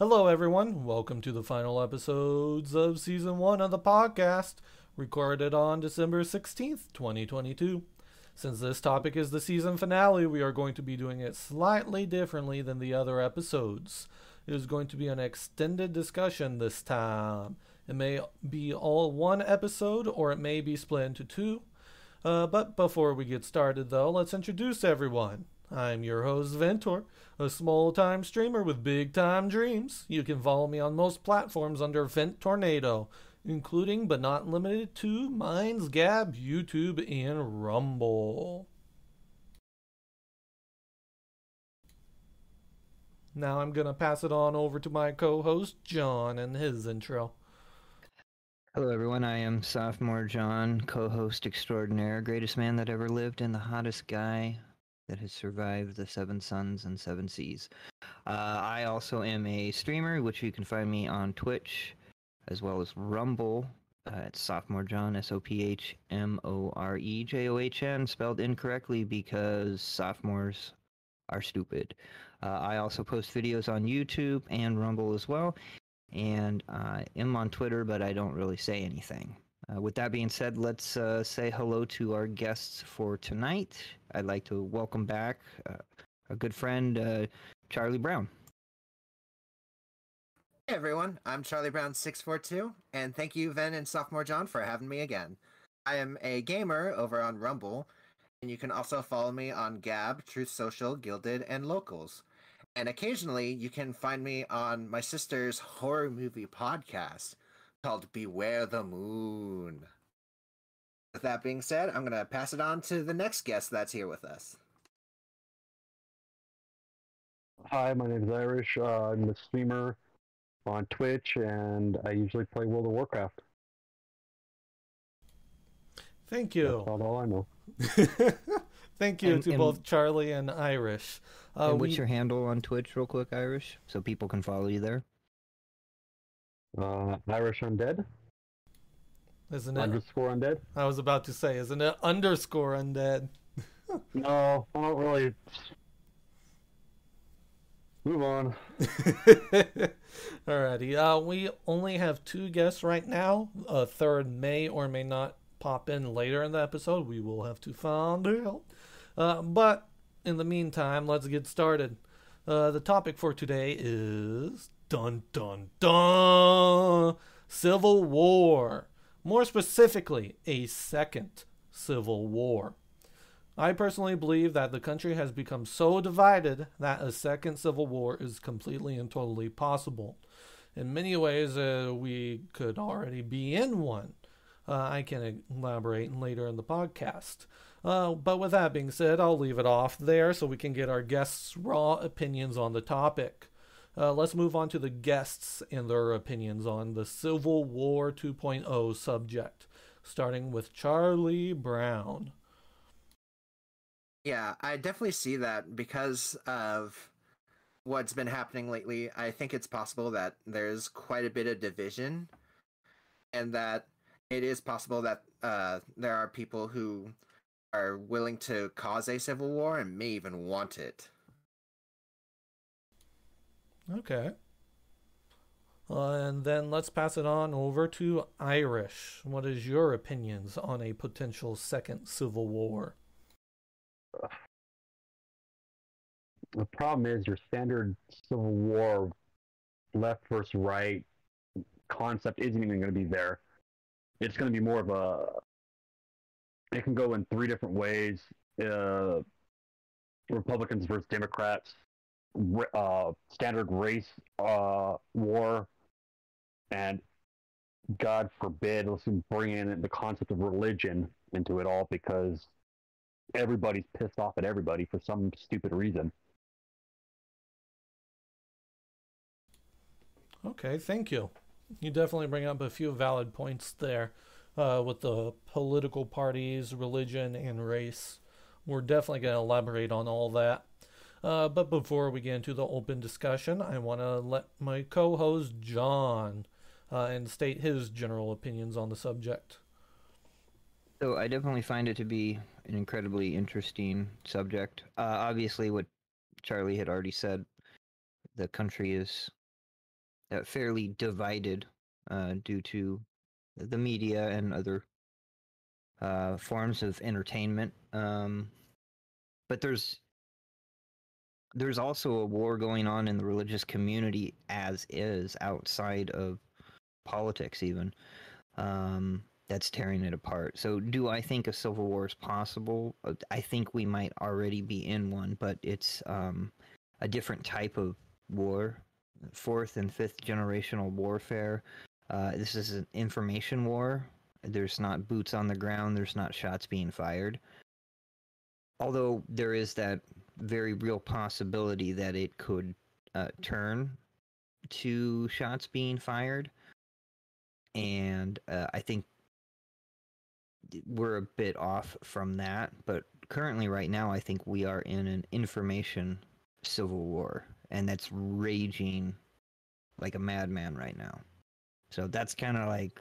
Hello, everyone. Welcome to the final episodes of season one of the podcast, recorded on December 16th, 2022. Since this topic is the season finale, we are going to be doing it slightly differently than the other episodes. It is going to be an extended discussion this time. It may be all one episode, or it may be split into two. Uh, but before we get started, though, let's introduce everyone. I'm your host, Ventor, a small time streamer with big time dreams. You can follow me on most platforms under Ventornado, including but not limited to Minds, Gab, YouTube, and Rumble. Now I'm going to pass it on over to my co host, John, and his intro. Hello, everyone. I am Sophomore John, co host extraordinaire, greatest man that ever lived, and the hottest guy that has survived the seven suns and seven seas. Uh, I also am a streamer, which you can find me on Twitch as well as Rumble. Uh, it's Sophomore John, S O P H M O R E J O H N, spelled incorrectly because sophomores are stupid. Uh, I also post videos on YouTube and Rumble as well and I am on Twitter, but I don't really say anything. Uh, with that being said, let's uh, say hello to our guests for tonight. I'd like to welcome back uh, a good friend, uh, Charlie Brown. Hey everyone, I'm Charlie Brown642, and thank you, Ven and Sophomore John, for having me again. I am a gamer over on Rumble, and you can also follow me on Gab, Truth Social, Guilded, and Locals. And occasionally you can find me on my sister's horror movie podcast called Beware the Moon. With that being said, I'm going to pass it on to the next guest that's here with us. Hi, my name is Irish. Uh, I'm a streamer on Twitch, and I usually play World of Warcraft. Thank you. That's about all I know. Thank you And- to and- both Charlie and Irish. Uh, and what's we- your handle on Twitch, real quick, Irish, so people can follow you there? Uh, Irish Undead, isn't it? underscore Undead. I was about to say, isn't it underscore undead? No, I don't really. Move on. Alrighty. Uh, we only have two guests right now. A third may or may not pop in later in the episode. We will have to find out. Uh, but in the meantime, let's get started. Uh, the topic for today is dun dun dun Civil War. More specifically, a second Civil War. I personally believe that the country has become so divided that a second civil war is completely and totally possible. In many ways, uh, we could already be in one. Uh, I can elaborate later in the podcast. Uh, but with that being said, I'll leave it off there so we can get our guests' raw opinions on the topic. Uh, let's move on to the guests and their opinions on the Civil War 2.0 subject, starting with Charlie Brown. Yeah, I definitely see that because of what's been happening lately. I think it's possible that there's quite a bit of division, and that it is possible that uh, there are people who are willing to cause a civil war and may even want it. Okay. Uh, and then let's pass it on over to Irish. What is your opinions on a potential second civil war? The problem is your standard Civil War left versus right concept isn't even going to be there. It's going to be more of a. It can go in three different ways. Uh, Republicans versus Democrats, ra- uh, standard race uh, war, and God forbid, let's bring in the concept of religion into it all because everybody's pissed off at everybody for some stupid reason. Okay, thank you. You definitely bring up a few valid points there uh, with the political parties, religion, and race. We're definitely going to elaborate on all that. Uh, but before we get into the open discussion, I want to let my co host John uh, and state his general opinions on the subject. So I definitely find it to be an incredibly interesting subject. Uh, obviously, what Charlie had already said, the country is uh, fairly divided uh, due to the media and other uh, forms of entertainment. Um, but there's there's also a war going on in the religious community as is outside of politics even um, that's tearing it apart. So do i think a civil war is possible? Uh, i think we might already be in one but it's um, a different type of war fourth and fifth generational warfare. Uh, this is an information war. There's not boots on the ground. There's not shots being fired. Although there is that very real possibility that it could uh, turn to shots being fired. And uh, I think we're a bit off from that. But currently, right now, I think we are in an information civil war, and that's raging like a madman right now. So that's kind of like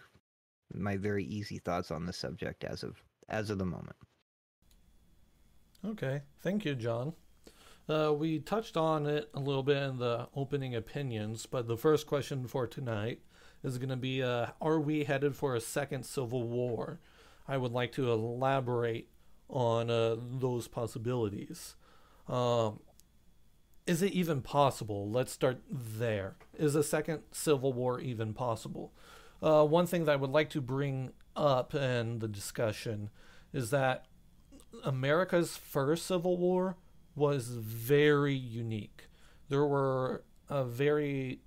my very easy thoughts on the subject as of as of the moment. Okay, thank you, John. Uh, we touched on it a little bit in the opening opinions, but the first question for tonight is going to be uh, Are we headed for a second civil war? I would like to elaborate on uh, those possibilities. Um, is it even possible? Let's start there. Is a second civil war even possible? Uh, one thing that I would like to bring up in the discussion is that America's first civil war was very unique. There were uh, very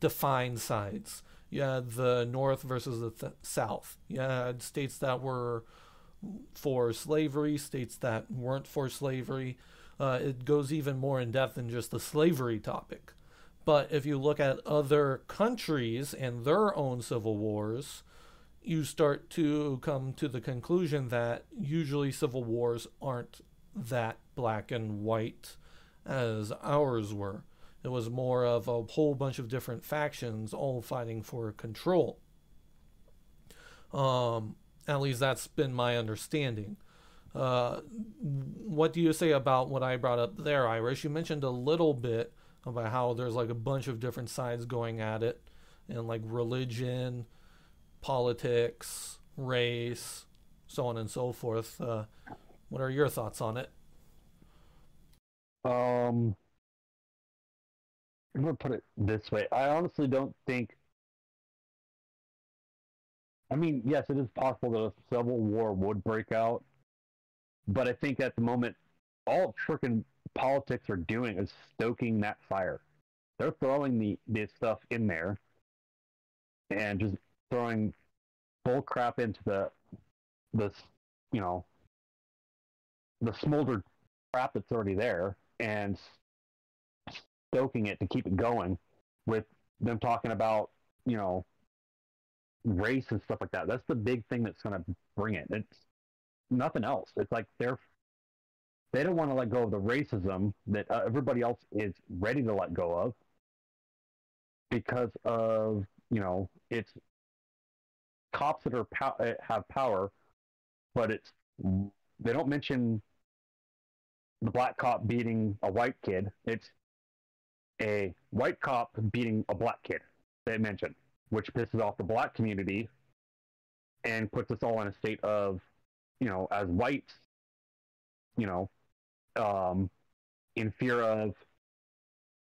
defined sides. You had the North versus the th- South. You had states that were for slavery, states that weren't for slavery. Uh, it goes even more in depth than just the slavery topic. But if you look at other countries and their own civil wars, you start to come to the conclusion that usually civil wars aren't that black and white as ours were. It was more of a whole bunch of different factions all fighting for control. Um, at least that's been my understanding. Uh, what do you say about what I brought up there, Irish? You mentioned a little bit about how there's like a bunch of different sides going at it, and like religion, politics, race, so on and so forth. Uh, what are your thoughts on it? Um, I'm gonna put it this way. I honestly don't think. I mean, yes, it is possible that a civil war would break out, but I think at the moment, all freaking politics are doing is stoking that fire. They're throwing the this stuff in there, and just throwing bull crap into the this, you know, the smoldered crap that's already there and stoking it to keep it going with them talking about, you know, race and stuff like that. That's the big thing that's going to bring it. It's nothing else. It's like they're they don't want to let go of the racism that uh, everybody else is ready to let go of because of you know it's cops that are pow- uh, have power, but it's they don't mention the black cop beating a white kid. It's a white cop beating a black kid. They mention, which pisses off the black community and puts us all in a state of, you know, as whites, you know, um, in fear of,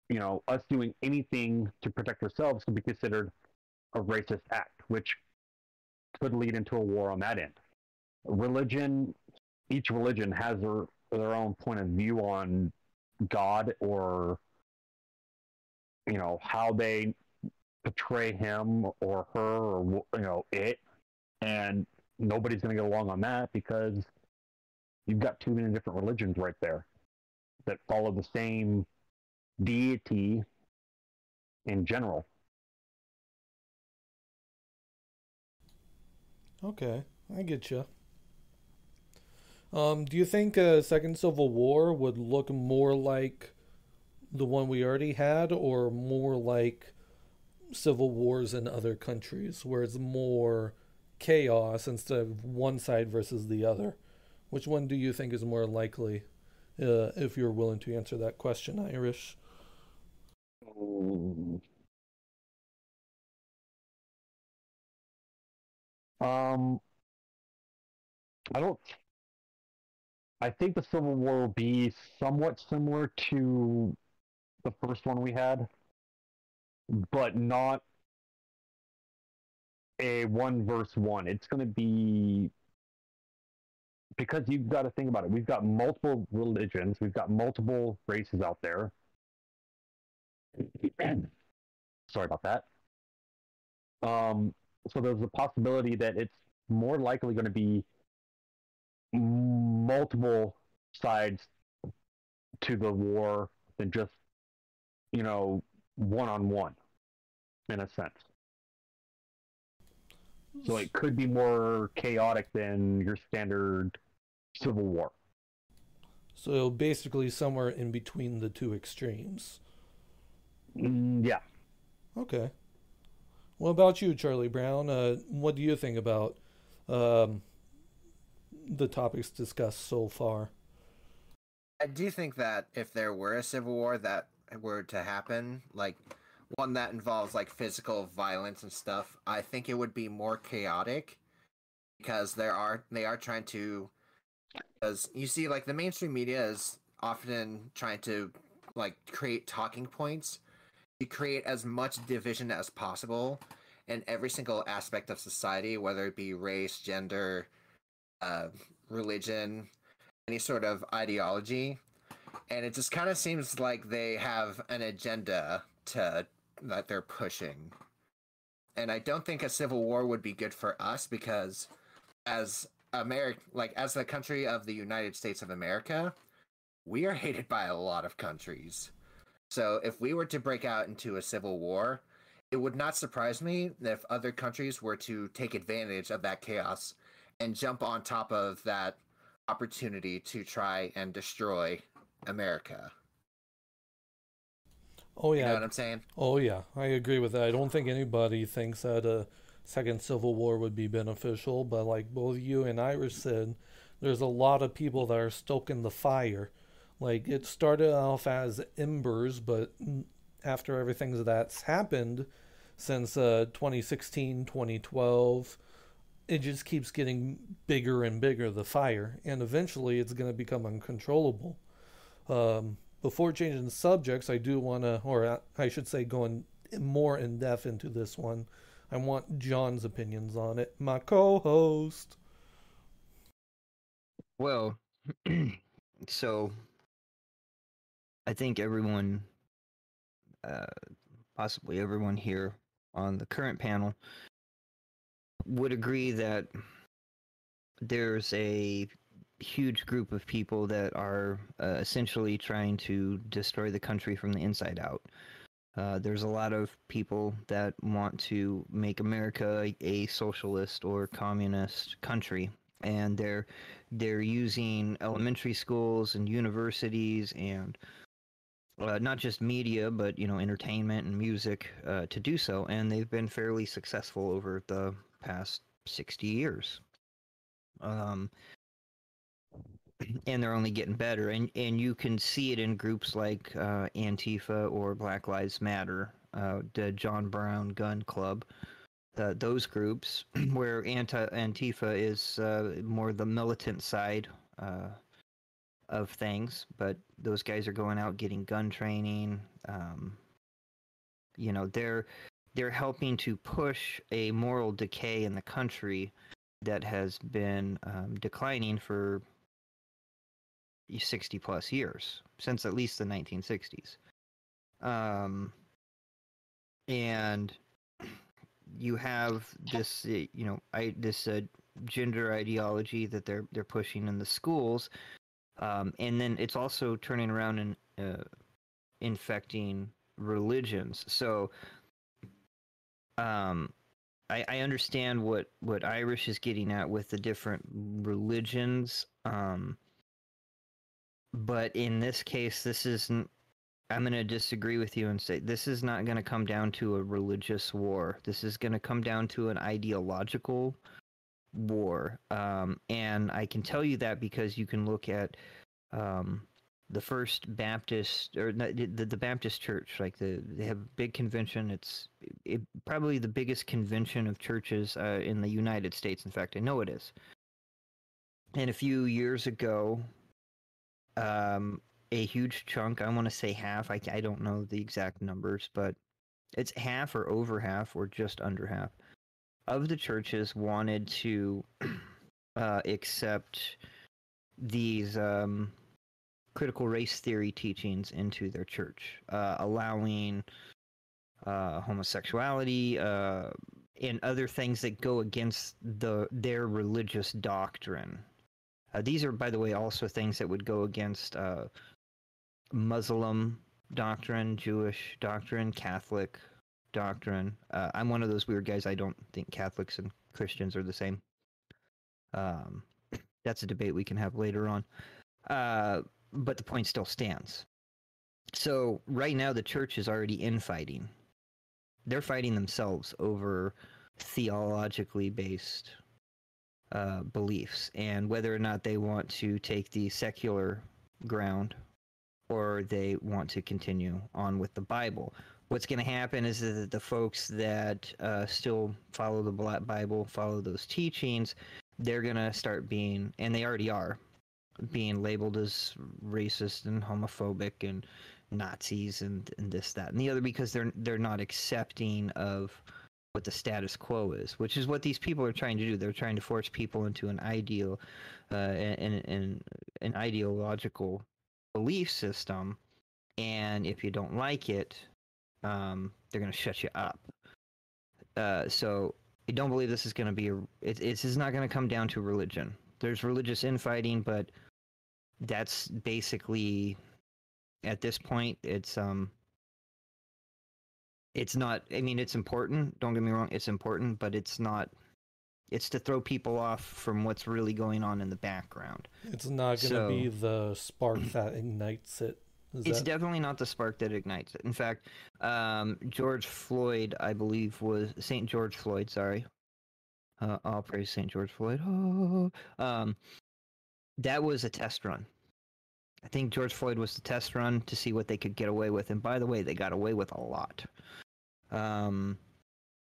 you know, us doing anything to protect ourselves could be considered a racist act, which could lead into a war on that end. Religion, each religion has their their own point of view on God or you know how they portray him or her or you know it and nobody's going to get along on that because you've got too many different religions right there that follow the same deity in general Okay, I get you. Um, do you think a second Civil War would look more like the one we already had, or more like civil wars in other countries, where it's more chaos instead of one side versus the other? Which one do you think is more likely, uh, if you're willing to answer that question, Irish? Um, I don't I think the Civil War will be somewhat similar to the first one we had, but not a one verse one. It's going to be because you've got to think about it. We've got multiple religions, we've got multiple races out there. Sorry about that. Um, so there's a possibility that it's more likely going to be multiple sides to the war than just you know one on one in a sense so it could be more chaotic than your standard civil war So basically, somewhere in between the two extremes. Mm, yeah Okay. What about you, Charlie Brown? Uh, what do you think about um, the topics discussed so far? I do think that if there were a civil war that were to happen, like one that involves like physical violence and stuff, I think it would be more chaotic because there are they are trying to because you see like the mainstream media is often trying to like create talking points to create as much division as possible in every single aspect of society, whether it be race, gender, uh, religion, any sort of ideology. And it just kind of seems like they have an agenda to that they're pushing. And I don't think a civil war would be good for us because as America like as the country of the United States of America, we are hated by a lot of countries. So if we were to break out into a civil war, it would not surprise me if other countries were to take advantage of that chaos and jump on top of that opportunity to try and destroy America. Oh You know yeah, what I'm saying? oh yeah, I agree with that. I don't think anybody thinks that a second civil war would be beneficial, but like both you and Irish said, there's a lot of people that are stoking the fire. Like it started off as embers, but after everything that's happened since uh, 2016, 2012, it just keeps getting bigger and bigger, the fire, and eventually it's going to become uncontrollable. Um, before changing subjects, I do want to, or I should say, going more in depth into this one. I want John's opinions on it. My co host. Well, so I think everyone, uh, possibly everyone here on the current panel, would agree that there's a huge group of people that are uh, essentially trying to destroy the country from the inside out. Uh, there's a lot of people that want to make America a, socialist or communist country, and they're they're using elementary schools and universities and uh, not just media, but you know, entertainment and music uh, to do so, and they've been fairly successful over the past sixty years. Um, and they're only getting better, and and you can see it in groups like uh, Antifa or Black Lives Matter, uh, the John Brown Gun Club. The, those groups where anti Antifa is uh, more the militant side, uh, of things, but those guys are going out getting gun training. Um, you know, they're they're helping to push a moral decay in the country that has been um, declining for 60 plus years since at least the 1960s. Um, and you have this, uh, you know, I this uh, gender ideology that they're they're pushing in the schools um, and then it's also turning around and uh, infecting religions. So, um, I, I understand what what Irish is getting at with the different religions, um, but in this case, this isn't. I'm going to disagree with you and say this is not going to come down to a religious war. This is going to come down to an ideological war. Um, and I can tell you that because you can look at um, the first Baptist or the, the Baptist church, like the they have a big convention. It's it, probably the biggest convention of churches uh, in the United States. In fact, I know it is. And a few years ago, um, a huge chunk, I want to say half, I, I don't know the exact numbers, but it's half or over half or just under half of the churches wanted to uh, accept these um, critical race theory teachings into their church, uh, allowing uh, homosexuality uh, and other things that go against the their religious doctrine. Uh, these are, by the way, also things that would go against uh, Muslim doctrine, Jewish doctrine, Catholic doctrine. Uh, I'm one of those weird guys. I don't think Catholics and Christians are the same. Um, that's a debate we can have later on. But the point still stands. So right now, the church is already infighting. They're fighting themselves over theologically based uh, beliefs and whether or not they want to take the secular ground or they want to continue on with the Bible. What's going to happen is that the folks that uh, still follow the Bible, follow those teachings, they're going to start being, and they already are, being labeled as racist and homophobic and Nazis and, and this, that, and the other because they're they're not accepting of what the status quo is, which is what these people are trying to do. They're trying to force people into an ideal, uh, and, and an ideological belief system, and if you don't like it, um, they're going to shut you up. Uh, so I don't believe this is going to be a. It, it's not going to come down to religion. There's religious infighting, but that's basically at this point it's um it's not i mean it's important don't get me wrong it's important but it's not it's to throw people off from what's really going on in the background. It's not going to so, be the spark that ignites it Is it's that... definitely not the spark that ignites it. In fact um, george floyd i believe was st george floyd sorry. Uh, i'll praise st george floyd. Oh, um, that was a test run I think George Floyd was the test run to see what they could get away with. And by the way, they got away with a lot. Um,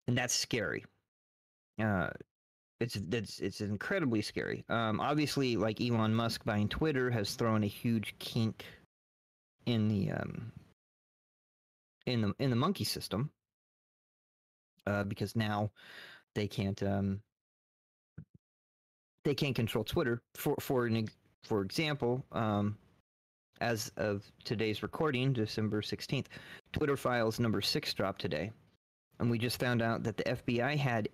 and that's scary. Uh, it's it's it's incredibly scary. Um, obviously, like Elon Musk buying Twitter has thrown a huge kink in the um, in the in the monkey system uh, because now they can't um, they can't control Twitter. For for an for example, um, as of today's recording, December 16th, Twitter files number six dropped today. And we just found out that the FBI had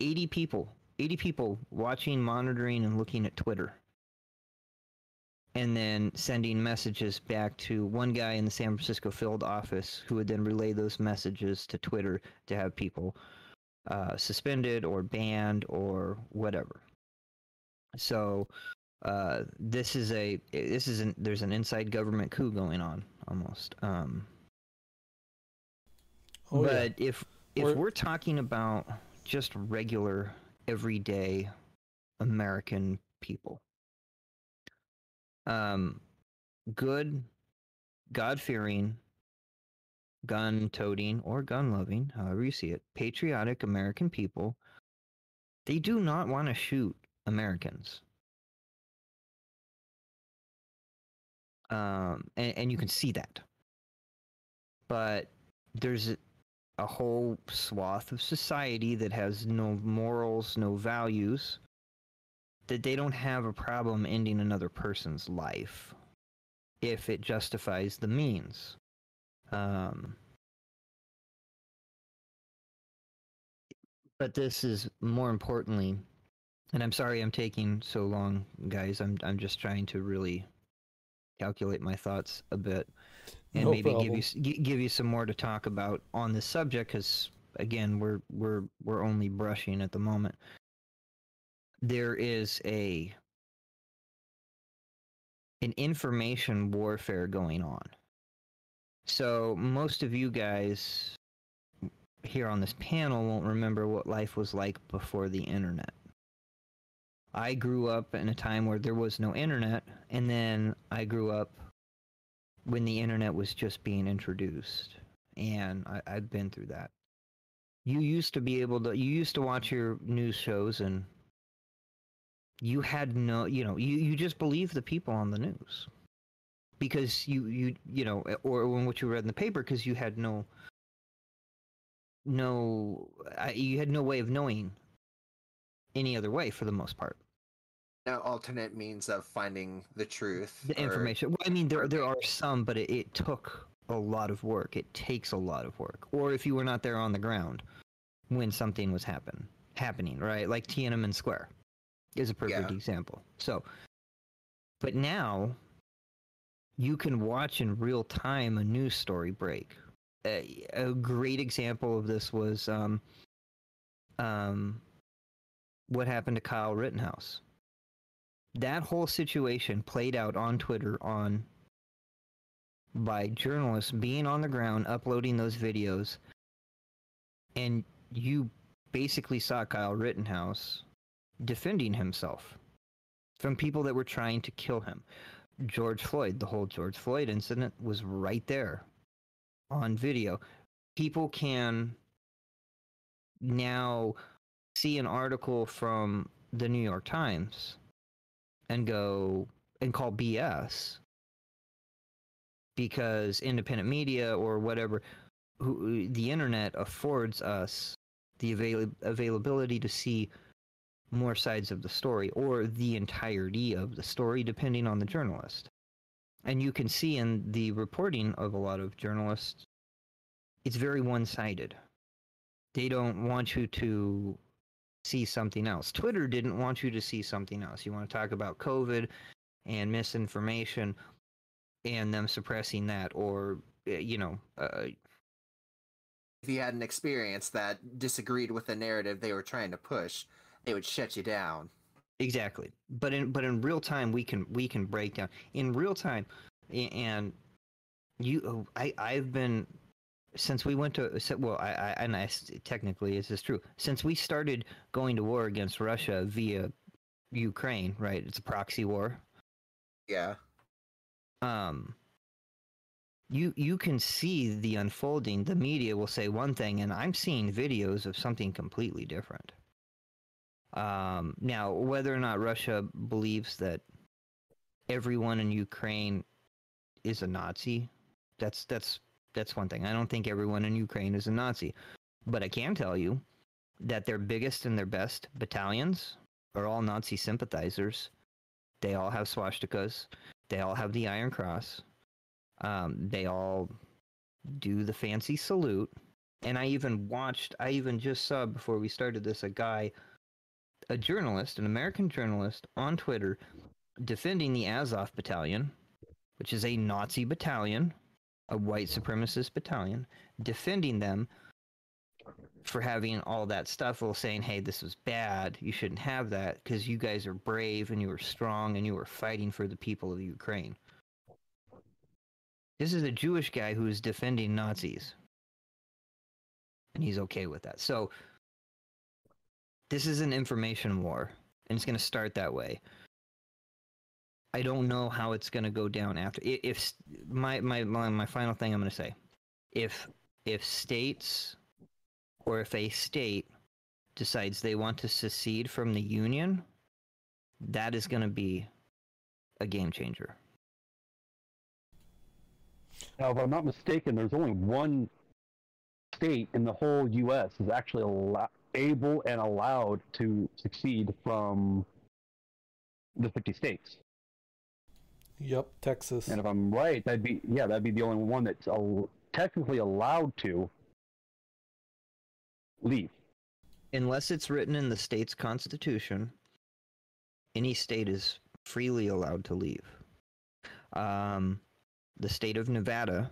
80 people, 80 people watching, monitoring, and looking at Twitter. And then sending messages back to one guy in the San Francisco field office who would then relay those messages to Twitter to have people uh, suspended or banned or whatever. So uh, this is a this is an there's an inside government coup going on almost. Um, oh, but yeah. if if we're... we're talking about just regular everyday American people, um, good, God fearing, gun toting or gun loving, however you see it, patriotic American people, they do not want to shoot Americans um, and, and you can see that. But there's a whole swath of society that has no morals, no values, that they don't have a problem ending another person's life if it justifies the means. Um, but this is more importantly, and I'm sorry I'm taking so long, guys. I'm I'm just trying to really calculate my thoughts a bit and no maybe problem. give you give you some more to talk about on this subject because again we're we're we're only brushing at the moment there is a an information warfare going on so most of you guys here on this panel won't remember what life was like before the internet I grew up in a time where there was no internet, and then I grew up when the internet was just being introduced. and I, I've been through that. You used to be able to. You used to watch your news shows, and you had no. You know, you you just believe the people on the news because you you you know, eh, or, or what you read in the paper because you had no no I, you had no way of knowing any other way for the most part. No alternate means of finding the truth. the or- information well, i mean there there are some but it, it took a lot of work. It takes a lot of work. Or if you were not there on the ground when something was happen happening right? Like tiananmen square is a perfect Yeah. example. So but now you can watch in real time a news story break a, a great example of this was um um what happened to Kyle Rittenhouse that whole situation played out on Twitter on by journalists being on the ground uploading those videos and you basically saw Kyle Rittenhouse defending himself from people that were trying to kill him. George Floyd, the whole George Floyd incident was right there on video. People can now see an article from the New York Times and go and call BS because independent media or whatever who, the internet affords us the avail- availability to see more sides of the story or the entirety of the story depending on the journalist. And you can see in the reporting of a lot of journalists it's very one-sided. They don't want you to see something else. Twitter didn't want you to see something else. You want to talk about covid and misinformation and them suppressing that or uh, you know uh, if you had an experience that disagreed with the narrative they were trying to push, they would shut you down. Exactly. But in but in real time we can we can break down in real time and you I I've been since we went to well I, I and I technically this is true since we started going to war against Russia via Ukraine right it's a proxy war Yeah. um you you can see the unfolding the media will say one thing and i'm seeing videos of something completely different um now whether or not russia believes that everyone in ukraine is a nazi that's that's that's one thing i don't think everyone in ukraine is a nazi but i can tell you that their biggest and their best battalions are all nazi sympathizers they all have swastikas they all have the Iron Cross. Um, they all do the fancy salute. And I even watched, I even just saw before we started this a guy, a journalist, an American journalist on Twitter defending the Azov battalion, which is a Nazi battalion, a white supremacist battalion, defending them for having all that stuff while saying, hey, this was bad. You shouldn't have that because you guys are brave and you are strong and you are fighting for the people of Ukraine. This is a Jewish guy who is defending Nazis. And he's okay with that. So, this is an information war, and it's going to start that way. I don't know how it's going to go down after. If my, my my final thing I'm going to say, if if states or if a state decides they want to secede from the union, that is going to be a game changer. Now, if I'm not mistaken, there's only one state in the whole U.S. is actually able and allowed to succeed from the 50 states. Yep, Texas. And if I'm right, that'd be yeah, that'd be the only one that's al- technically allowed to leave. Unless it's written in the state's constitution, any state is freely allowed to leave. Um, the state of Nevada,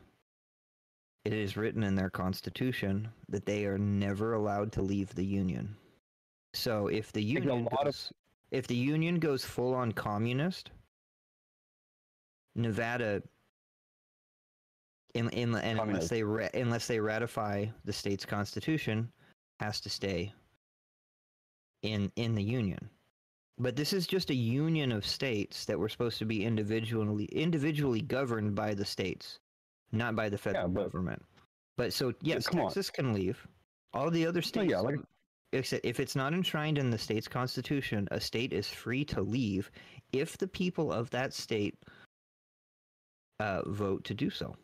it is written in their constitution that they are never allowed to leave the union. So if the union lot of- goes, if the union goes full on communist, Nevada, in, in, and unless they ra- unless they ratify the state's constitution, has to stay in in the union. But this is just a union of states that were supposed to be individually individually governed by the states, not by the federal but- government. But so yes, on. Texas can leave. All the other states, yeah, like- except if it's not enshrined in the state's constitution, a state is free to leave if the people of that state uh, vote to do so.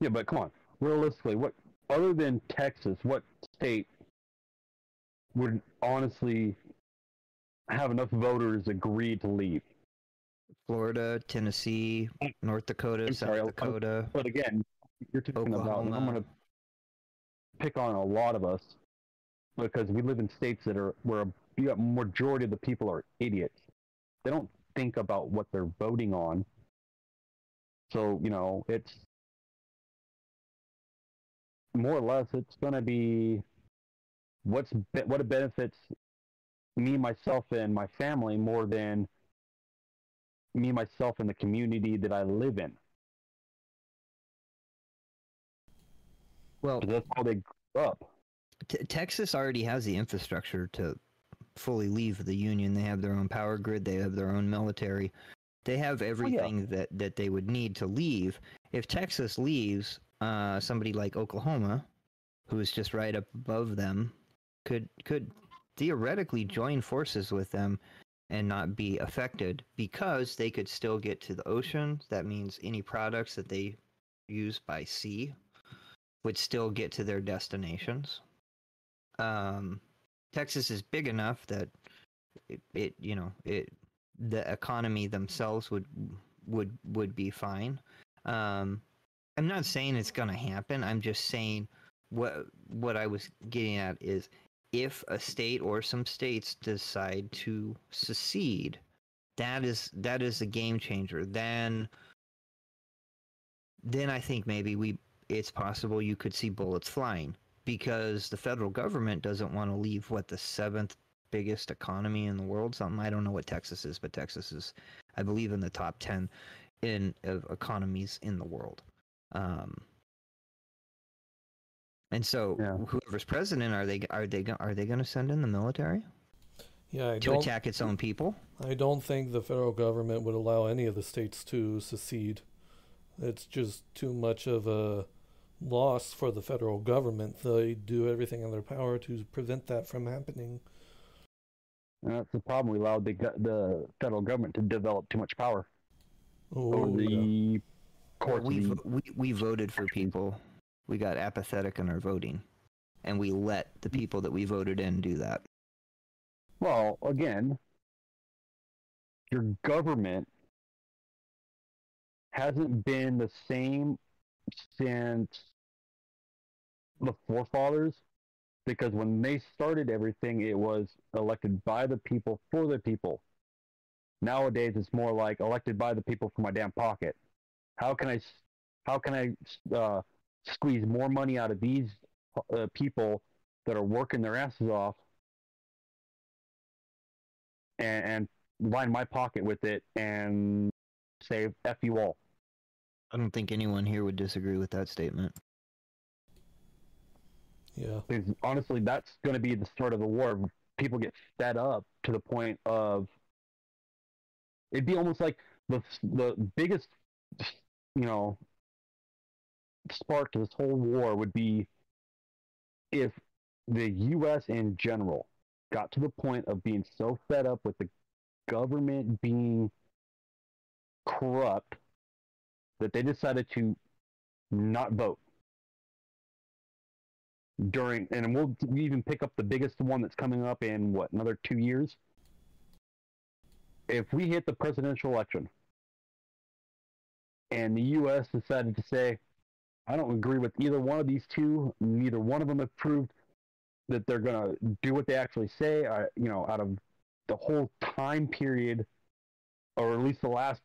Yeah, but come on. Realistically, what other than Texas, what state would honestly have enough voters agree to leave? Florida, Tennessee, North Dakota, I'm South sorry, Dakota. But again, you're talking about. I'm going to pick on a lot of us because we live in states that are where a majority of the people are idiots. They don't think about what they're voting on. So you know, it's more or less it's going to be what's what benefits me myself and my family more than me myself and the community that I live in. Well, that's how they grew up. T- Texas already has the infrastructure to fully leave the union. They have their own power grid. They have their own military. They have everything that, that they would need to leave. If Texas leaves, uh, somebody like Oklahoma, who is just right up above them, could could theoretically join forces with them and not be affected because they could still get to the ocean. That means any products that they use by sea would still get to their destinations um, Texas is big enough that it, it you know it the economy themselves would would would be fine. Um, I'm not saying it's gonna happen. I'm just saying what what I was getting at is if a state or some states decide to secede, that is that is a game changer. Then then I think maybe we it's possible you could see bullets flying because the federal government doesn't want to leave what the seventh biggest economy in the world something i don't know what texas is but texas is i believe in the top 10 in of economies in the world um and so Yeah. whoever's president are they are they are they going to send in the military Yeah, I to don't. attack its own people I don't think the federal government would allow any of the states to secede. It's just too much of a loss for the federal government. They do everything in their power to prevent that from happening. And that's the problem. We allowed the the federal government to develop too much power Oh, over yeah. the course we, of the vo- we we voted for people we got apathetic in our voting and we let the people that we voted in do that Well, again, your government hasn't been the same since the forefathers because when they started everything, it was elected by the people for the people. Nowadays, it's more like elected by the people for my damn pocket. How can I, how can I uh, squeeze more money out of these uh, people that are working their asses off and, and line my pocket with it and say "f you all." i don't think anyone here would disagree with that statement Yeah. Because honestly, that's going to be the start of the war. People get fed up to the point of it'd be almost like the the biggest, you know, spark to this whole war would be if the U.S. in general got to the point of being so fed up with the government being corrupt that they decided to not vote during and we'll even pick up the biggest one that's coming up in what another two years if we hit the presidential election and the us decided to say i don't agree with either one of these two neither one of them have proved that they're going to do what they actually say I, you know out of the whole time period or at least the last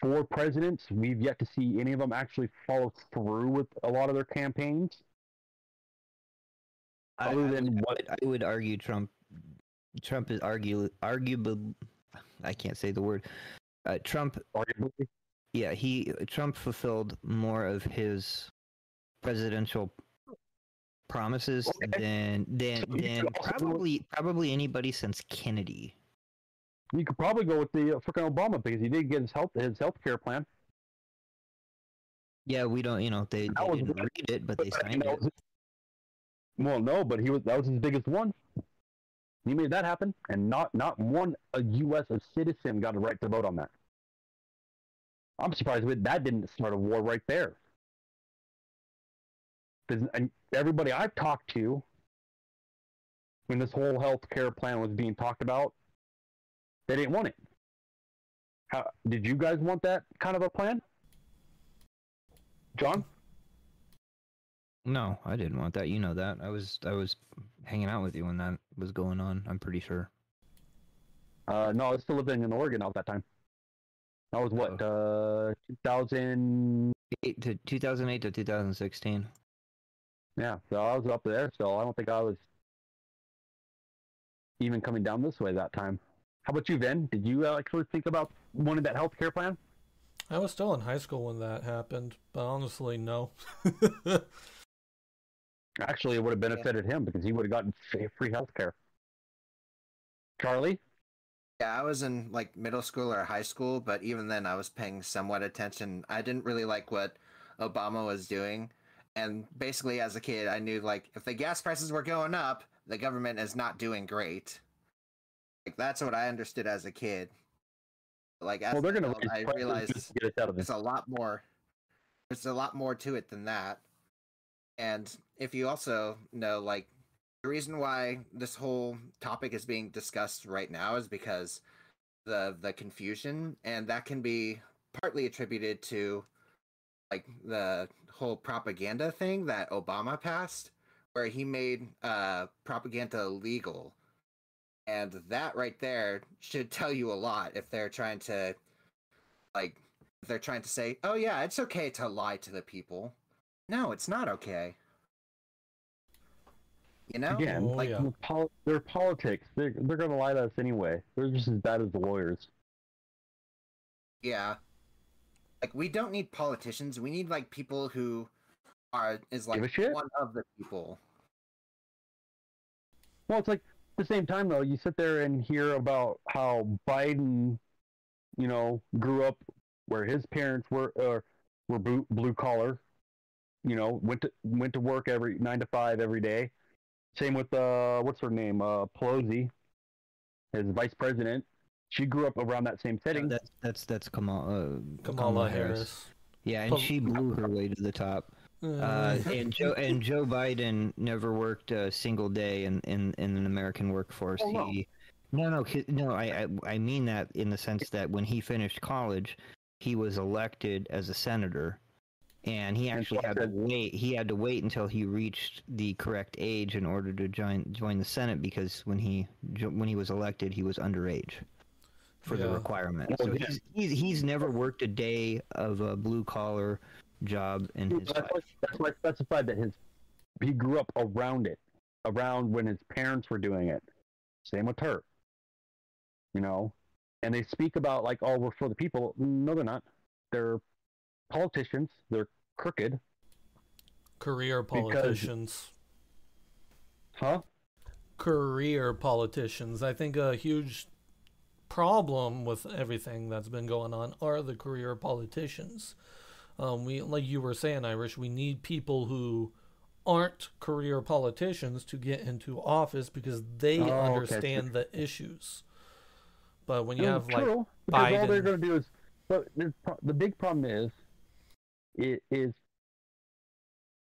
four presidents, we've yet to see any of them actually follow through with a lot of their campaigns. I, Other I than would, what- I would argue Trump. Trump is argue arguable. I can't say the word. Uh, Trump, Arguably, yeah, he Trump fulfilled more of his presidential promises Okay. than than So than probably probably anybody since Kennedy. you could probably go with the uh, freaking Obama because he did get his health his health care plan. Yeah, we don't. You know, they, they was didn't read it, but they But, I mean, signed it. well, no, but he was that was his biggest one. He made that happen, and not not one a U.S. a citizen got a right to vote on that. I'm surprised with that didn't start a war right there. 'Cause- and everybody I've talked to, when this whole health care plan was being talked about, they didn't want it. How did you guys want that kind of a plan, John? No, I didn't want that. You know that. I was I was hanging out with you when that was going on. I'm pretty sure. Uh, no, I was still living in Oregon at that time. That was what, uh, 2000. To 2008 to 2016. Yeah, so I was up there, so I don't think I was even coming down this way that time. How about you, Vin? Did you uh, actually think about wanting that health care plan? I was still in high school when that happened, but honestly, no. Actually, it would have benefited him because he would have gotten free health care. Charlie? Yeah, I was in like middle school or high school, but even then I was paying somewhat attention. I didn't really like what Obama was doing. And basically as a kid, I knew like if the gas prices were going up, the government is not doing great. Like that's what I understood as a kid. Like as well, they're going to adult, raise I realized get us out of this. there's a lot more there's a lot more to it than that and if you also know like the reason why this whole topic is being discussed right now is because the the confusion and that can be partly attributed to like the whole propaganda thing that obama passed where he made uh propaganda legal. And that right there should tell you a lot if they're trying to like if they're trying to say oh yeah it's okay to lie to the people. No it's not okay you know Again, Oh, like yeah. with pol- their politics, they're, they're going to lie to us anyway. They're just as bad as the lawyers. yeah like we don't need politicians we need like people who are is like one of the people Well, it's like at the same time though, you sit there and hear about how Biden, you know, grew up where his parents were uh, were blue, blue collar, you know, went to went to work every nine to five every day. Same with uh, what's her name, uh, Pelosi, his vice president. She grew up around that same setting. That's that's that's Kamala, uh, Kamala Harris. Yeah, and Pol- she blew her way to the top. Uh, and Joe and Joe Biden never worked a single day in, in, in an American workforce. Oh, no. He, no, no, no. I, I I mean that in the sense that when he finished college, he was elected as a senator, and he actually had to wait. He had to wait until he reached the correct age in order to join join the Senate because when he when he was elected, he was underage for the requirement. So he's, he's he's never worked a day of a blue collar job in his that's, life. why, that's why I specified that his he grew up around it, around when his parents were doing it. Same with her. You know, and they speak about like, oh, we're for the people. No, they're not. They're politicians. They're crooked, Career politicians. huh? Career politicians. I think a huge problem with everything that's been going on are the career politicians. Um, we, like you were saying, Irish, we need people who aren't career politicians to get into office because they Oh, okay. understand the issues. But when you have like True, because all they're going to do is, but the big problem is, it is,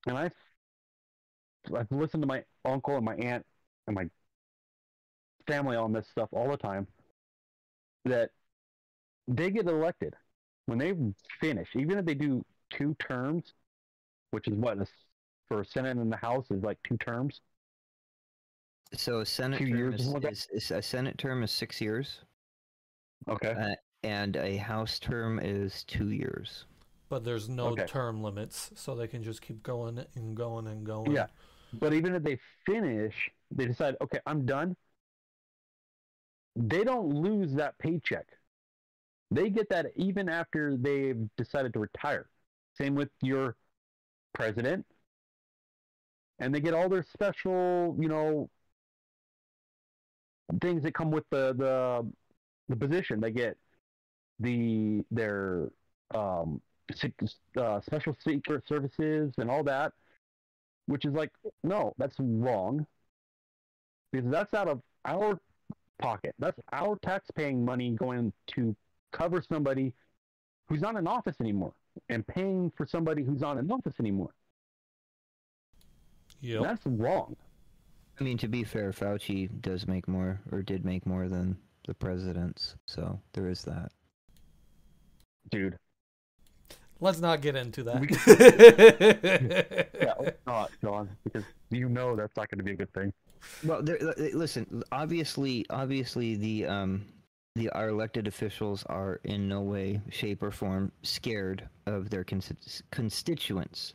and I've, I've listened to my uncle and my aunt and my family on this stuff all the time, that they get elected when they finish, even if they do two terms, which is what for a Senate and the House is like two terms. So a Senate Two term years, is, something like that? is, is a Senate term is six years, Okay. uh, and a House term is two years. But there's no Okay. term limits, so they can just keep going and going and going. Yeah. But even if they finish, they decide, okay, I'm done. They don't lose that paycheck. They get that even after they've decided to retire. Same with your president. And they get all their special, you know, things that come with the the, the position. They get the their um, uh, special secret services and all that, which is like, no, that's wrong. Because that's out of our pocket. That's our tax-paying money going to cover somebody who's not in office anymore and paying for somebody who's not in office anymore. Yep. That's wrong. I mean, to be fair, Fauci does make more, or did make more than the presidents, so there is that. Dude. Let's not get into We that. Yeah, let's not, John, because you know that's not going to be a good thing. Well, there, uh, listen. Obviously, obviously, the um, the our elected officials are in no way, shape, or form scared of their consti- constituents,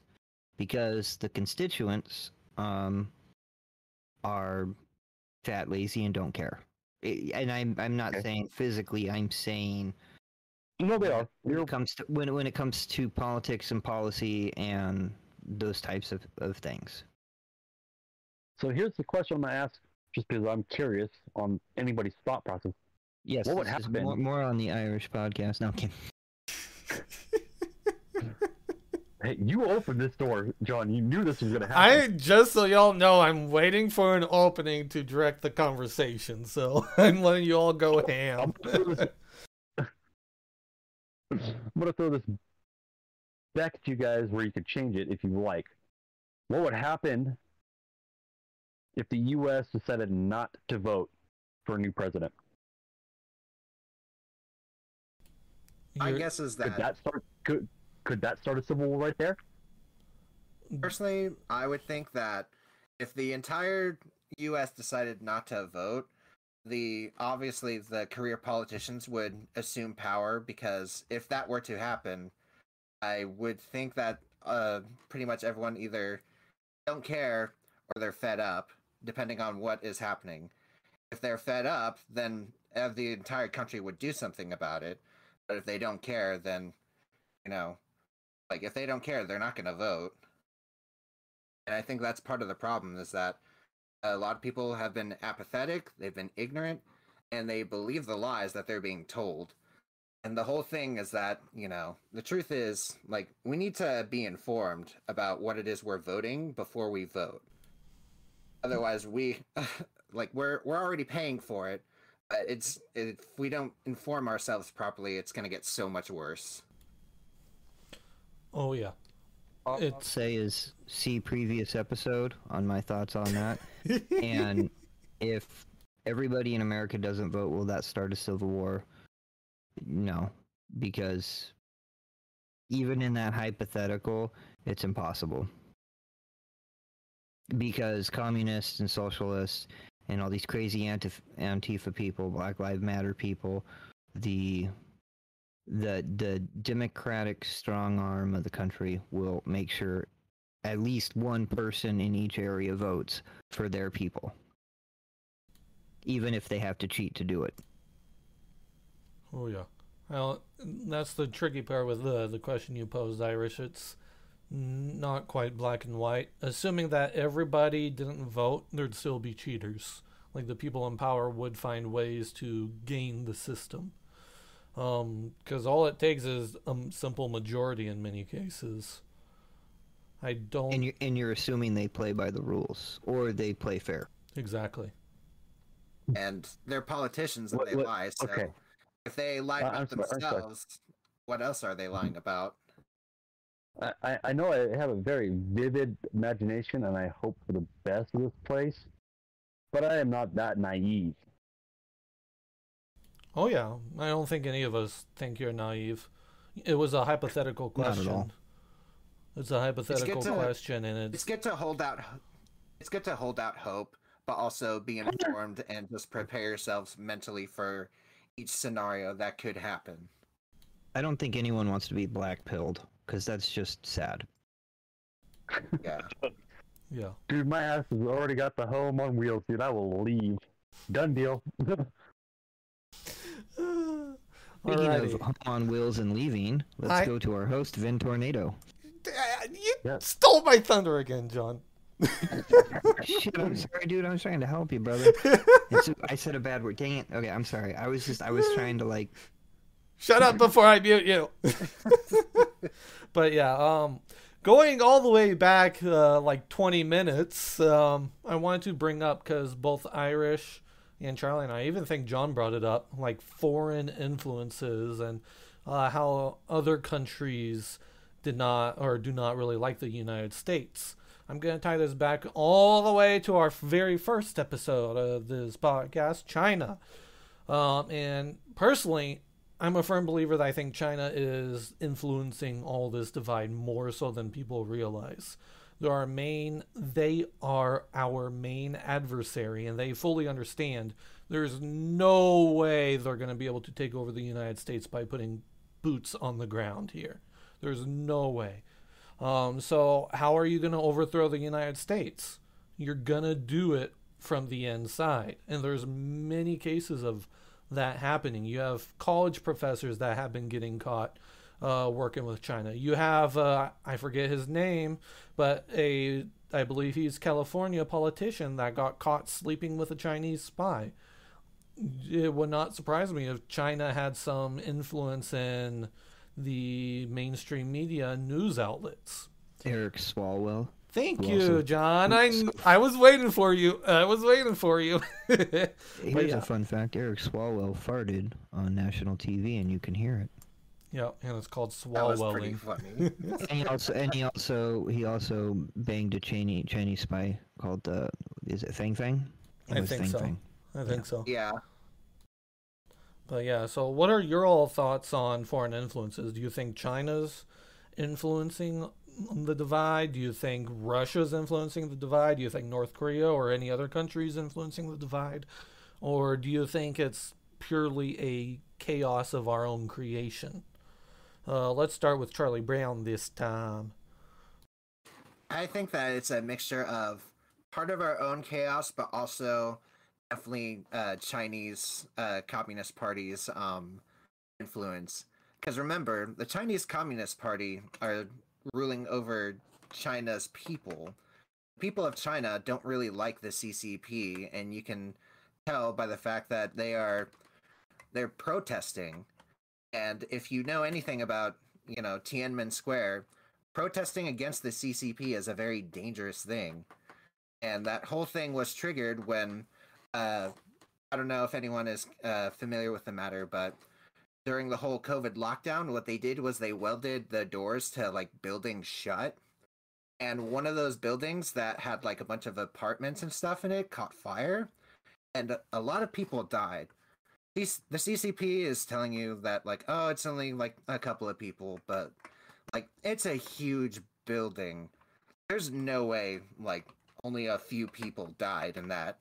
because the constituents um are fat, lazy, and don't care. And I'm I'm not Okay. saying physically. I'm saying No, they are. when You're, it comes to when when it comes to politics and policy and those types of, of things. so here's the question I'm going to ask, just because I'm curious on anybody's thought process. Yes, What would this is happen- More, more on the Irish podcast. No, I'm. Hey, you opened this door, John. You knew this was going to happen. I just so y'all know, I'm waiting for an opening to direct the conversation, so I'm letting you all go ham. I'm gonna throw this- I'm gonna back at you guys where you could change it if you like. What would happen if the U.S. decided not to vote for a new president? My guess is that Could that that start? Could could that start a civil war right there? personally, I would think that if the entire U.S. decided not to vote, the obviously the career politicians would assume power because if that were to happen, I would think that uh, pretty much everyone either don't care or they're fed up, depending on what is happening. If they're fed up, then the entire country would do something about it. But if they don't care, then you know, like if they don't care, they're not going to vote. And I think that's part of the problem is that a lot of people have been apathetic, they've been ignorant, and they believe the lies that they're being told. And the whole thing is that, you know, the truth is, like, we need to be informed about what it is we're voting before we vote. Otherwise, we, like, we're we're already paying for it, it's if we don't inform ourselves properly, it's going to get so much worse. oh yeah, I'll say is see previous episode on my thoughts on that. and if everybody in America doesn't vote, will that start a civil war? No, because even in that hypothetical, it's impossible. Because communists and socialists and all these crazy Antif- Antifa people, Black Lives Matter people, the the the democratic strong arm of the country will make sure at least one person in each area votes for their people even if they have to cheat to do it oh yeah. Well, that's the tricky part with the the question you posed, Irish. It's not quite black and white. Assuming that everybody didn't vote, there'd still be cheaters. Like the people in power would find ways to gain the system. Because all it takes is a simple majority in many cases. I don't and you're, and you're assuming they play by the rules or they play fair exactly. And they're politicians and What- they what- lie. So okay. if they lie Uh, about I'm sorry, themselves, what else are they lying about? I, I- I know I have a very vivid imagination, and I hope for the best of this place, but I am not that naive. Oh yeah, I don't think any of us think you're naive. It was a hypothetical question. Not at question. all. It's a hypothetical to- question, and It's it's good to hold out. It's good to hold out hope, but also be informed and just prepare yourselves mentally for each scenario that could happen. i don't think anyone wants to be black pilled because that's just sad Yeah. yeah. Dude, my ass has already got the home on wheels, dude. I will leave. Done deal. speaking Alrighty. of home on wheels and leaving let's I- go to our host Ventornado Uh, You Yeah. stole my thunder again, John. Shit, I'm sorry, dude. I was trying to help you, brother. It's, I said a bad word. Dang it. Okay, I'm sorry. I was just, I was trying to like Shut up before I mute you. but yeah, um, going all the way back uh, like 20 minutes, um, I wanted to bring up because both Irish and Charlie and I even think John brought it up, like foreign influences and uh, how other countries did not or do not really like the United States. I'm going to tie this back all the way to our very first episode of this podcast, China. Um, and personally, I'm a firm believer that I think China is influencing all this divide more so than people realize. They're our main, they are our main adversary, and they fully understand there's no way they're going to be able to take over the United States by putting boots on the ground here. There's no way. Um, so, how are you going to overthrow the United States? You're going to do it from the inside. And there's many cases of that happening. You have college professors that have been getting caught uh, working with China. You have, uh, I forget his name, but a, I believe he's California politician that got caught sleeping with a Chinese spy. It would not surprise me if China had some influence in the mainstream media news outlets. Eric Swalwell. Thank you, John. I I was waiting for you. I was waiting for you. Here's yeah. a fun fact: Eric Swalwell farted on national TV, and you can hear it. Yeah, and it's called That was pretty swallowing. funny. And he also, and he also, he also banged a Chinese Chinese spy called uh, is it Fang Fang? It I think Fang so. Fang. I think so. yeah. But yeah, so what are your all thoughts on foreign influences? Do you think China's influencing the divide? Do you think Russia's influencing the divide? Do you think North Korea or any other countries influencing the divide? Or do you think it's purely a chaos of our own creation? Uh, let's start with Charlie Brown this time. I think that it's a mixture of part of our own chaos, but also definitely uh, Chinese uh, Communist Party's um, influence. Because remember, the Chinese Communist Party are ruling over China's people. People of China don't really like the CCP, and you can tell by the fact that they are they're protesting. And if you know anything about, you know, Tiananmen Square, protesting against the CCP is a very dangerous thing. And that whole thing was triggered when uh, I don't know if anyone is uh, familiar with the matter, but during the whole COVID lockdown, what they did was they welded the doors to like buildings shut. And one of those buildings that had like a bunch of apartments and stuff in it caught fire, and a- a lot of people died. The CCP is telling you that like, oh, it's only like a couple of people, but like it's a huge building. There's no way like only a few people died in that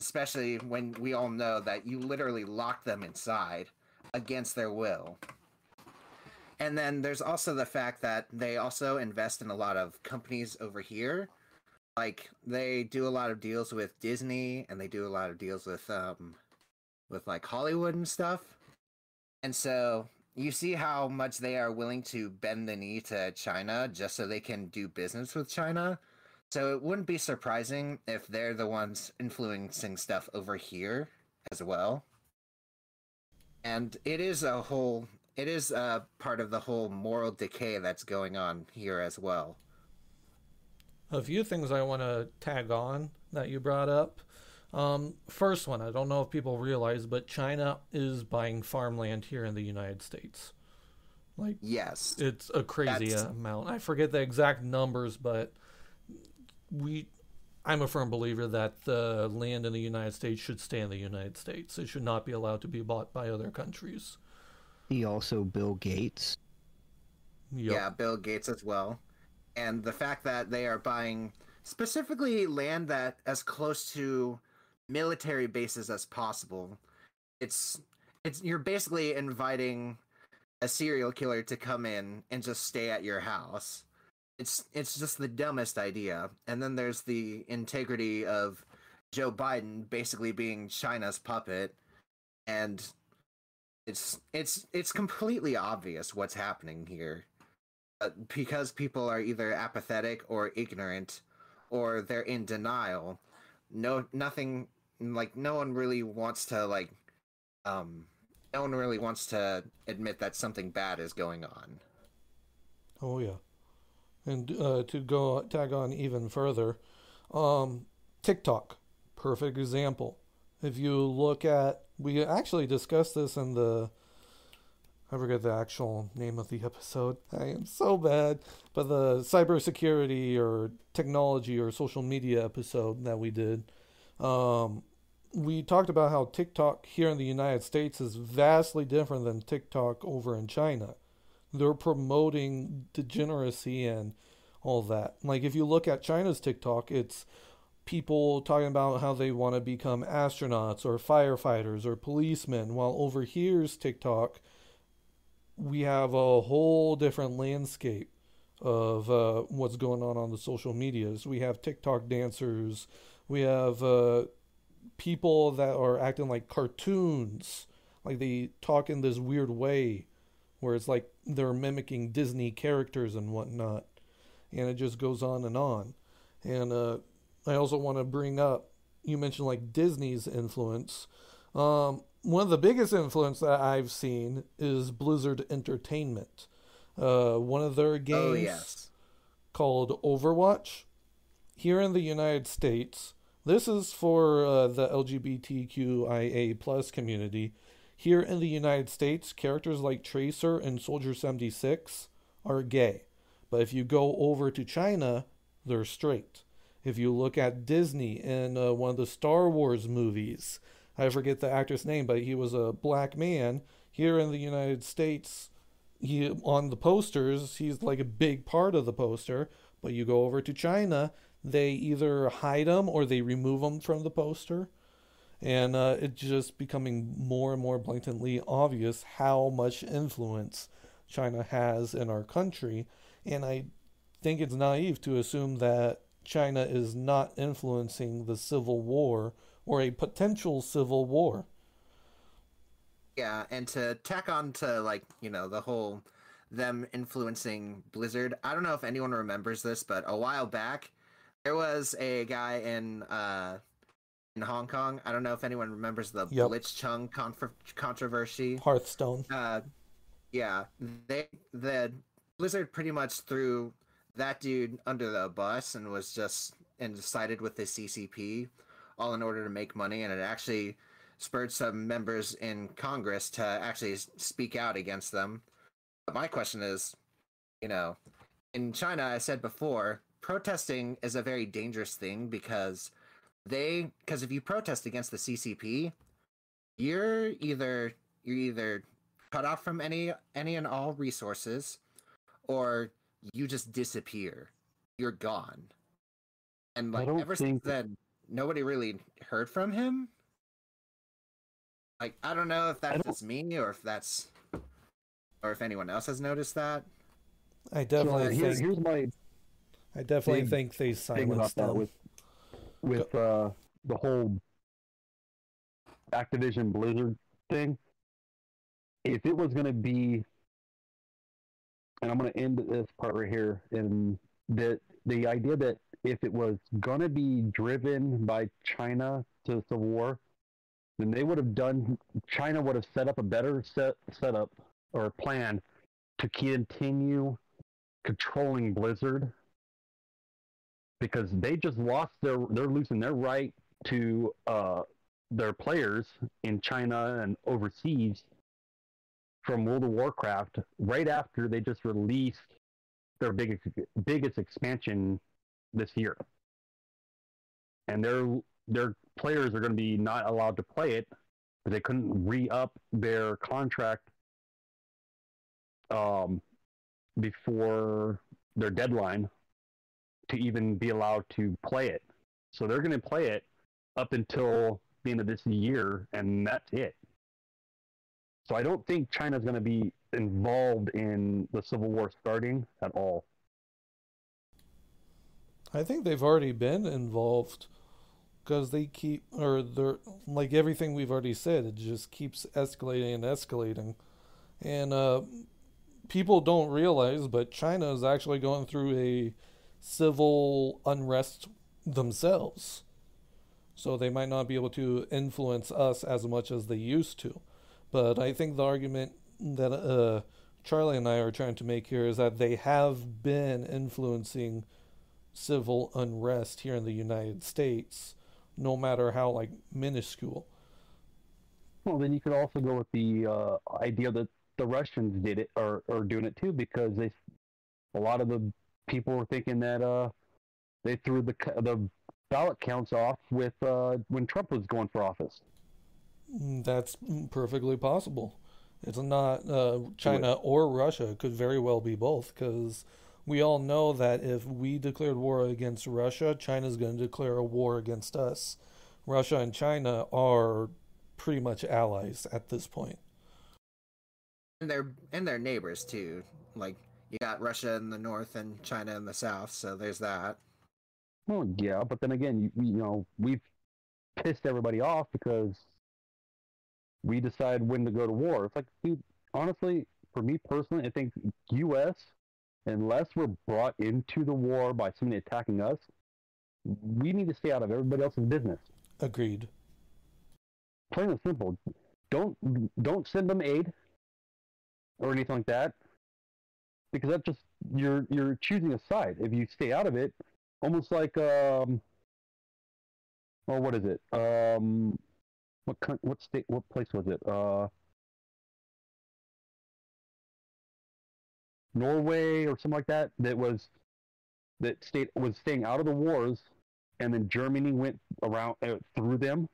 especially when we all know that you literally locked them inside against their will. And then there's also the fact that they also invest in a lot of companies over here. Like they do a lot of deals with Disney and they do a lot of deals with um with like Hollywood and stuff. And so you see how much they are willing to bend the knee to China just so they can do business with China. So it wouldn't be surprising if they're the ones influencing stuff over here as well. And it is a whole it is a part of the whole moral decay that's going on here as well. A few things I want to tag on that you brought up. Um, first one, I don't know if people realize, but China is buying farmland here in the United States. Like Yes. it's a crazy That's- amount. I forget the exact numbers, but we I'm a firm believer that the land in the United States should stay in the United States. It should not be allowed to be bought by other countries. He also Bill Gates. Yep. Yeah, Bill Gates as well. And the fact that they are buying specifically land that as close to military bases as possible. It's it's you're basically inviting a serial killer to come in and just stay at your house. It's it's just the dumbest idea. And then there's the integrity of Joe Biden basically being China's puppet and it's it's it's completely obvious what's happening here uh, because people are either apathetic or ignorant or they're in denial no nothing like no one really wants to like um no one really wants to admit that something bad is going on. Oh yeah, and uh, to go tag on even further, um, TikTok, perfect example. If you look at, we actually discussed this in the, I forget the actual name of the episode. I am so bad, but the cybersecurity or technology or social media episode that we did. Um, we talked about how TikTok here in the United States is vastly different than TikTok over in China. They're promoting degeneracy and all that. Like if you look at China's TikTok, it's people talking about how they want to become astronauts or firefighters or policemen, while over here's TikTok, we have a whole different landscape of uh, what's going on on the social medias. We have TikTok dancers, we have uh, people that are acting like cartoons, like they talk in this weird way, where it's like they're mimicking Disney characters and whatnot, and it just goes on and on. And uh, I also want to bring up you mentioned like Disney's influence. Um, one of the biggest influence that I've seen is Blizzard Entertainment. Uh, one of their games Oh yes. called Overwatch. Here in the United States, this is for uh, the LGBTQIA plus community. Here in the United States, characters like Tracer and Soldier 76 are gay. But if you go over to China, they're straight. If you look at Disney in uh, one of the Star Wars movies, I forget the actor's name, but he was a black man. Here in the United States, he on the posters, he's like a big part of the poster. But you go over to China, they either hide them or they remove them from the poster. And uh, it's just becoming more and more blatantly obvious how much influence China has in our country. And I think it's naive to assume that China is not influencing the civil war or a potential civil war. Yeah, and to tack on to like, you know, the whole them influencing Blizzard. I don't know if anyone remembers this, but a while back there was a guy in uh in Hong Kong. I don't know if anyone remembers the Yep. Blitzchung confer- controversy. Hearthstone. Uh, yeah, they the Blizzard pretty much threw that dude under the bus and was just and decided with the CCP, all in order to make money, and it actually spurred some members in Congress to actually speak out against them. But my question is, you know, in China, I said before, protesting is a very dangerous thing because they because if you protest against the CCP, you're either you're either cut off from any any and all resources or you just disappear. You're gone. And like ever think- since then nobody really heard from him. Like i don't know if that's just me or if that's or if anyone else has noticed that. I So definitely here- think here's my I definitely big think they silenced them. with with uh, the whole Activision Blizzard thing. If it was going to be, and I'm going to end this part right here, in that the idea that if it was going to be driven by China to the Civil War, then they would have done. China would have set up a better set setup or plan to continue controlling Blizzard because they just lost their they're losing their right to uh their players in China and overseas from World of Warcraft right after they just released their biggest biggest expansion this year. And their their players are going to be not allowed to play it because they couldn't re-up their contract um before their deadline to even be allowed to play it. So they're going to play it up until the end of this year, and that's it. So I don't think China's going to be involved in the Civil War starting at all. I think they've already been involved because they keep, or they're like everything we've already said, it just keeps escalating and escalating. And uh, people don't realize, but China is actually going through a civil unrest themselves. So they might not be able to influence us as much as they used to. But I think the argument that uh, Charlie and I are trying to make here is that they have been influencing civil unrest here in the United States, no matter how like minuscule. Well, then you could also go with the uh, idea that the Russians did it or are doing it too, because they, a lot of the people were thinking that uh, they threw the the ballot counts off with uh, when Trump was going for office. Mm, that's perfectly possible. It's not uh, China or Russia. It could very well be both because we all know that if we declared war against Russia, China's going to declare a war against us. Russia and China are pretty much allies at this point. And they're and they're neighbors too. Like you got Russia in the north and China in the south, so there's that. Well, yeah, but then again, you, you know, we've pissed everybody off because we decide when to go to war. It's like, dude, honestly, for me personally, I think U.S. unless we're brought into the war by somebody attacking us, we need to stay out of everybody else's business. Agreed. Plain and simple. Don't don't send them aid or anything like that, because that just you're you're choosing a side. If you stay out of it, almost like um, oh, what is it? Um, what what state? What place was it? Uh, Norway or something like that. That was that state was staying out of the wars, and then Germany went around uh, through them,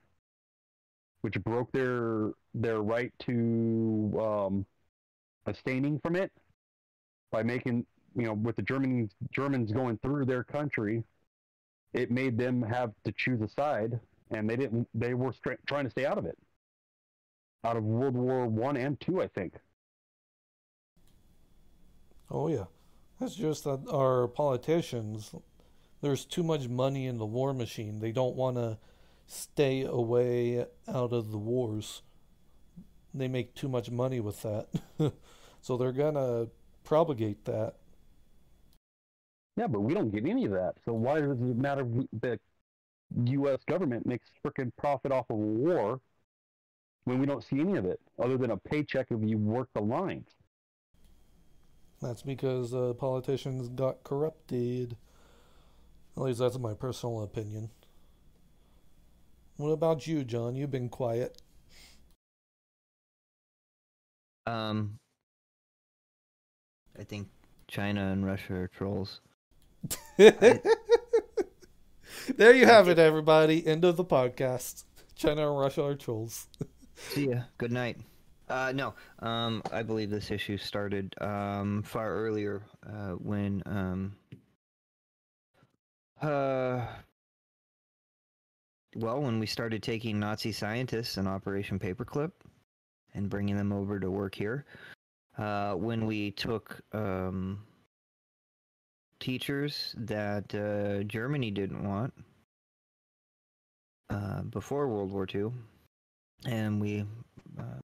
which broke their their right to um, abstaining from it by making you know with the Germans Germans going through their country, it made them have to choose a side and they didn't. They were stra- trying to stay out of it, out of World War One and Two, I think. Oh yeah, that's just that our politicians. There's too much money in the war machine. They don't want to stay away out of the wars. They make too much money with that, so they're gonna propagate that. Yeah, but we don't get any of that. So why does it matter that the U.S. government makes freaking profit off of a war when we don't see any of it other than a paycheck if you work the lines. That's because uh, politicians got corrupted. At least that's my personal opinion. What about you, John? You've been quiet. Um, I think China and Russia are trolls. I, there you have it, everybody. End of the podcast. China and Russia are trolls. See ya. Good night. Uh, no, um, I believe this issue started um, far earlier uh, when um, uh, well, when we started taking Nazi scientists in Operation Paperclip and bringing them over to work here. Uh, when we took um, teachers that uh, Germany didn't want uh, before World War II, and we uh,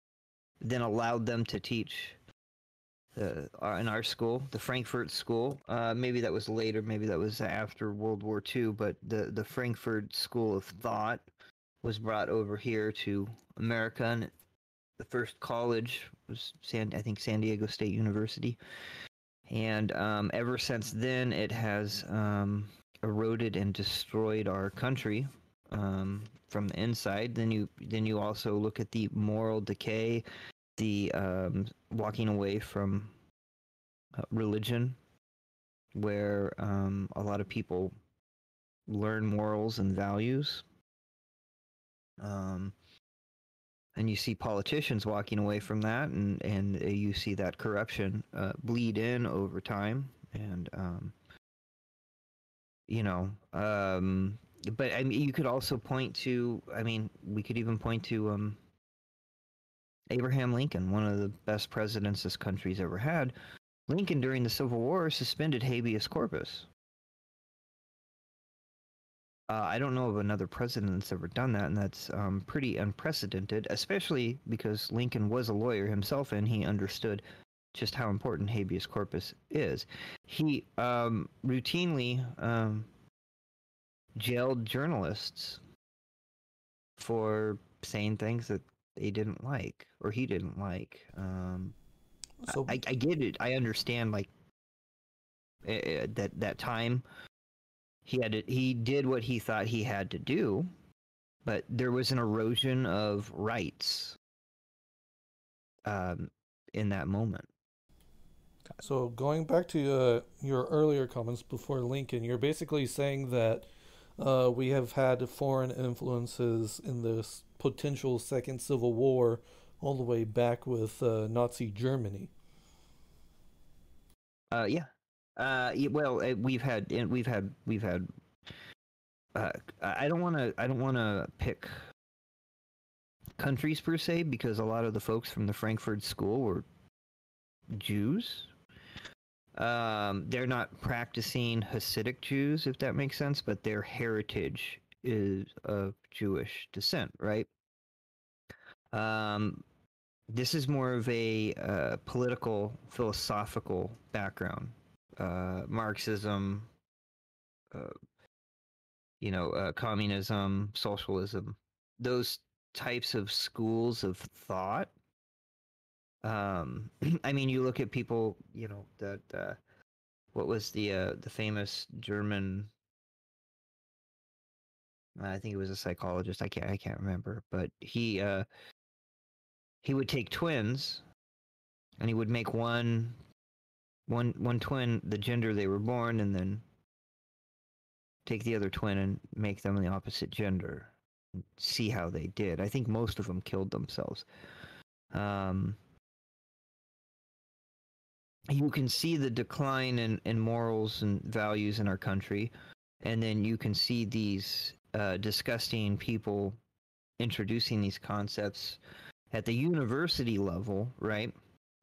then allowed them to teach uh, in our school, the Frankfurt School. Maybe that was later, maybe that was after World War II, but the, the Frankfurt School of Thought was brought over here to America, and the first college was San, I think San Diego State University, and um, ever since then it has um, eroded and destroyed our country um, from the inside. Then you then you also look at the moral decay, the um, walking away from uh, religion, where um, a lot of people learn morals and values. Um, and you see politicians walking away from that, and and you see that corruption uh, bleed in over time, and um, you know, um, but I mean, you could also point to, I mean, we could even point to um, Abraham Lincoln, one of the best presidents this country's ever had. Lincoln, during the Civil War, suspended habeas corpus. Uh, I don't know of another president that's ever done that, and that's um, pretty unprecedented, especially because Lincoln was a lawyer himself and he understood just how important habeas corpus is. He um, routinely um, jailed journalists for saying things that they didn't like or he didn't like. Um, So I, I get it. I understand like uh, that that time he had to, he did what he thought he had to do, but there was an erosion of rights um, in that moment. So going back to uh, your earlier comments before Lincoln, you're basically saying that uh, we have had foreign influences in this potential second civil war all the way back with uh, Nazi Germany. Uh, yeah. Uh, well, uh, we've had we've had we've had. Uh, I I don't want to. I don't want to pick countries per se because a lot of the folks from the Frankfurt School were Jews. Um, they're not practicing Hasidic Jews, if that makes sense, but their heritage is of Jewish descent, right? Um, this is more of a uh, political, philosophical background. Uh, Marxism, uh, you know, uh, communism, socialism, those types of schools of thought. Um, I mean, you look at people, you know, that uh, what was the uh, the famous German? I think it was a psychologist. I can't I can't remember, but he uh, he would take twins, and he would make one one one twin the gender they were born, and then take the other twin and make them the opposite gender. and See how they did. I think most of them killed themselves. Um, you can see the decline in, in morals and values in our country, and then you can see these uh, disgusting people introducing these concepts at the university level, right?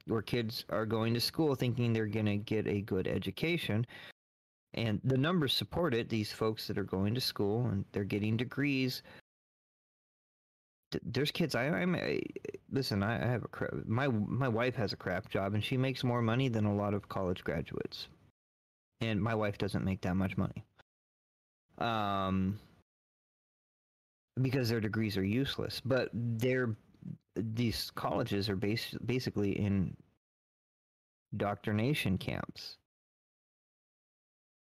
Where kids are going to school thinking they're going to get a good education. And the numbers support it. These folks that are going to school and they're getting degrees. There's kids. I, I'm. I, listen. I, I have a crap. My my wife has a crap job, and she makes more money than a lot of college graduates. And my wife doesn't make that much money. Um, because their degrees are useless. But they're these colleges are bas- basically in indoctrination camps.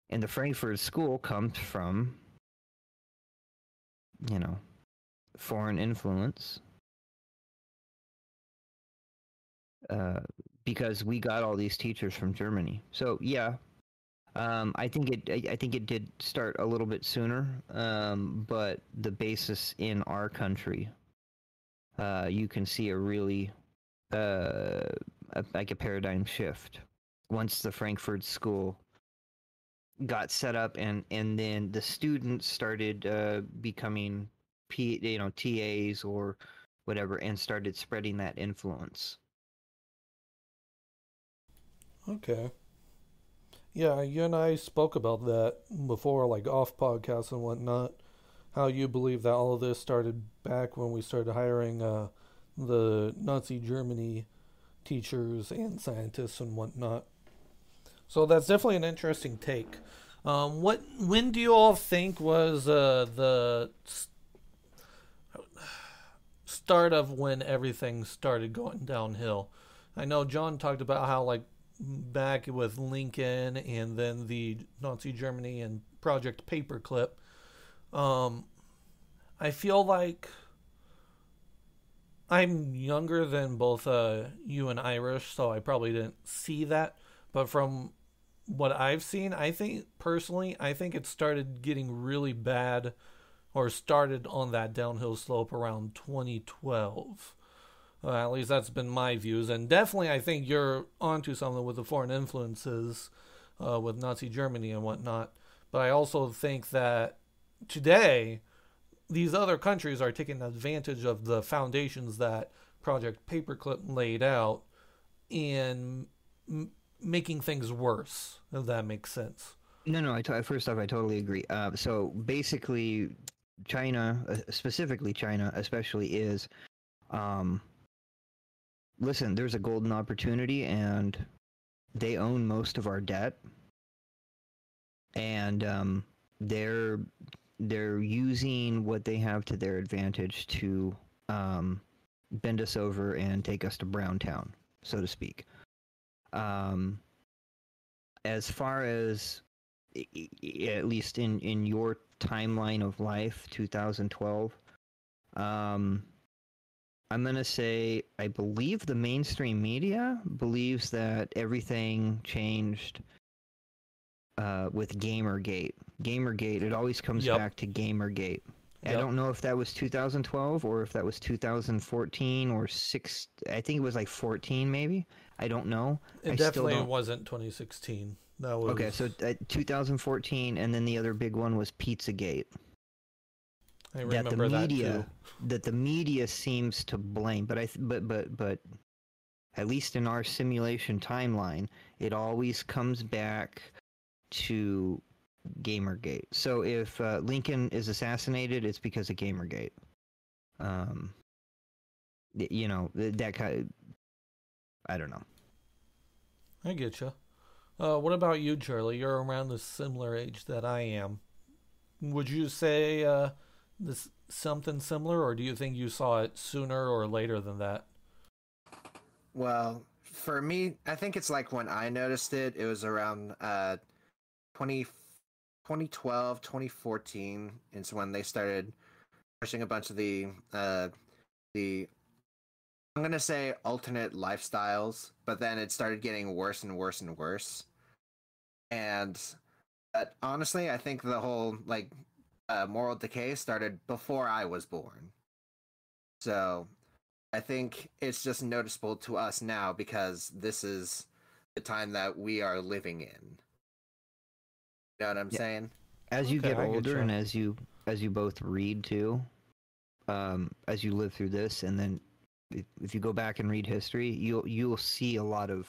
And the Frankfurt School comes from, you know, foreign influence. Uh, because we got all these teachers from Germany. So yeah, um, I think it. I, I think it did start a little bit sooner, um, but the basis in our country uh, you can see a really uh, a, like a paradigm shift once the Frankfurt School got set up, and and then the students started uh, becoming P, you know TAs or whatever, and started spreading that influence. Okay. Yeah, you and I spoke about that before, like off podcasts and whatnot. How you believe that all of this started back when we started hiring uh, the Nazi Germany teachers and scientists and whatnot. So that's definitely an interesting take. Um, what when do you all think was uh, the s- start of when everything started going downhill? I know John talked about how like back with Lincoln and then the Nazi Germany and Project Paperclip. Um, I feel like I'm younger than both uh, you and Irish, so I probably didn't see that. But from what I've seen, I think personally, I think it started getting really bad or started on that downhill slope around 2012. Uh, at least that's been my views, and definitely I think you're onto something with the foreign influences uh, with Nazi Germany and whatnot. But I also think that today these other countries are taking advantage of the foundations that Project Paperclip laid out and m- making things worse. If that makes sense. No, no. I t- first off, I totally agree. Uh, so basically, China, uh, specifically China, especially is, um, listen. There's a golden opportunity, and they own most of our debt, and um, they're they're using what they have to their advantage to um, bend us over and take us to Browntown, so to speak. Um, as far as at least in in your timeline of life 2012 um i'm going to say i believe the mainstream media believes that everything changed uh with gamergate gamergate it always comes Yep. back to gamergate I don't know if that was 2012 or if that was 2014 or six. I think it was like 14, maybe. I don't know. It I definitely wasn't 2016. That was Okay, so uh, 2014, and then the other big one was Pizzagate. I remember that the that media too. that the media seems to blame, but I th- but but but at least in our simulation timeline, it always comes back to Gamergate. So if uh, Lincoln is assassinated, it's because of Gamergate. Um, you know that kind. I don't know. I get you. Uh, what about you, Charlie? You're around the similar age that I am. Would you say uh, this something similar, or do you think you saw it sooner or later than that? Well, for me, I think it's like when I noticed it, it was around uh 20, 2012, 2014 is when they started pushing a bunch of the uh the I'm to say alternate lifestyles, but then it started getting worse and worse and worse. And but honestly, I think the whole like uh, moral decay started before I was born. So, I think it's just noticeable to us now because this is the time that we are living in. You know what I'm Yeah. saying? as you Okay, get I older ya. and as you as you both read too um as you live through this and then if, if you go back and read history you'll you'll see a lot of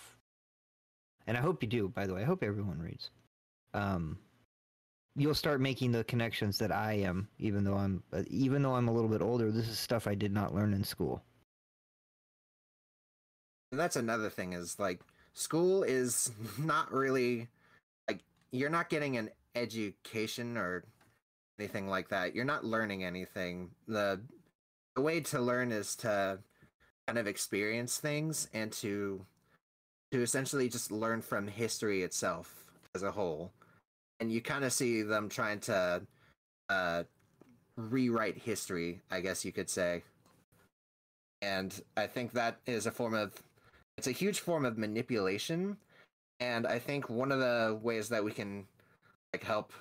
and i hope you do by the way i hope everyone reads um you'll start making the connections that i am even though i'm uh, even though i'm a little bit older this is stuff i did not learn in school And that's another thing is like school is not really like you're not getting an education or anything like that. You're not learning anything. The the way to learn is to kind of experience things and to to essentially just learn from history itself as a whole. And you kind of see them trying to uh rewrite history, I guess you could say. And I think that is a form of it's a huge form of manipulation and i think one of the ways that we can like help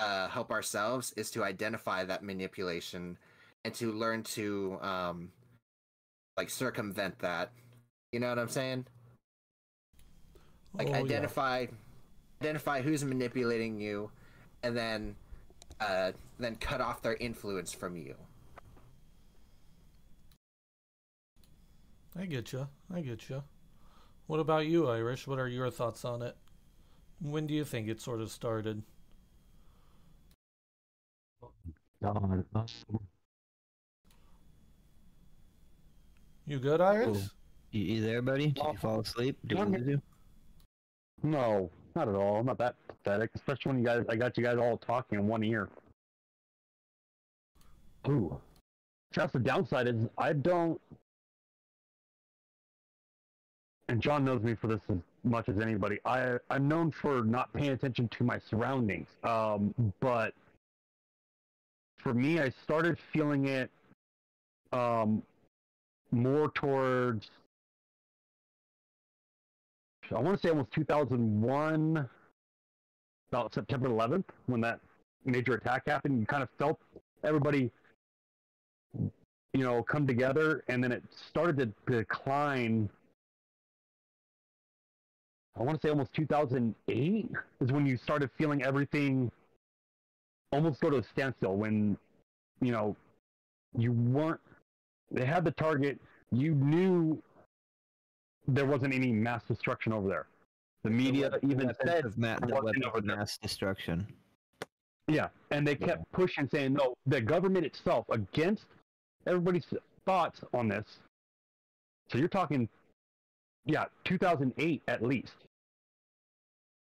uh help ourselves is to identify that manipulation and to learn to um like circumvent that you know what i'm saying like Oh, yeah. identify identify who's manipulating you and then uh then cut off their influence from you I get you. I get you. What about you, Irish? What are your thoughts on it? When do you think it sort of started? God. You good, Irish? Cool. you, you there buddy did Oh, you fall asleep did we I'm- lose you? No, not at all. I'm not that pathetic, especially when you guys I got you guys all talking in one ear. Ooh. That's the downside is I don't and John knows me for this as much as anybody. I I'm known for not paying attention to my surroundings. Um, but for me I started feeling it um more towards I want to say almost 2001, about September 11th, when that major attack happened. You kind of felt everybody, you know, come together, and then it started to decline. I want to say almost 2008 is when you started feeling everything almost go to a standstill. When, you know, you weren't. They had the target. You knew there wasn't any mass destruction over there. The media even said, ma- the wasn't of mass destruction yeah, and they kept pushing, saying, no, the government itself, against everybody's thoughts on this. So you're talking, yeah, 2008 at least.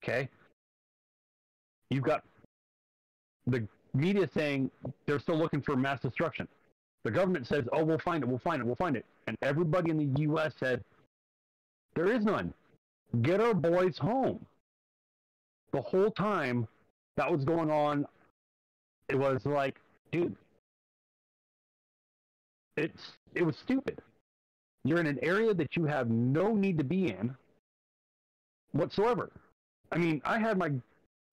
Okay? You've got the media saying they're still looking for mass destruction. The government says, "Oh, we'll find it. We'll find it. We'll find it," and everybody in the U.S. said, "There is none. Get our boys home." The whole time that was going on, it was like, dude, it's it was stupid. You're in an area that you have no need to be in whatsoever. I mean, I had my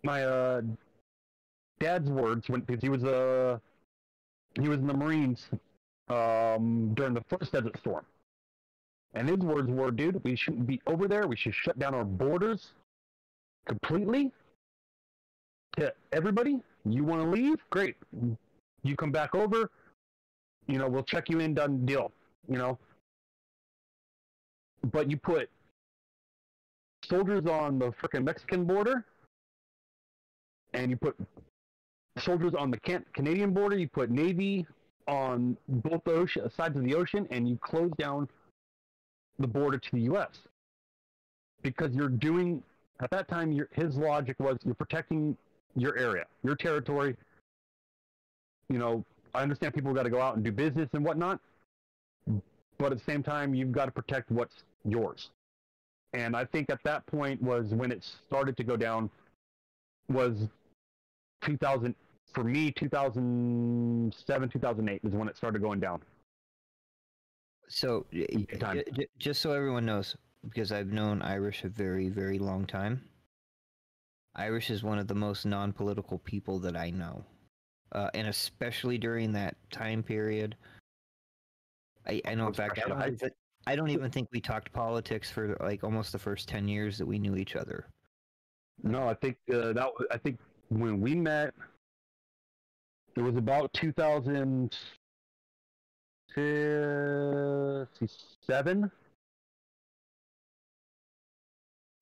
my uh, dad's words when because he was uh he was in the Marines um, during the first desert storm, and his words were, "Dude, we shouldn't be over there. We should shut down our borders completely to everybody. You want to leave? Great. You come back over. You know, we'll check you in. Done deal. You know." But you put soldiers on the frickin' Mexican border, and you put soldiers on the can- Canadian border. You put Navy on both the ocean, sides of the ocean, and you close down the border to the U.S. because you're doing at that time. His logic was you're protecting your area, your territory. You know, I understand people got to go out and do business and whatnot, but at the same time, you've got to protect what's yours. And I think at that point was when it started to go down. Was 2000 for me 2007 2008 is when it started going down. So, y- y- Big time. j- j- just so everyone knows, because I've known Irish a very, very long time, Irish is one of the most non political people that I know. Uh, and especially during that time period. I, I know, fact, I fresh out of don't, I don't even think we talked politics for like almost the first 10 years that we knew each other. No, I think uh, that I think when we met, it was about 2007.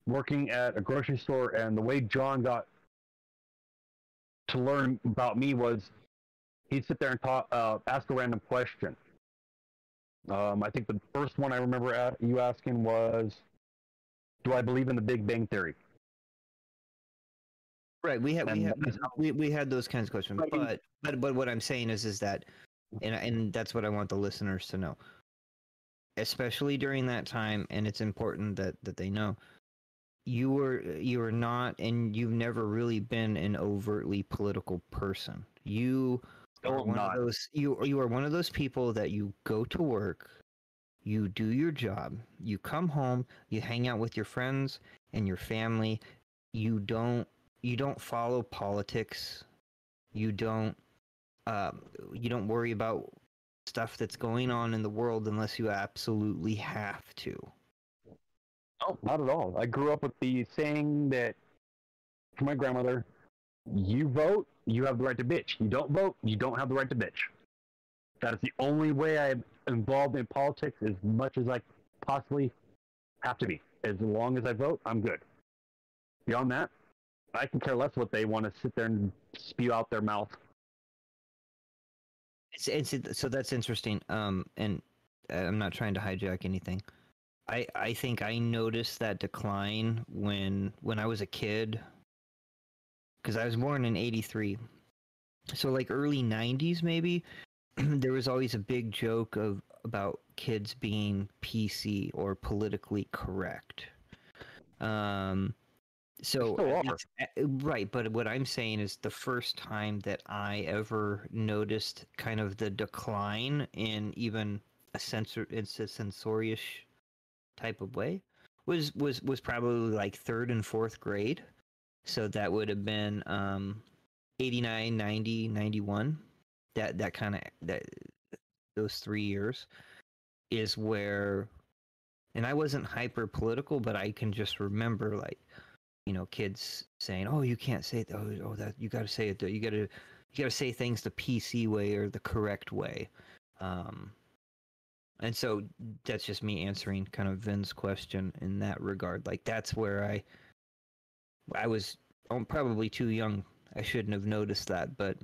Working at a grocery store, and the way John got to learn about me was he'd sit there and talk, uh, ask a random question. Um, I think the first one I remember at, you asking was, "Do I believe in the Big Bang Theory?" Right. We had we had we, we had those kinds of questions, but but but what I'm saying is is that, and and that's what I want the listeners to know, especially during that time, and it's important that that they know. You were you were not, and you've never really been an overtly political person. You are Oh, one not. of those you you are one of those people that you go to work, you do your job, you come home, you hang out with your friends and your family. You don't you don't follow politics. You don't um, you don't worry about stuff that's going on in the world unless you absolutely have to. Oh, not at all. I grew up with the saying that my grandmother, you vote, you have the right to bitch. You don't vote, you don't have the right to bitch. That is the only way I'm involved in politics as much as I possibly have to be. As long as I vote, I'm good. Beyond that, I can care less what they want to sit there and spew out their mouth. It's, it's so that's interesting. Um, and I'm not trying to hijack anything. I I think I noticed that decline when when I was a kid. Because I was born in '83, so like early '90s maybe. there was always a big joke of about kids being PC or politically correct. Um, so still at are. least- right, but what I'm saying is the first time that I ever noticed kind of the decline in even a sensor, it's a sensorious type of way was was was probably like third and fourth grade. So that would have been um 89, 90, 91. That that kind of that those 3 years is where and I wasn't hyper political, but I can just remember like you know kids saying, "Oh, you can't say that. Oh, oh that you got to say it. You got to you got to say things the PC way or the correct way." Um and so that's just me answering kind of Vin's question in that regard. Like that's where I I was um, probably too young. I shouldn't have noticed that, but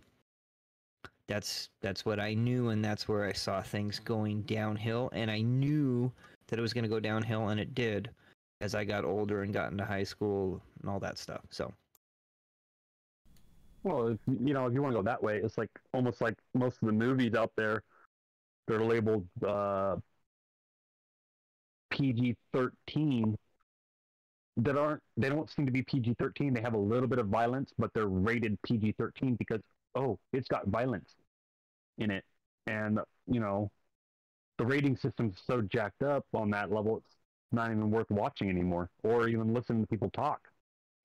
that's that's what I knew and that's where I saw things going downhill and I knew that it was going to go downhill and it did as I got older and got into high school and all that stuff. So, Well, you know, if you want to go that way, it's like almost like most of the movies out there they're labeled uh, PG-13 that aren't they don't seem to be PG-13. They have a little bit of violence, but they're rated PG-13 because oh, it's got violence in it, and you know the rating system's so jacked up on that level, it's not even worth watching anymore, or even listening to people talk.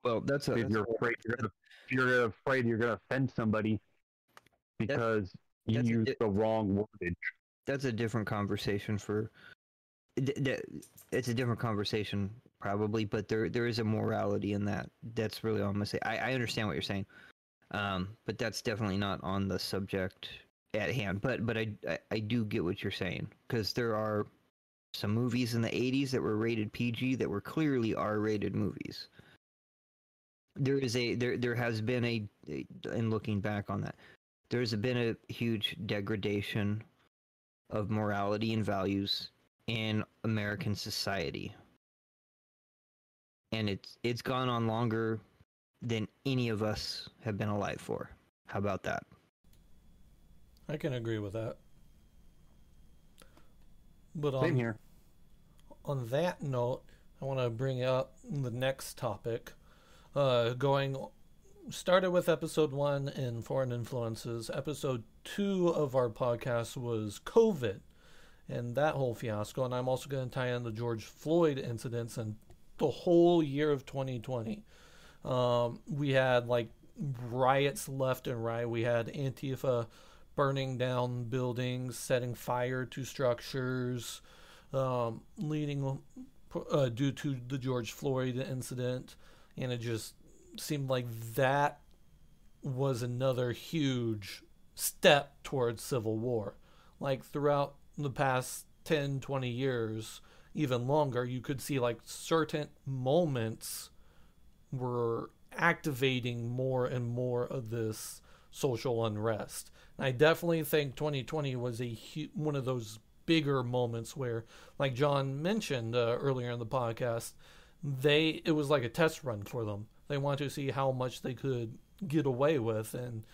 Well, that's a, if that's you're afraid you're gonna, if you're afraid you're gonna offend somebody because you that's used di- the wrong wordage. that's a different conversation for it's a different conversation probably but there there is a morality in that. That's really all i'm gonna say. I, I understand what you're saying. Um but that's definitely not on the subject at hand. But but i i, I do get what you're saying because there are some movies in the 80s that were rated pg that were clearly r-rated movies. There is a there there has been a in looking back on that there's been a huge degradation of morality and values in American society. And it's it's gone on longer than any of us have been alive for. How about that? I can agree with that. But Same on, here. on that note, I want to bring up the next topic. Uh, going started with episode one in foreign influences. Episode two of our podcast was COVID and that whole fiasco. And I'm also going to tie in the George Floyd incidents and the whole year of 2020. Um, we had like riots left and right. We had Antifa burning down buildings, setting fire to structures, um, leading uh, due to the George Floyd incident, and it just seemed like that was another huge step towards civil war. Like throughout the past 10, 20 years, even longer, you could see like certain moments were activating more and more of this social unrest. And I definitely think 2020 was a hu- one of those bigger moments where, like John mentioned uh, earlier in the podcast, they it was like a test run for them. They wanted to see how much they could get away with, and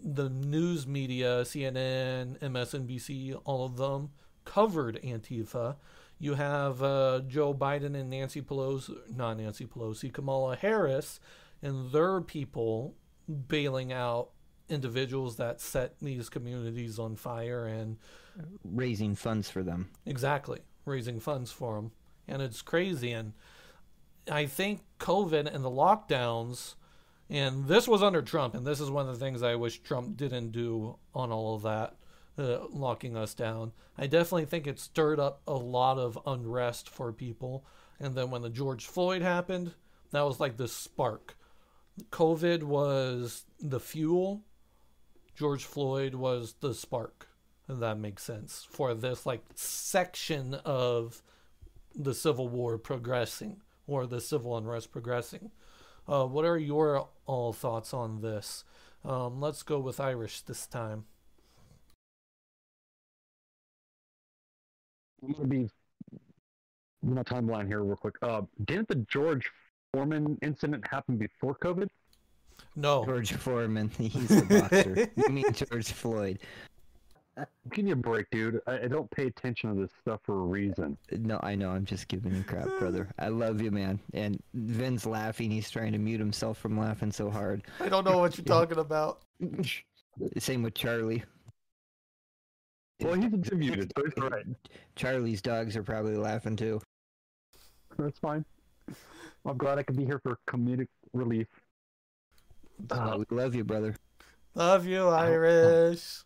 the news media, CNN, MSNBC, all of them covered Antifa. You have uh, Joe Biden and Nancy Pelosi, not Nancy Pelosi, Kamala Harris, and their people bailing out individuals that set these communities on fire and Raising funds for them. exactly raising funds for them. And it's crazy. And I think COVID and the lockdowns, and this was under Trump, and this is one of the things I wish Trump didn't do on all of that, uh, locking us down. I definitely think it stirred up a lot of unrest for people. And then when the George Floyd happened, that was like the spark. COVID was the fuel. George Floyd was the spark. If that makes sense for this like section of the Civil War progressing or the civil unrest progressing. Uh, what are your all thoughts on this? Um, let's go with Irish this time. I'm gonna be my timeline here real quick. Uh, didn't the George Foreman incident happen before COVID? No, George Foreman, he's the boxer. you mean George Floyd? Give me a break, dude. I, I don't pay attention to this stuff for a reason. No, I know. I'm just giving you crap, brother. I love you, man. And Vin's laughing. He's trying to mute himself from laughing so hard. I don't know what you're talking about. Same with Charlie. Well, he's muted, so it's all right. Charlie's dogs are probably laughing too. That's fine. I'm glad I could be here for comedic relief. Uh, we love you, brother. Love you, Irish.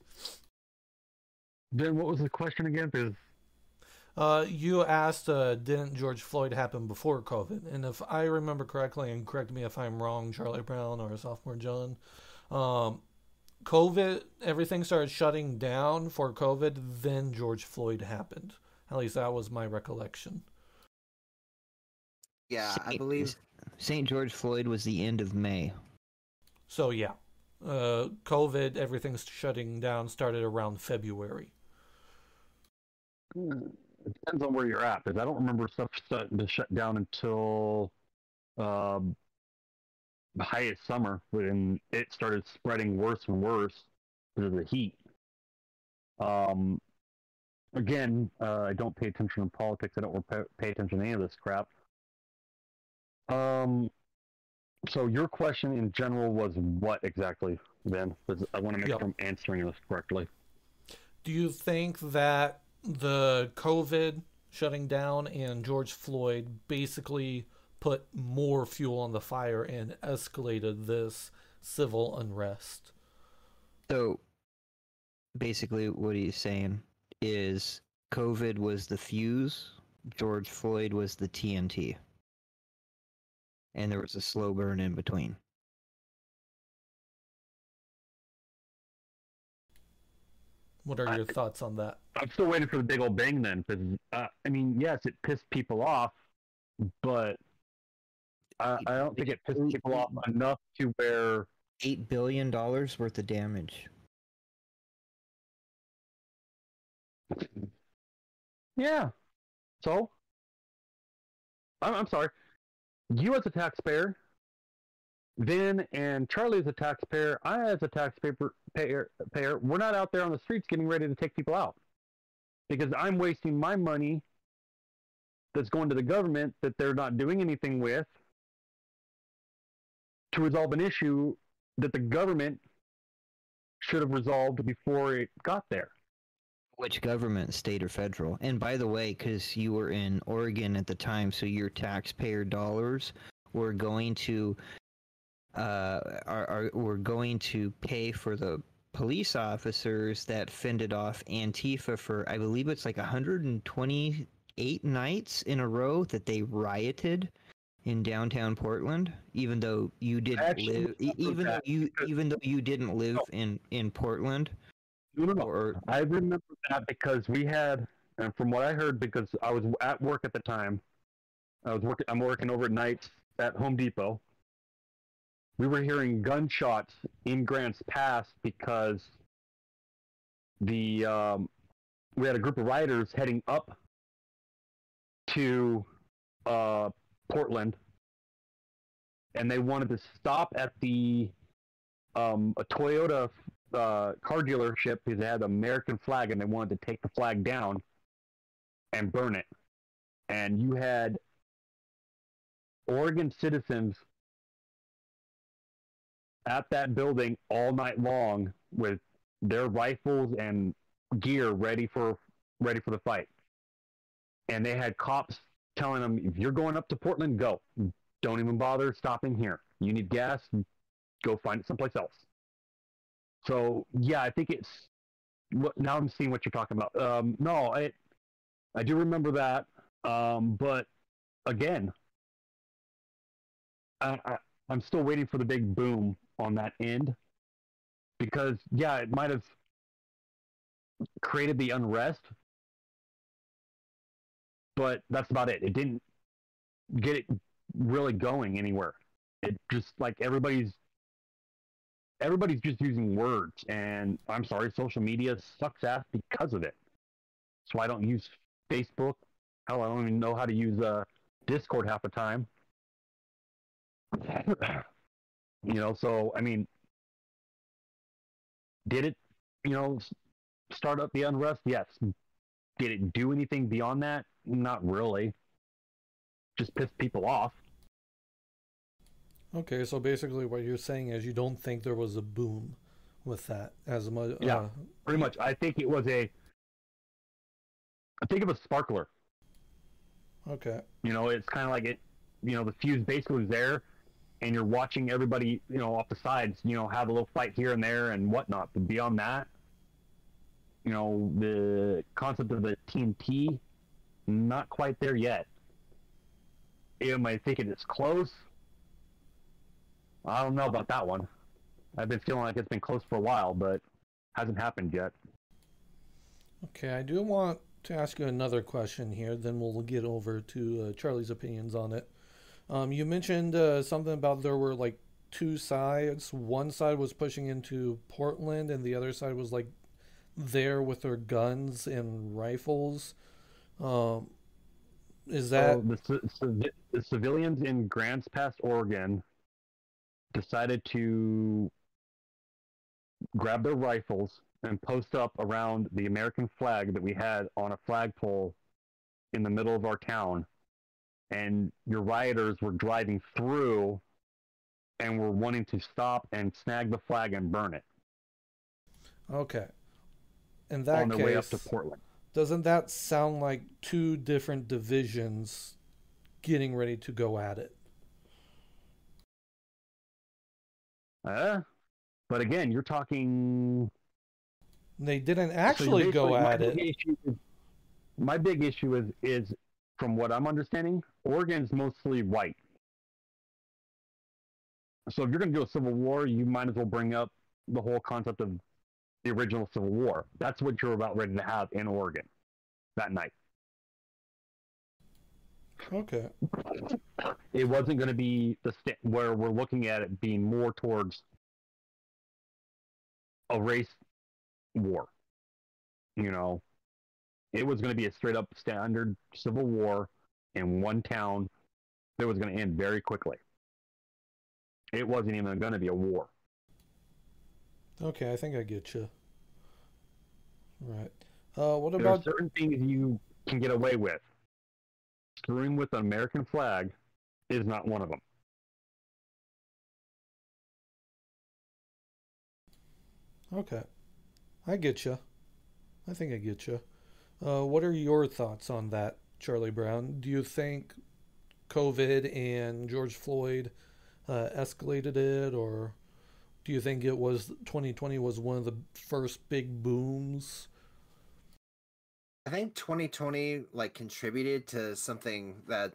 Then what was the question again? Because Uh, you asked, uh, didn't George Floyd happen before COVID? And if I remember correctly, and correct me if I'm wrong, Charlie Brown or sophomore John, um, COVID, everything started shutting down for COVID, then George Floyd happened. At least that was my recollection. Yeah, I believe. St. George Floyd was the end of May. So, yeah, uh, COVID, everything's shutting down, started around February. depends on where you're at. Because I don't remember stuff starting to shut down until um, the height of summer, when it started spreading worse and worse because of the heat. Um, again, uh, I don't pay attention to politics. I don't pay, attention to any of this crap. Um, so your question in general was what exactly, then? I want to make Yep. sure I'm answering this correctly. Do you think that the COVID shutting down and George Floyd basically put more fuel on the fire and escalated this civil unrest? So basically, what he's saying is COVID was the fuse, George Floyd was the TNT. And there was a slow burn in between. What are I- your thoughts on that? I'm still waiting for the big old bang then, because uh, I mean, yes, it pissed people off, but I, I don't think it pissed people off enough to where $8 billion worth of damage. Yeah. So, I'm, I'm sorry. You as a taxpayer, Vin and Charlie as a taxpayer, I as a taxpayer payer, payer, we're not out there on the streets getting ready to take people out because I'm wasting my money that's going to the government that they're not doing anything with to resolve an issue that the government should have resolved before it got there. Which government, state or federal? And by the way, because you were in Oregon at the time, so your taxpayer dollars were going to uh, are, are were going to pay for the police officers that fended off Antifa for I believe it's like 128 nights in a row that they rioted in downtown Portland, even though you didn't actually live, even though you even though you didn't live No. in in Portland, No, no, no. or I remember that because we had, and from what I heard, because I was at work at the time, I was working. I'm working over at night at Home Depot. We were hearing gunshots in Grants Pass because the um, we had a group of riders heading up to uh, Portland, and they wanted to stop at the um, a Toyota uh, car dealership because they had the American flag and they wanted to take the flag down and burn it. And you had Oregon citizens at that building all night long with their rifles and gear ready for ready for the fight. And they had cops telling them, if you're going up to Portland, go. Don't even bother stopping here. You need gas, go find it someplace else. So yeah, I think it's what now I'm seeing what you're talking about. Um, no, I I do remember that, um, but again, I, I I'm still waiting for the big boom on that end because yeah, it might have created the unrest, but that's about it. It didn't get it really going anywhere. It just like everybody's everybody's just using words and i'm sorry social media sucks ass because of it. So i don't use facebook. Hell i don't even know how to use uh, discord half the time. You know so i mean did it you know start up the unrest? Yes did it do anything beyond that not really just pissed people off Okay, so basically what you're saying is you don't think there was a boom with that as much. Yeah. Uh, pretty much i think it was a i think of a sparkler okay. You know, it's kind of like it. You know, the fuse basically was there, and you're watching everybody, you know, off the sides, you know, have a little fight here and there and whatnot. But beyond that, you know, the concept of the TNT, not quite there yet. Am I thinking it's close? I don't know about that one. I've been feeling like it's been close for a while, but hasn't happened yet. Okay, I do want to ask you another question here, then we'll get over to uh, Charlie's opinions on it. Um, you mentioned uh, something about there were like two sides. One side was pushing into Portland, and the other side was like there with their guns and rifles. Um, is that the, ci- the civilians in Grants Pass, Oregon, decided to grab their rifles and post up around the American flag that we had on a flagpole in the middle of our town. And your rioters were driving through and were wanting to stop and snag the flag and burn it Okay. In that on their case, way up to Portland. doesn't that sound like two different divisions getting ready to go at it? Uh, but again, you're talking. They didn't so actually go basically my at it. issue my big issue is is from what I'm understanding, Oregon's mostly white. So if you're going to do a civil war, you might as well bring up the whole concept of the original Civil War. That's what you're about ready to have in Oregon that night. Okay. It wasn't going to be the st- where we're looking at it being more towards a race war. You know, it was going to be a straight up standard civil war in one town that was going to end very quickly. It wasn't even going to be a war. Okay, I think I get you. Right. Uh, what There are about certain things you can get away with. Screwing with an American flag is not one of them. Okay, I get you. I think I get you. Uh, what are your thoughts on that, Charlie Brown? Do you think COVID and George Floyd uh, escalated it, or do you think it was 2020 was one of the first big booms? I think 2020 like contributed to something that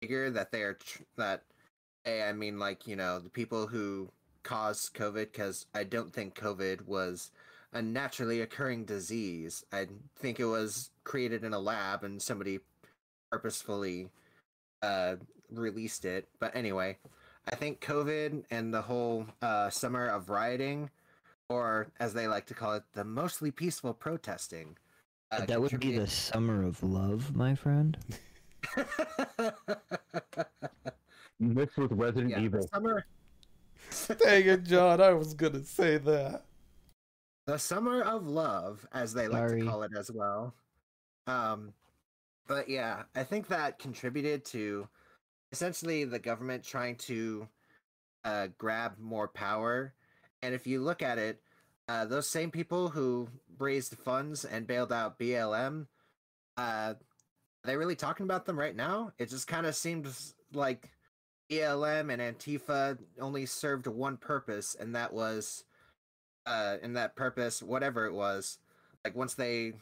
bigger that they are tr- that hey, I mean like you know the people who caused COVID because I don't think COVID was a naturally occurring disease. I think it was created in a lab and somebody purposefully uh, released it. But anyway, I think COVID and the whole uh, summer of rioting, or as they like to call it, the mostly peaceful protesting. uh, that would be the summer of love, my friend. Mixed with Resident yeah, Evil. summer. Dang it, John! I was gonna say that. the summer of love as they like Sorry. to call it as well um but yeah i think that contributed to essentially the government trying to uh grab more power and if you look at it uh those same people who raised funds and bailed out blm uh are they really talking about them right now? It just kind of seems like blm and antifa only served one purpose and that was uh in that purpose whatever it was like once they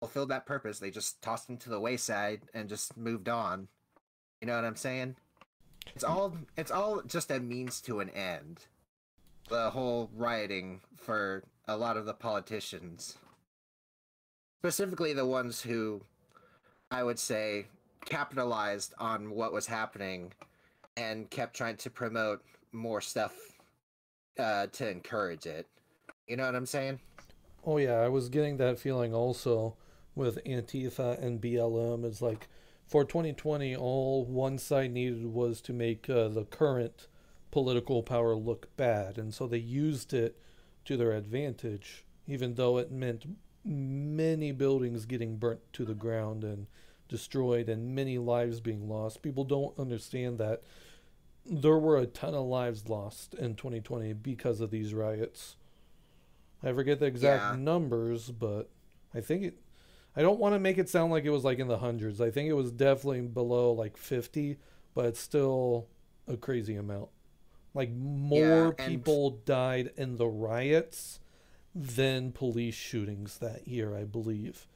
fulfilled that purpose they just tossed them to the wayside and just moved on you know what i'm saying it's all it's all just a means to an end the whole rioting for a lot of the politicians specifically the ones who i would say capitalized on what was happening and kept trying to promote more stuff uh, to encourage it you know what I'm saying? Oh yeah, I was getting that feeling also with Antifa and BLM. It's like for 2020, all one side needed was to make uh, the current political power look bad, and so they used it to their advantage, even though it meant many buildings getting burnt to the ground and destroyed and many lives being lost. People don't understand that there were a ton of lives lost in 2020 because of these riots. I forget the exact Yeah. numbers, but I think it. I don't want to make it sound like it was like in the hundreds. I think it was definitely below like 50, but it's still a crazy amount. Like more Yeah, people died in the riots than police shootings that year, I believe.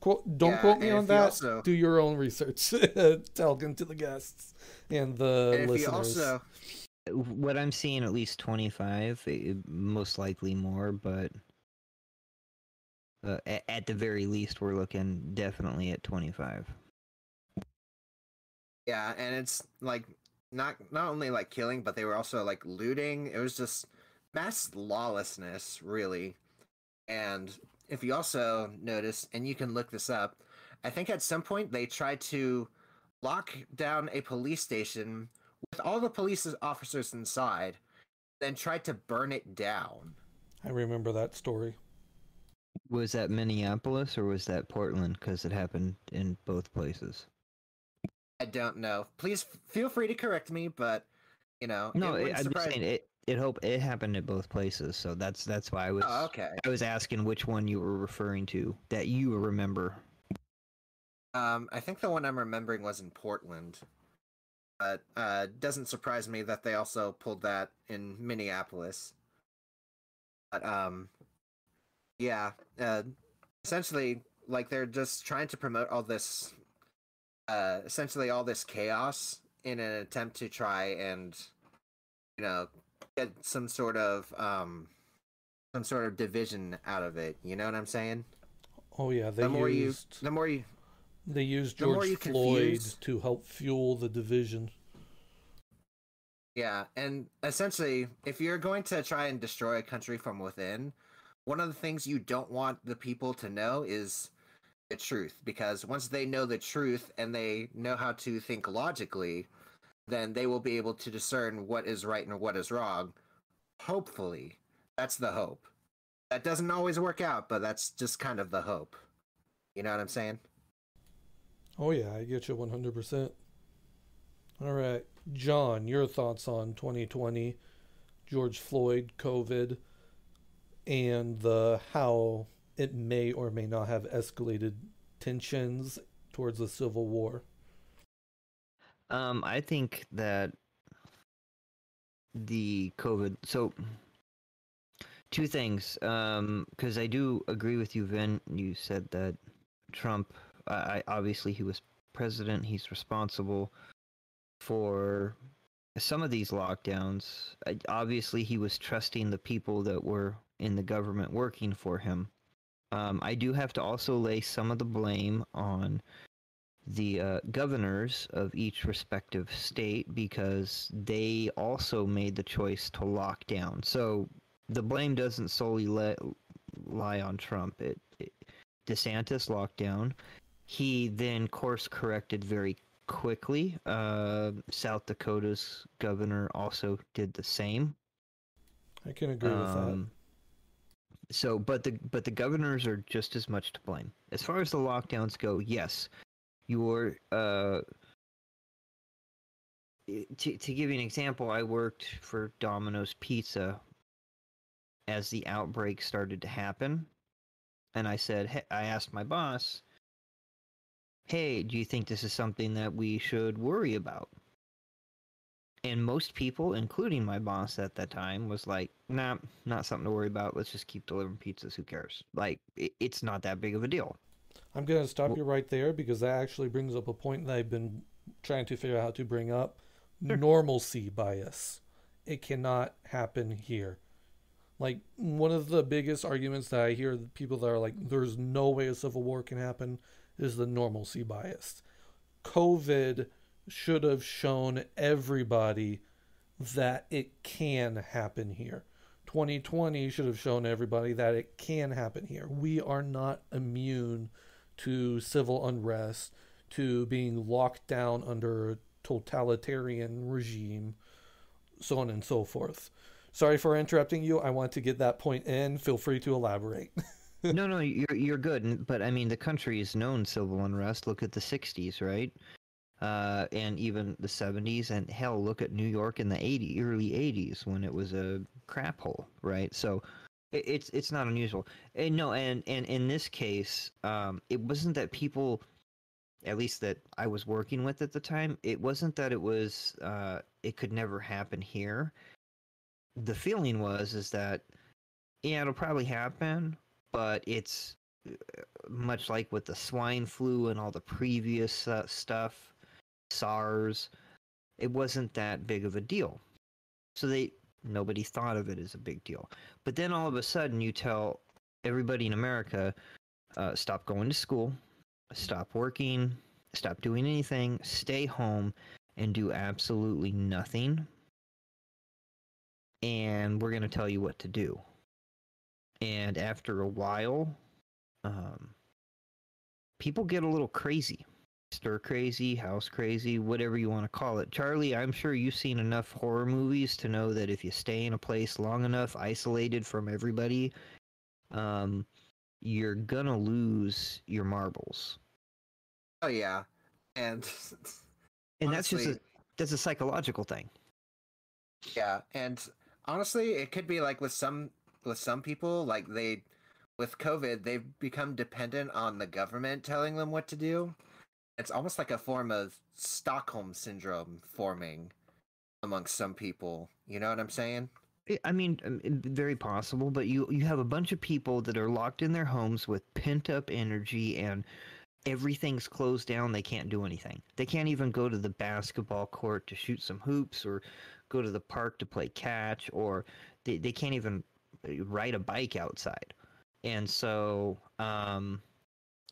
Quote, don't Yeah, quote me on if you that. also- Do your own research. Talking to the guests and the and listeners. also What I'm seeing, at least 25, eh, most likely more, but uh, at, at the very least, we're looking definitely at 25. yeah, and it's like not not only like killing, but they were also like looting. It was just mass lawlessness, really. And if you also notice, and you can look this up, I think at some point they tried to lock down a police station with all the police officers inside, then tried to burn it down. I remember that story. Was that Minneapolis or was that Portland? Because it happened in both places. I don't know. Please f- feel free to correct me, but you know, No, it, I'm just saying it. It hope it happened at both places, so that's that's why I was Oh, okay. I was asking which one you were referring to that you remember. Um, I think the one I'm remembering was in Portland, but uh, doesn't surprise me that they also pulled that in Minneapolis. But um, yeah, uh, essentially, like they're just trying to promote all this, uh, essentially all this chaos in an attempt to try and, you know, get some sort of um, some sort of division out of it. You know what I'm saying? Oh yeah, they the more used you, the more you, they used George you Floyd confuse- to help fuel the division. Yeah, and essentially, if you're going to try and destroy a country from within, one of the things you don't want the people to know is the truth. Because once they know the truth and they know how to think logically, then they will be able to discern what is right and what is wrong. Hopefully. That's the hope. That doesn't always work out, but that's just kind of the hope. You know what I'm saying? Oh yeah, I get you 100%. All right, John, your thoughts on 2020, George Floyd, COVID, and the how it may or may not have escalated tensions towards the Civil War. Um, I think that the COVID. So, two things. Um, because I do agree with you, Vin. You said that Trump. I I- obviously he was president. He's responsible for some of these lockdowns. I- Obviously, he was trusting the people that were in the government working for him. Um, I do have to also lay some of the blame on the uh, governors of each respective state because they also made the choice to lock down. So the blame doesn't solely let, lie on Trump. It, it DeSantis locked down. He then course corrected very quickly. Uh, South Dakota's governor also did the same. I can agree with that. So, but the but the governors are just as much to blame as far as the lockdowns go. Yes, your uh. To, to give you an example, I worked for Domino's Pizza as the outbreak started to happen, and I said, hey, I asked my boss, "Hey, do you think this is something that we should worry about?" And most people, including my boss at that time, was like, "Nah, not something to worry about. Let's just keep delivering pizzas. Who cares? Like, it's not that big of a deal." I'm going to stop Well- you right there because that actually brings up a point that I've been trying to figure out how to bring up. Sure. Normalcy bias. It cannot happen here. Like, one of the biggest arguments that I hear people that are like, there's no way a civil war can happen is the normalcy bias. COVID should have shown everybody that it can happen here. 2020 should have shown everybody that it can happen here. We are not immune to civil unrest, to being locked down under a totalitarian regime, so on and so forth. Sorry for interrupting you. I want to get that point in. Feel free to elaborate. no, no, you're you're good. But I mean, the country has known civil unrest. Look at the '60s, right? Uh, and even the '70s, and hell, look at New York in the '80s, early '80s when it was a crap hole, right? So it, it's it's not unusual. And no, and and in this case, um, it wasn't that people, at least that I was working with at the time, it wasn't that it was uh, it could never happen here. The feeling was is that yeah, it'll probably happen, but it's uh, much like with the swine flu and all the previous uh, stuff, SARS. It wasn't that big of a deal, so they nobody thought of it as a big deal. But then all of a sudden, you tell everybody in America, uh, stop going to school, stop working, stop doing anything, stay home, and do absolutely nothing. And we're going to tell you what to do. And after a while, um, people get a little crazy. Stir crazy, house crazy, whatever you want to call it. Charlie, I'm sure you've seen enough horror movies to know that if you stay in a place long enough, isolated from everybody, um, you're gonna lose your marbles, Oh yeah, and and that's just a, that's a psychological thing. yeah, and honestly, it could be like with some with some people, like they with COVID, they've become dependent on the government telling them what to do. It's almost like a form of Stockholm syndrome forming amongst some people. You know what I'm saying? I- mean, um, very possible, but you you have a bunch of people that are locked in their homes with pent up energy and everything's closed down. They can't do anything. They can't even go to the basketball court to shoot some hoops or go to the park to play catch or they, they can't even ride a bike outside. And so um,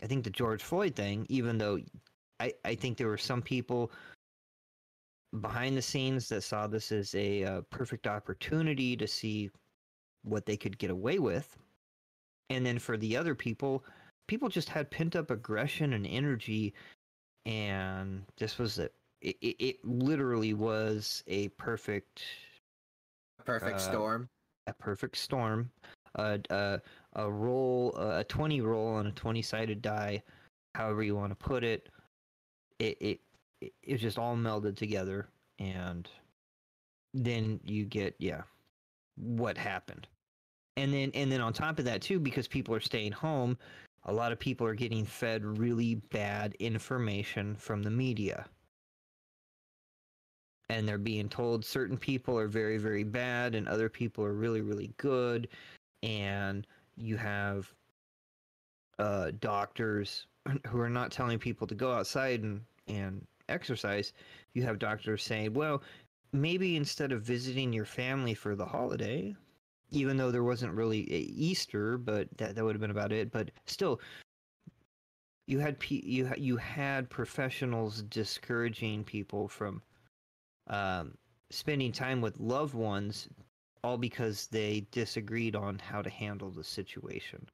I think the George Floyd thing, even though I, I think there were some people behind the scenes that saw this as a uh, perfect opportunity to see what they could get away with. And then for the other people, people just had pent up aggression and energy. And this was a, it, it, it literally was a perfect, Perfect Uh, storm. a perfect storm. A, a, a roll, a 20 roll on a 20 sided die, however you want to put it. It, it, it, it just all melded together. And then you get, yeah, what happened. And then, and then on top of that too, because people are staying home, a lot of people are getting fed really bad information from the media. And they're being told certain people are very, very bad and other people are really, really good. And you have uh, doctors who are not telling people to go outside and, and exercise. You have doctors saying, well, maybe instead of visiting your family for the holiday, even though there wasn't really a Easter, but that, that would have been about it. But still, you had pe- you you had professionals discouraging people from um, spending time with loved ones, all because they disagreed on how to handle the situation.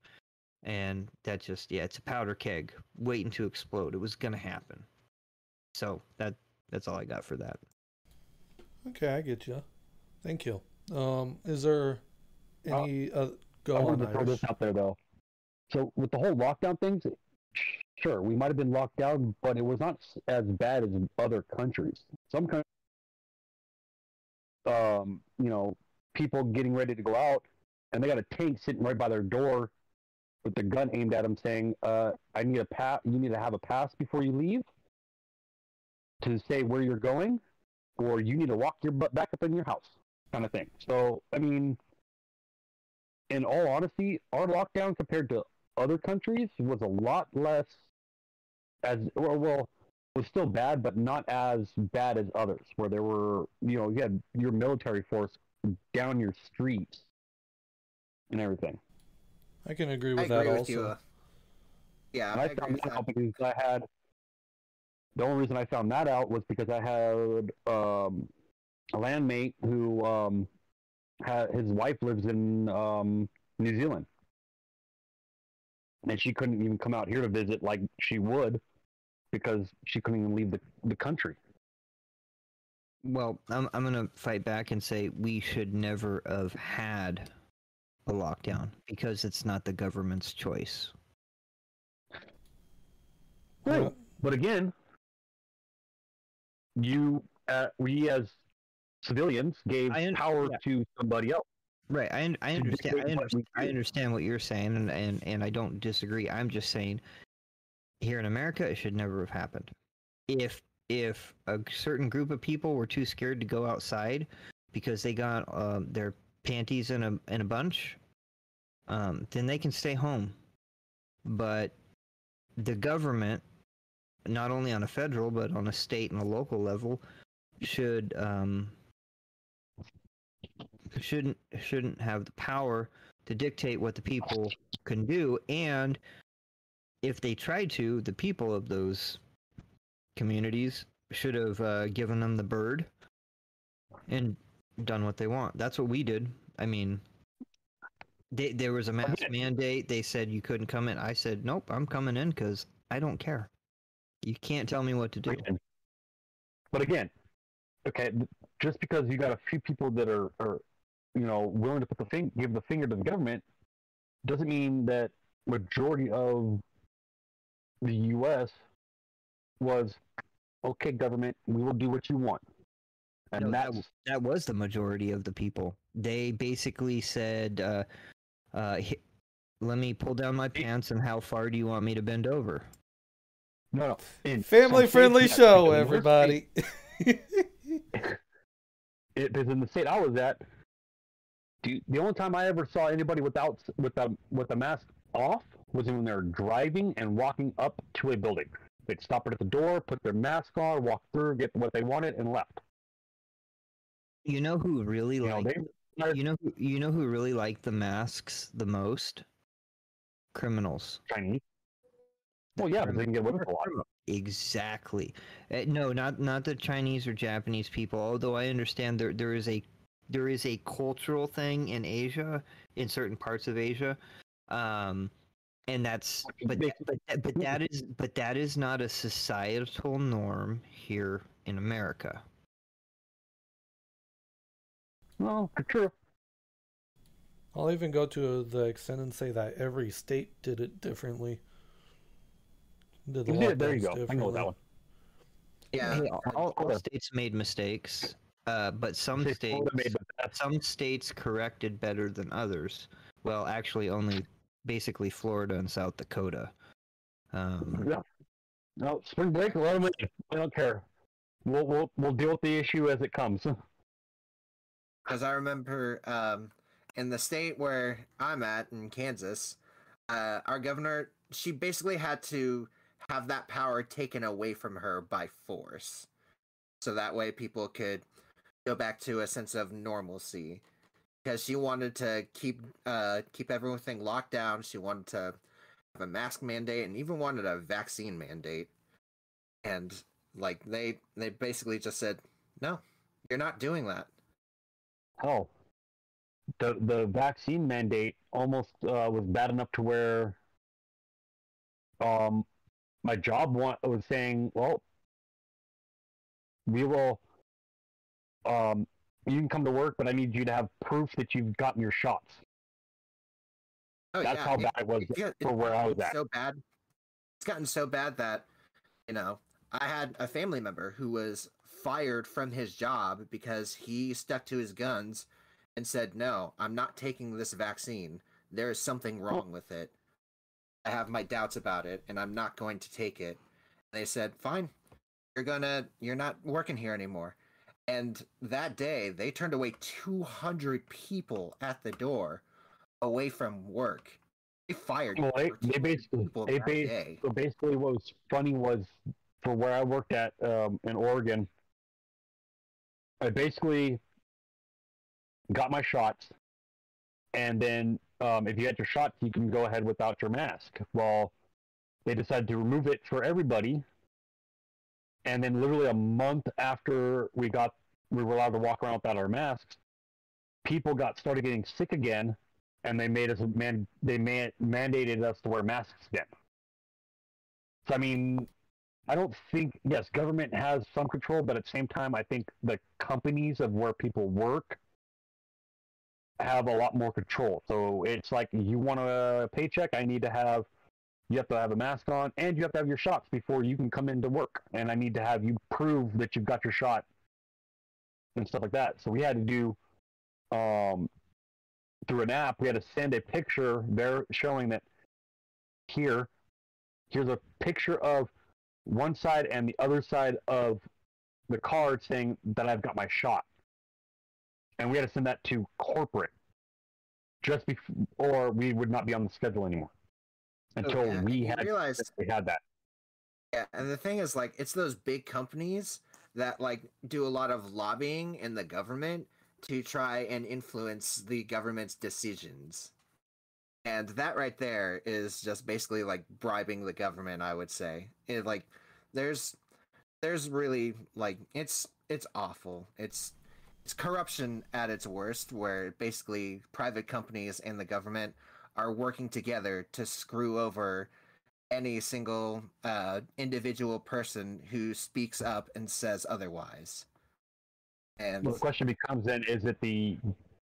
And that just yeah, it's a powder keg waiting to explode. It was gonna happen. So that that's all I got for that. Okay, I get you. Thank you. Um, is there Uh, any uh, I go on? wanted to throw this out there though. So with the whole lockdown things, sure, we might have been locked down, but it was not as bad as in other countries. Some countries, um, you know, people getting ready to go out, and they got a tank sitting right by their door with the gun aimed at him, saying, uh, "I need a pass. You need to have a pass before you leave to say where you're going, or you need to walk your butt back up in your house." Kind of thing. So, I mean, in all honesty, our lockdown compared to other countries was a lot less as well, well was still bad, but not as bad as others, where there were you know you had your military force down your streets and everything. I can agree I with agree that with also. you. uh, Yeah, I I found with that out because I had the only reason I found that out was because I had um, a landmate who um, had his wife lives in um, New Zealand, and she couldn't even come out here to visit like she would because she couldn't even leave the, the country. Well, I'm I'm gonna fight back and say we should never have had a lockdown because it's not the government's choice. Right. Yeah. But again, you uh, we as civilians gave un- power yeah. to somebody else. Right. I un- I understand. I, dictate what I understand what you're saying, and, and and I don't disagree. I'm just saying, here in America, it should never have happened. If if a certain group of people were too scared to go outside because they got um, their panties in a in a bunch, um, then they can stay home. But the government, not only on a federal but on a state and a local level, should um, shouldn't shouldn't have the power to dictate what the people can do and if they tried to the people of those communities should have uh, given them the bird and done what they want. That's what we did. I mean they, there was a mask Okay. mandate. They said you couldn't come in. I said nope i'm coming in because i don't care. You can't tell me what to do. But again, okay, just because you got a few people that are, are you know, willing to put the thing, give the finger to the government, doesn't mean that majority of the U.S. was, okay, government, we will do what you want, and No, that that was the majority of the people. They basically said, uh, uh, "Hi- "Let me pull down my pants, and how far do you want me to bend over?" no, no. in Family friendly yes, show, because everybody. it because in the state I was at, the, the only time I ever saw anybody without with a with a mask off was when they were driving and walking up to a building. They'd stop it at the door, put their mask on, walk through, get what they wanted, and left. You know who really You know, liked? they You know, who, you know who really liked the masks the most? Criminals. Chinese. Well, yeah, but they can get away with a lot. Exactly. Uh, no, not not the Chinese or Japanese people. Although I understand there there is a there is a cultural thing in Asia, in certain parts of Asia, um, and that's but but that- but that is but that is not a societal norm here in America. Well, true. I'll even go to the extent and say that every state did it differently. Did the Yeah, there you go. I know that one. Yeah. Hey, all, all states made mistakes, uh, but some states made some states corrected better than others. Well, actually, only basically Florida and South Dakota. Um, Yeah. No, spring break, let them. I don't care. We'll we'll we'll deal with the issue as it comes. Because I remember um, in the state where I'm at in Kansas, uh, our governor, she basically had to have that power taken away from her by force. So that way people could go back to a sense of normalcy. Because she wanted to keep uh, keep everything locked down. She wanted to have a mask mandate and even wanted a vaccine mandate. And like they they basically just said, No, you're not doing that. Hell, the the vaccine mandate almost uh, was bad enough to where um my job wa- was saying, well, we will um you can come to work, but I need you to have proof that you've gotten your shots. Oh, That's yeah, how bad it was it for it's where I was at. So bad. It's gotten so bad that, you know, I had a family member who was fired from his job because he stuck to his guns and said, "No, I'm not taking this vaccine. There is something wrong with it. I have my doubts about it, and I'm not going to take it." And they said, "Fine, you're gonna, you're not working here anymore." And that day, they turned away 200 people at the door away from work. They fired Well, they, they basically people they that bas- day. so basically what was funny was for where I worked at um, in Oregon, I basically got my shots, and then um, if you had your shots, you can go ahead without your mask. Well, they decided to remove it for everybody, and then literally a month after we got we were allowed to walk around without our masks, people got started getting sick again, and they made us man they man, mandated us to wear masks again. So I mean, I don't think yes, government has some control, but at the same time, I think the companies of where people work have a lot more control. So it's like you want a paycheck, I need to have you have to have a mask on and you have to have your shots before you can come into work. And I need to have you prove that you've got your shot and stuff like that. So we had to do um through an app, we had to send a picture there showing that here, here's a picture of one side and the other side of the card saying that I've got my shot. And we had to send that to corporate just before, or we would not be on the schedule anymore until yeah, we had realize we had that. Yeah, and the thing is, like, it's those big companies that like do a lot of lobbying in the government to try and influence the government's decisions. And that right there is just basically like bribing the government, I would say. It, like there's there's really like it's it's awful. It's it's corruption at its worst where basically private companies and the government are working together to screw over any single uh, individual person who speaks up and says otherwise. And Well, the question becomes then: Is it the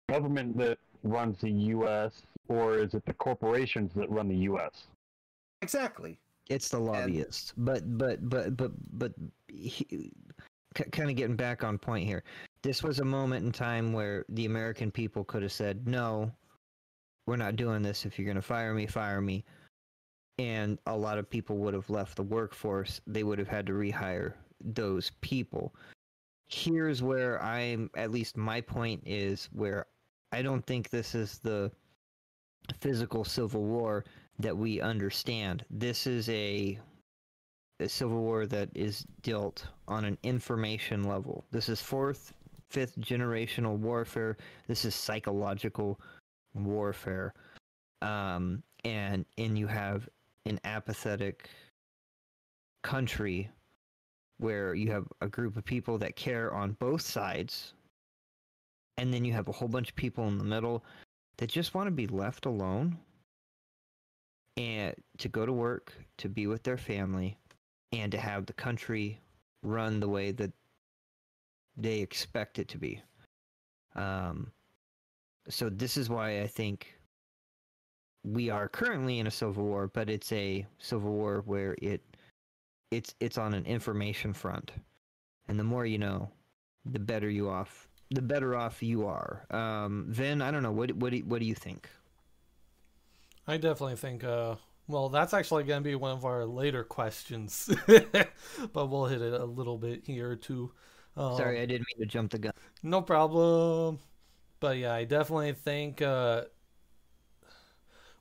government that runs the U.S. or is it the corporations that run the U.S.? Exactly. It's the lobbyists, but but but but but kind of getting back on point here. This was a moment in time where the American people could have said, "No, we're not doing this. If you're going to fire me, fire me." And a lot of people would have left the workforce. They would have had to rehire those people. Here's where I'm, at least my point is where I don't think this is the physical civil war that we understand. This is a, a civil war that is dealt on an information level. This is fourth, fifth generational warfare. This is psychological warfare. Um, and and you have an apathetic country where you have a group of people that care on both sides and then you have a whole bunch of people in the middle that just want to be left alone and to go to work, to be with their family, and to have the country run the way that they expect it to be. Um, so this is why I think we are currently in a civil war, but it's a civil war where it it's it's on an information front, and the more you know, the better you off the better off you are. Um, Vin, I don't know. What what do, what do you think? I definitely think. Uh, well, that's actually going to be one of our later questions, but we'll hit it a little bit here too. Um, Sorry, I didn't mean to jump the gun. No problem. But yeah, I definitely think uh,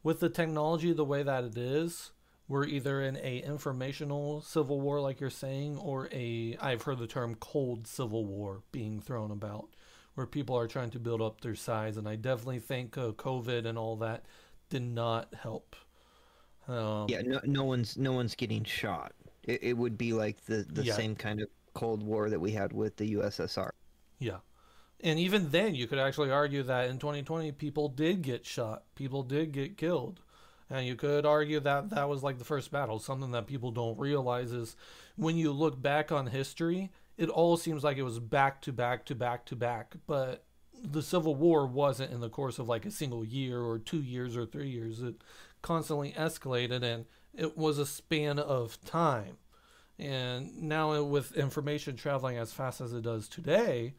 with the technology the way that it is, we're either in a informational civil war, like you're saying, or a I've heard the term cold civil war being thrown about, where people are trying to build up their size. And I definitely think uh, COVID and all that did not help. Um, yeah, no, no one's no one's getting shot. It, it would be like the the yeah. same kind of Cold War that we had with the USSR. Yeah. And even then, you could actually argue that in 2020, people did get shot, people did get killed. And you could argue that that was like the first battle. Something that people don't realize is when you look back on history, it all seems like it was back to back to back to back. But the Civil War wasn't in the course of like a single year or two years or three years. It constantly escalated and it was a span of time. And now, with information traveling as fast as it does today,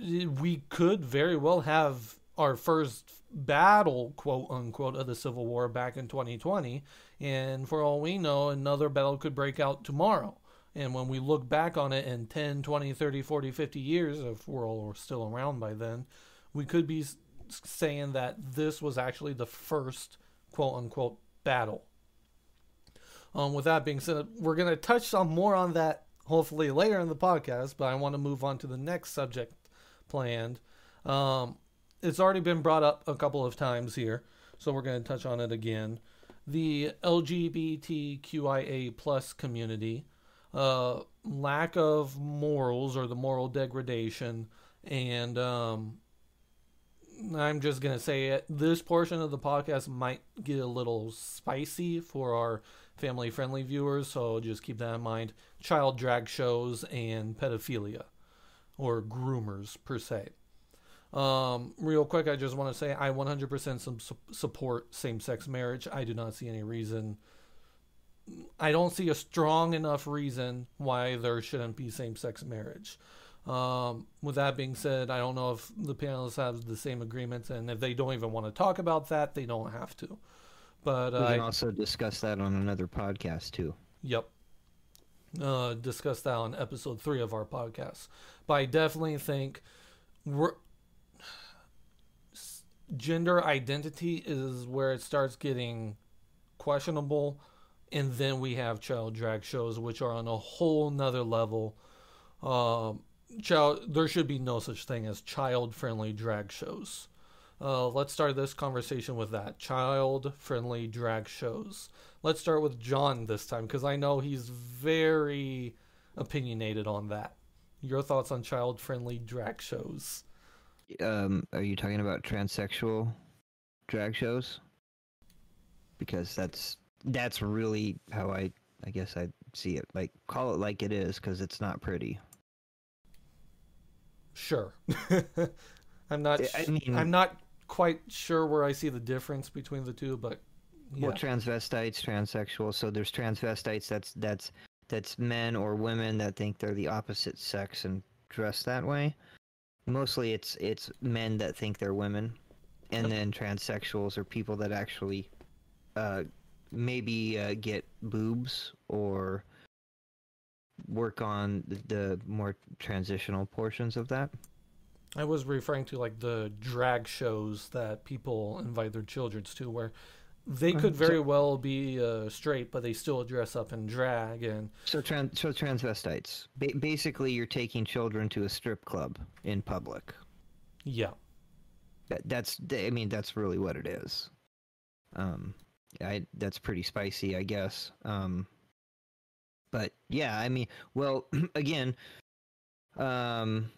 we could very well have our first battle, quote unquote, of the Civil War back in 2020. And for all we know, another battle could break out tomorrow. And when we look back on it in 10, 20, 30, 40, 50 years, if we're all still around by then, we could be saying that this was actually the first quote unquote battle. Um, with that being said, we're going to touch some more on that hopefully later in the podcast, but I want to move on to the next subject planned. Um, it's already been brought up a couple of times here, so we're going to touch on it again. The LGBTQIA plus community, uh, lack of morals or the moral degradation, and um, I'm just going to say it. This portion of the podcast might get a little spicy for our family friendly viewers, so just keep that in mind. Child drag shows and pedophilia, or groomers per se. Um, real quick, I just want to say I 100% su- support same sex marriage. I do not see any reason. I don't see a strong enough reason why there shouldn't be same sex marriage. Um, with that being said, I don't know if the panelists have the same agreements, and if they don't even want to talk about that, they don't have to. But uh, we can uh, also discuss that on another podcast too. Yep. Uh, discuss that on episode three of our podcast. But I definitely think we're gender identity is where it starts getting questionable and then we have child drag shows which are on a whole nother level um, child there should be no such thing as child friendly drag shows uh, let's start this conversation with that child friendly drag shows. Let's start with John this time because I know he's very opinionated on that. Your thoughts on child friendly drag shows? Um, are you talking about transsexual drag shows? Because that's that's really how I I guess I see it. Like call it like it is because it's not pretty. Sure. I'm not. I mean, I'm not quite sure where I see the difference between the two, but yeah. Well, transvestites, transsexuals. So there's transvestites. That's that's that's men or women that think they're the opposite sex and dress that way. Mostly, it's it's men that think they're women, and then transsexuals are people that actually uh, maybe uh, get boobs or work on the, the more transitional portions of that. I was referring to like the drag shows that people invite their children to, where they Uh, could very well be uh, straight, but they still dress up in drag. And So trans so transvestites. Ba- basically, you're taking children to a strip club in public. yeah, That, that's I mean that's really what it is. Um, I that's pretty spicy, I guess. Um, but yeah, I mean, well, again, um,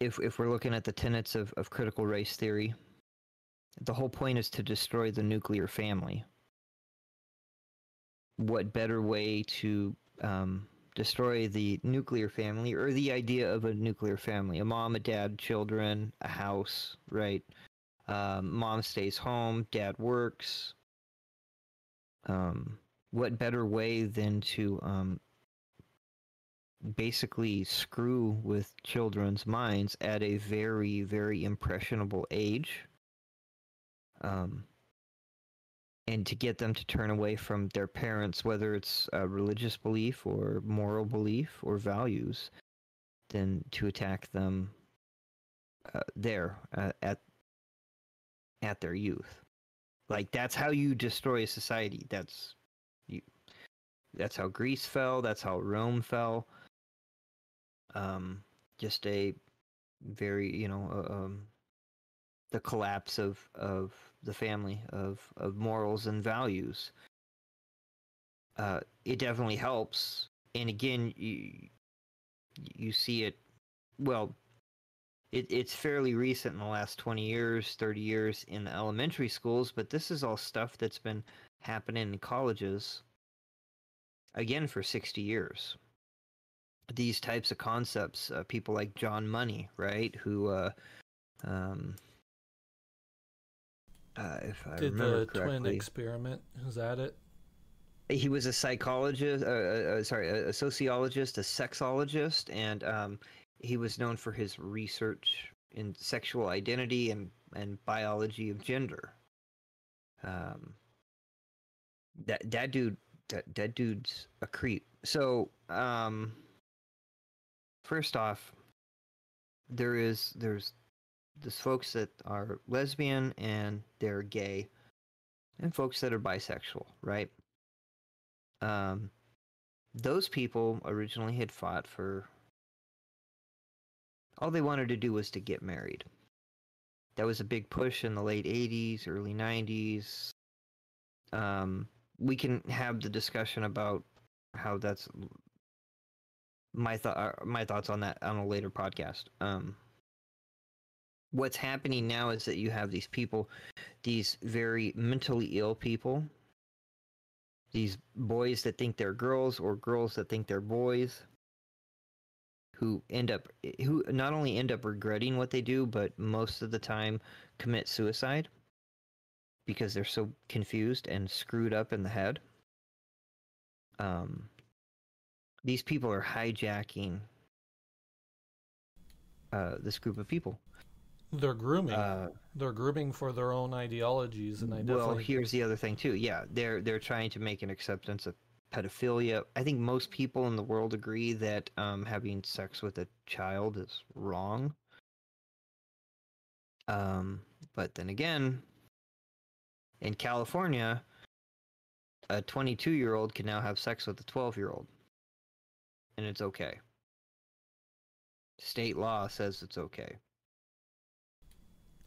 if if we're looking at the tenets of of critical race theory, the whole point is to destroy the nuclear family. What better way to um, destroy the nuclear family or the idea of a nuclear family a mom a dad children a house right um, mom stays home dad works um, what better way than to um, basically screw with children's minds at a very very impressionable age um, and to get them to turn away from their parents, whether it's a religious belief or moral belief or values, than to attack them uh, there uh, at at their youth. Like that's how you destroy a society. That's you. That's how Greece fell. That's how Rome fell. Um, just a very you know uh, um, the collapse of of the family of of morals and values uh it definitely helps and again you you see it well it, it's fairly recent in the last 20 years 30 years in the elementary schools but this is all stuff that's been happening in colleges again for 60 years these types of concepts uh, people like john money right who uh um uh, if I did remember the twin experiment? Is that it? he was a psychologist, uh, uh, uh, sorry, a, a sociologist, a sexologist, and um, he was known for his research in sexual identity and, and biology of gender. Um, that that dude, that that dude's a creep. So, um, first off, there is there's there's folks that are lesbian and they're gay, and folks that are bisexual, right? Um, those people originally had fought for. All they wanted to do was to get married. That was a big push in the late '80s, early '90s. Um, we can have the discussion about how that's my thought. My thoughts on that on a later podcast. Um, what's happening now is that you have these people, these very mentally ill people, these boys that think they're girls or girls that think they're boys, who end up who not only end up regretting what they do, but most of the time commit suicide because they're so confused and screwed up in the head. Um, these people are hijacking uh, this group of people. They're grooming. Uh, They're grooming for their own ideologies, and I well, here's the other thing too. Yeah, they're they're trying to make an acceptance of pedophilia. I think most people in the world agree that um, having sex with a child is wrong. Um, but then again, in California, a 22 year old can now have sex with a 12 year old, and it's okay. State law says it's okay.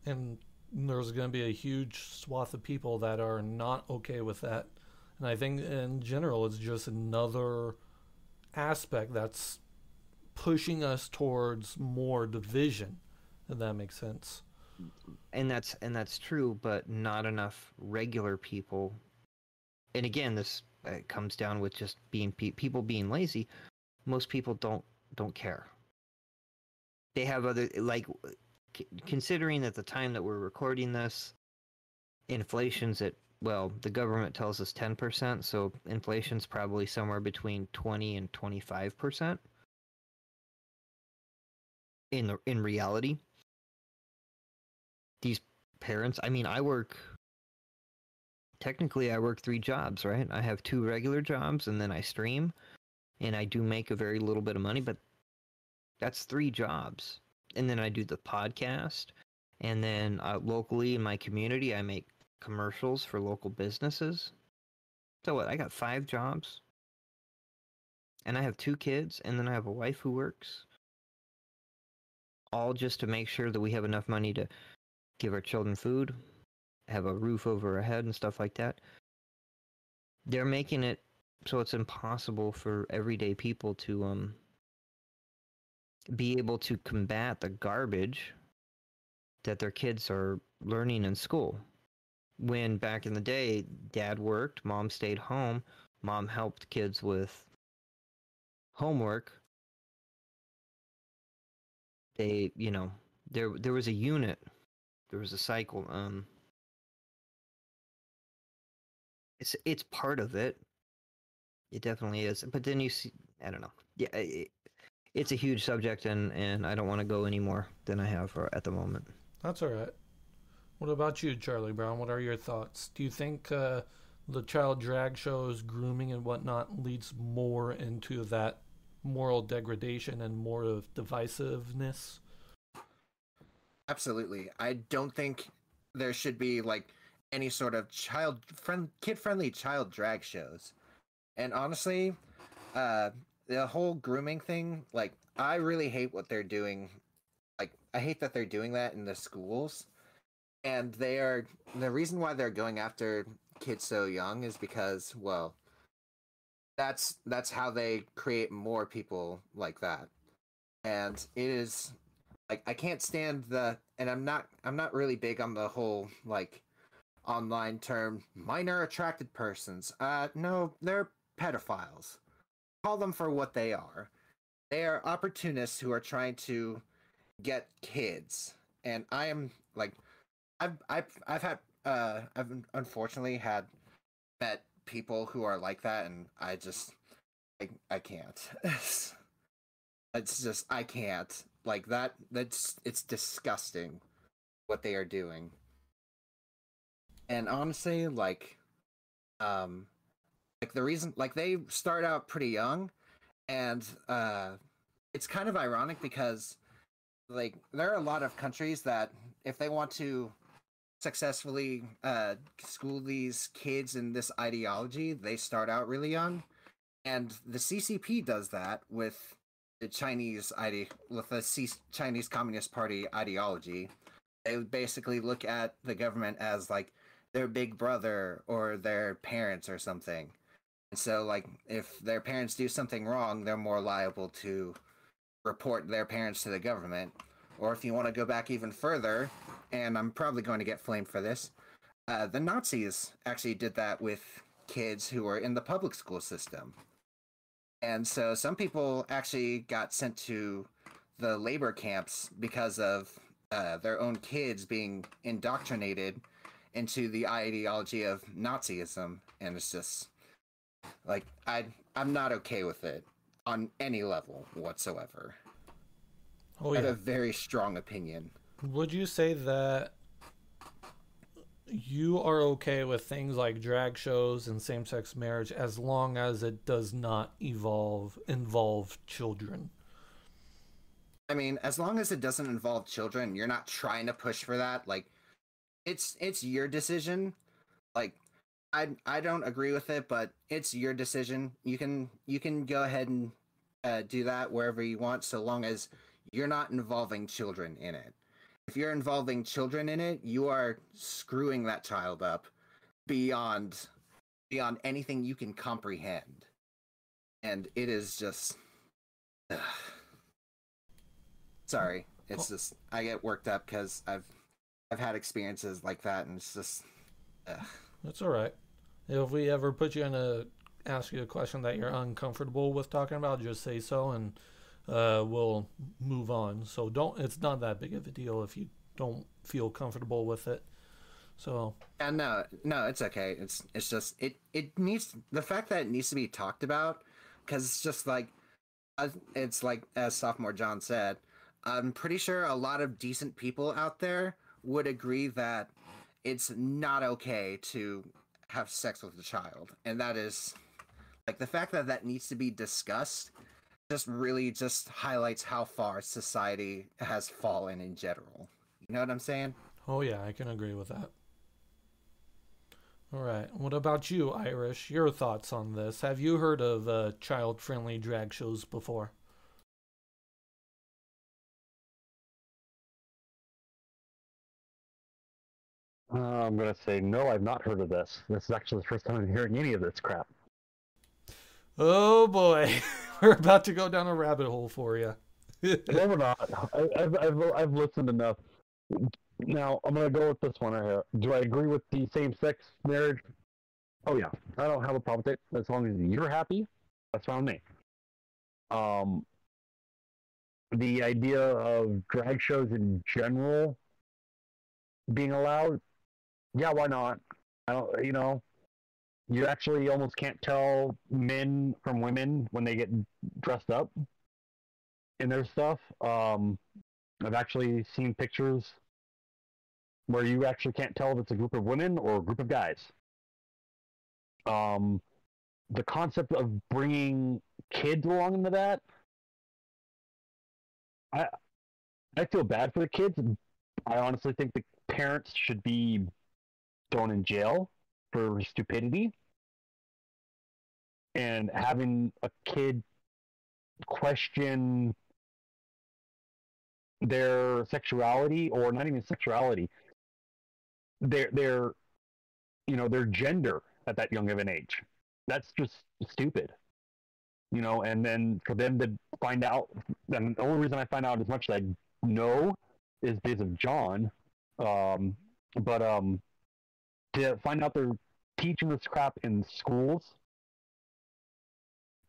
and there's going to be a huge swath of people that are not okay with that. And I think in general, it's just another aspect that's pushing us towards more division, if that makes sense. and that's and that's true but not enough regular people. And again this uh, comes down with just being pe- people being lazy. Most people don't don't care. They have other like considering at the time that we're recording this, inflation's at well, the government tells us 10%, so inflation's probably somewhere between 20 and 25% in the in reality. These parents, I mean, I work technically I work 3 jobs, right? I have two regular jobs and then I stream and I do make a very little bit of money, but that's 3 jobs. And then I do the podcast and then uh, locally in my community I make commercials for local businesses. So what? I got five jobs. And I have two kids, and then I have a wife who works. All just to make sure that we have enough money to give our children food, have a roof over our head, and stuff like that. They're making it so it's impossible for everyday people to um be able to combat the garbage that their kids are learning in school when back in the day dad worked mom stayed home mom helped kids with homework. They you know there there was a unit there was a cycle um it's it's part of it. It definitely is but then you see i don't know. Yeah it, it's a huge subject and and i don't want to go any more than i have for, at the moment. That's all right. What about you, Charlie Brown? What are your thoughts? Do you think uh, the child drag shows, grooming, and whatnot leads more into that moral degradation and more of divisiveness? Absolutely. I don't think there should be like any sort of child friend kid friendly child drag shows. And honestly, uh the whole grooming thing, like I really hate what they're doing. Like I hate that they're doing that in the schools. And they are the reason why they're going after kids so young is because well that's that's how they create more people like that. And it is like I can't stand the and I'm not I'm not really big on the whole like online term minor attracted persons. Uh no, they're pedophiles. Call them for what they are. They are opportunists who are trying to get kids. And I am like I've I've I've had uh I've unfortunately had met people who are like that and I just I I can't. it's just I can't like that that's it's disgusting what they are doing and honestly like um like the reason like they start out pretty young and uh it's kind of ironic because like there are a lot of countries that if they want to successfully uh school these kids in this ideology they start out really young and the CCP does that with the Chinese ide with the C- Chinese Communist Party ideology. They basically look at the government as like their big brother or their parents or something. And so like if their parents do something wrong, they're more liable to report their parents to the government. Or if you want to go back even further, and I'm probably going to get flamed for this, uh, the Nazis actually did that with kids who were in the public school system. And so some people actually got sent to the labor camps because of uh, their own kids being indoctrinated into the ideology of Nazism. And it's just like I I'm not okay with it on any level whatsoever. Oh I have yeah. a very strong opinion. Would you say that you are okay with things like drag shows and same-sex marriage as long as it does not evolve involve children? I mean, as long as it doesn't involve children, you're not trying to push for that. Like, it's it's your decision. Like, I I don't agree with it, but it's your decision. You can you can go ahead and uh, do that wherever you want, so long as you're not involving children in it. If you're involving children in it, you are screwing that child up beyond beyond anything you can comprehend, and it is just. ugh. Sorry, it's just I get worked up because I've I've had experiences like that, and it's just. Ugh. That's all right. If we ever put you in a ask you a question that you're uncomfortable with talking about, just say so, and uh, we'll move on. So don't. It's not that big of a deal if you don't feel comfortable with it. So Yeah, no, no, it's okay. It's it's just it it needs the fact that it needs to be talked about because it's just like uh, it's like as sophomore John said. I'm pretty sure a lot of decent people out there would agree that it's not okay to have sex with a child, and that is like the fact that that needs to be discussed just really just highlights how far society has fallen in general. You know what I'm saying? Oh yeah, I can agree with that. All right. What about you, Irish? Your thoughts on this? Have you heard of uh, child-friendly drag shows before? Uh, I'm gonna say no. I've not heard of this. This is actually the first time I'm hearing any of this crap. Oh boy, we're about to go down a rabbit hole for you. no, we're not. I, I've, I've I've listened enough. Now I'm gonna go with this one right here. Do I agree with the same-sex marriage? Oh yeah, I don't have a problem with it as long as you're happy. That's fine with me. Um, the idea of drag shows in general being allowed, yeah, why not? I don't, you know, you actually almost can't tell men from women when they get dressed up in their stuff. Um, I've actually seen pictures where you actually can't tell if it's a group of women or a group of guys. Um, the concept of bringing kids along into that, I I feel bad for the kids. I honestly think the parents should be thrown in jail for stupidity. And having a kid question their sexuality or not even sexuality their their you know their gender at that young of an age. That's just stupid. You know and then for them to find out and the only reason i find out as much as i know is because of john. Um but um to find out they're teaching this crap in schools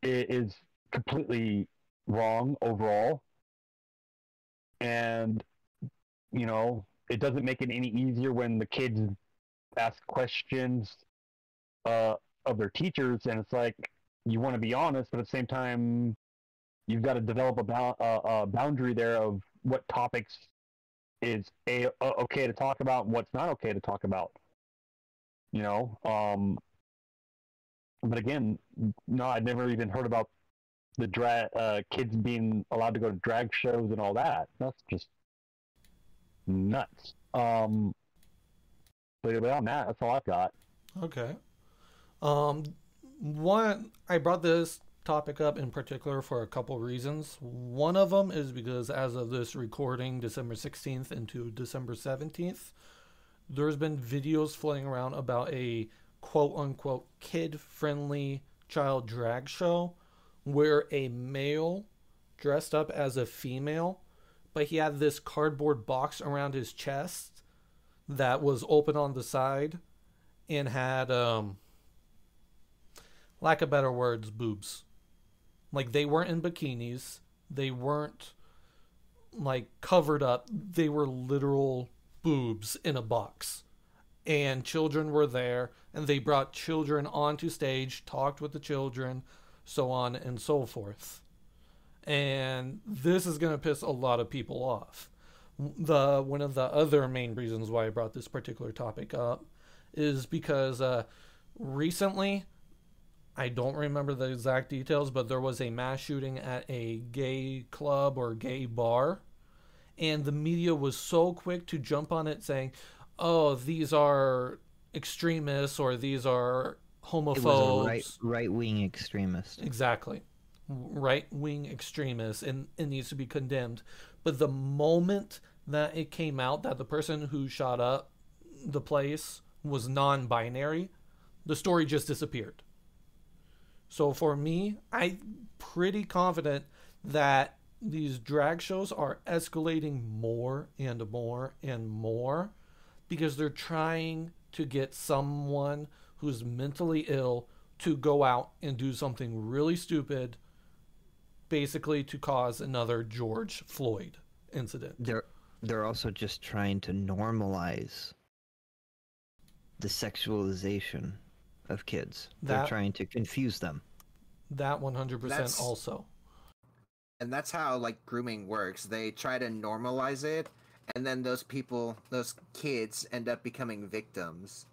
is completely wrong overall. And you know it doesn't make it any easier when the kids ask questions uh, of their teachers and it's like you want to be honest but at the same time you've got to develop a, uh, a boundary there of what topics is a, uh, okay to talk about and what's not okay to talk about you know um but again no i'd never even heard about the drag uh, kids being allowed to go to drag shows and all that that's just nuts um but beyond that that's all i've got Okay. Um, one, I brought this topic up in particular for a couple reasons. One of them is because as of this recording, December 16th into December 17th, there's been videos floating around about a quote unquote kid friendly child drag show where a male dressed up as a female, but he had this cardboard box around his chest that was open on the side and had um lack of better words boobs. Like they weren't in bikinis. They weren't like covered up. They were literal boobs in a box. And children were there and they brought children onto stage talked with the children so on and so forth. And this is going to piss a lot of people off. The one of the other main reasons why I brought this particular topic up is because uh, recently, I don't remember the exact details, but there was a mass shooting at a gay club or gay bar, and the media was so quick to jump on it saying, "Oh, these are extremists or these are homophobes." It was a right right wing extremists. Exactly. Right wing extremists and it needs to be condemned. But the moment that it came out that the person who shot up the place was non binary, the story just disappeared. So for me, I'm pretty confident that these drag shows are escalating more and more and more because they're trying to get someone who's mentally ill to go out and do something really stupid basically to cause another George Floyd incident. They're they're also just trying to normalize the sexualization of kids. They're trying to confuse them. That 100% That's- also. And that's how like grooming works they try to normalize it and then those people those kids end up becoming victims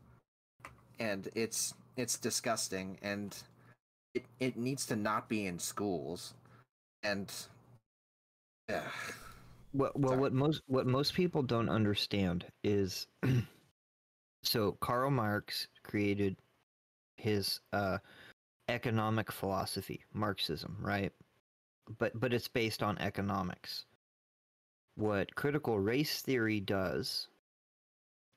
and it's it's disgusting and it, it needs to not be in schools and yeah Well, well, Sorry. what most what most people don't understand is, so Karl Marx created his uh, economic philosophy, Marxism, right? But but it's based on economics. What critical race theory does,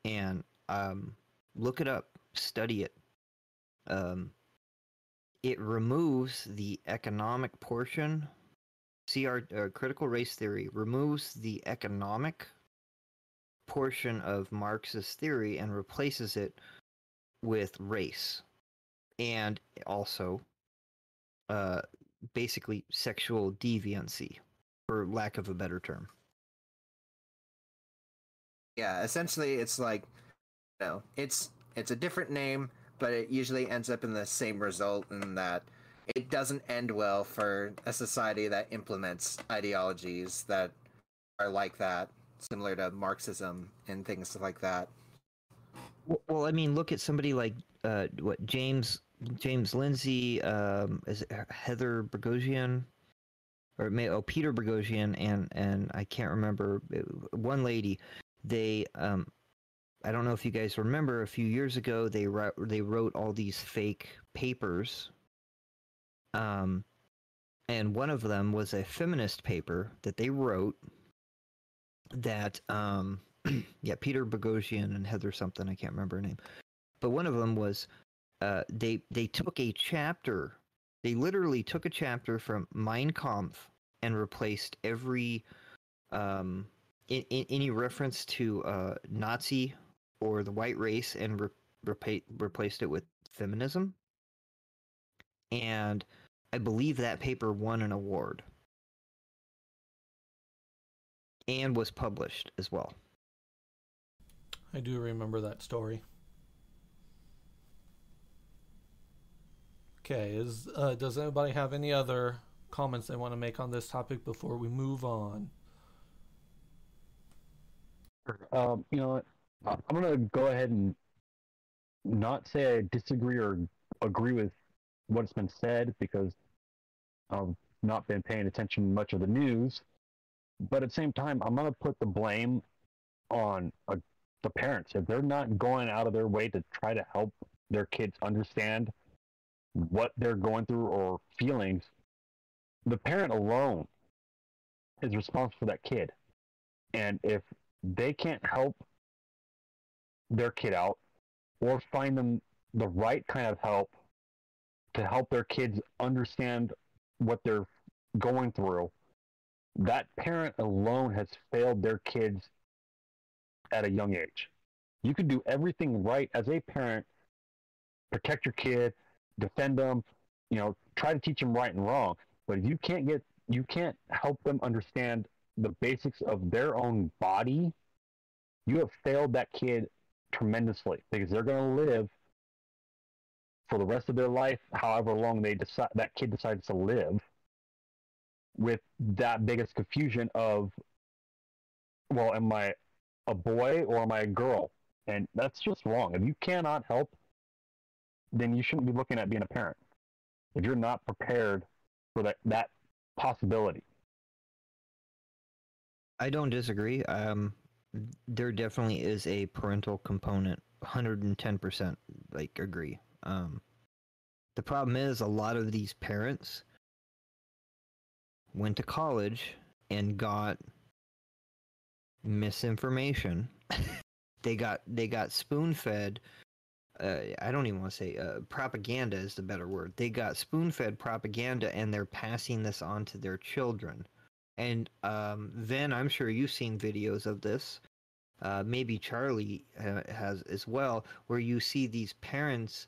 and um, look it up, study it. Um, it removes the economic portion CR uh, critical race theory removes the economic portion of Marxist theory and replaces it with race and also uh, basically sexual deviancy for lack of a better term. Yeah essentially it's like you know it's it's a different name but it usually ends up in the same result in that it doesn't end well for a society that implements ideologies that are like that similar to marxism and things like that. Well, well, I mean, look at somebody like uh, what James James Lindsay, um, is Heather Boghossian, or may oh Peter Boghossian, and and I can't remember uh, one lady. They um, I don't know if you guys remember a few years ago they wrote they wrote all these fake papers. Um, and one of them was a feminist paper that they wrote that um yeah, Peter Boghossian and Heather something, I can't remember her name. But one of them was uh, they they took a chapter, they literally took a chapter from Mein Kampf and replaced every um, in, in, any reference to uh, Nazi or the white race and re- repa- replaced it with feminism. And I believe that paper won an award and was published as well. I do remember that story. Okay, is uh, does anybody have any other comments they want to make on this topic before we move on? Um, you know. I'm gonna go ahead and not say I disagree or agree with what's been said because I've not been paying attention much of the news. But at the same time, I'm gonna put the blame on uh, the parents if they're not going out of their way to try to help their kids understand what they're going through or feelings. The parent alone is responsible for that kid, and if they can't help their kid out or find them the right kind of help to help their kids understand what they're going through, that parent alone has failed their kids at a young age. You can do everything right as a parent, protect your kid, defend them, you know, try to teach them right and wrong. But if you can't get, you can't help them understand the basics of their own body, you have failed that kid tremendously because they're going to live for the rest of their life, however long they decide that kid decides to live, with that biggest confusion of, well, am I a boy or am I a girl? And that's just wrong. If you cannot help, then you shouldn't be looking at being a parent. If you're not prepared for that that possibility. I don't disagree. Um, there definitely is a parental component. 110% like agree. Um, the problem is a lot of these parents went to college and got misinformation. they got they got spoon fed. Uh, I don't even want to say uh, propaganda is the better word. They got spoon fed propaganda and they're passing this on to their children. And um, Vin, I'm sure you've seen videos of this. Uh, maybe Charlie uh, has as well, where you see these parents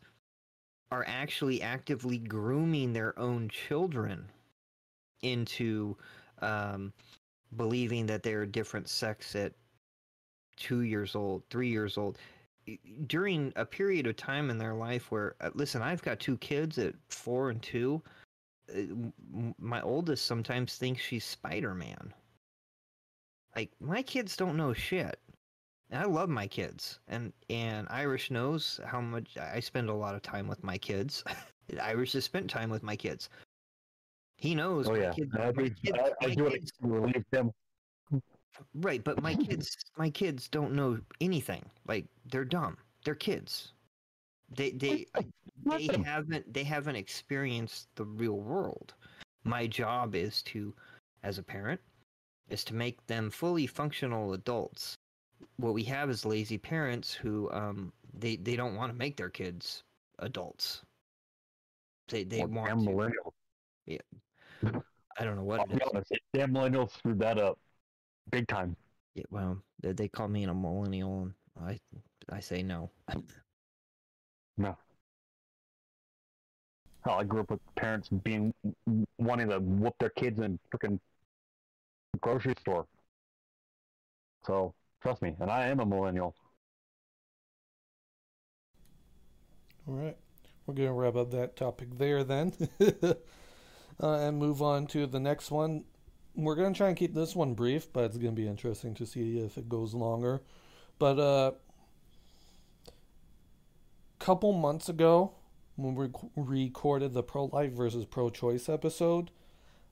are actually actively grooming their own children into um, believing that they're a different sex at two years old, three years old, during a period of time in their life where, uh, listen, I've got two kids at four and two. uh, My oldest sometimes thinks she's Spider Man. Like, my kids don't know shit. And I love my kids, and and Irish knows how much I spend a lot of time with my kids. Irish has spent time with my kids. He knows. Oh my yeah, kids, I, kids- I, I do it to relieve them. Right, but my kids, my kids don't know anything. Like they're dumb. They're kids. They they they haven't they haven't experienced the real world. My job is to, as a parent, is to make them fully functional adults. What we have is lazy parents who um they they don't want to make their kids adults. They they Well, want damn to. millennials. I don't know what I'll it is. honest, damn millennials screwed that up, big time. Yeah, well, they, they call me a millennial, and I I say no. No. Hell, I grew up with parents being wanting to whoop their kids in freaking grocery store. So trust me, and I am a millennial. All right. We're going to wrap up that topic there then uh, and move on to the next one. We're going to try and keep this one brief, but it's going to be interesting to see if it goes longer. But a uh, couple months ago, when we recorded the pro life versus pro choice episode,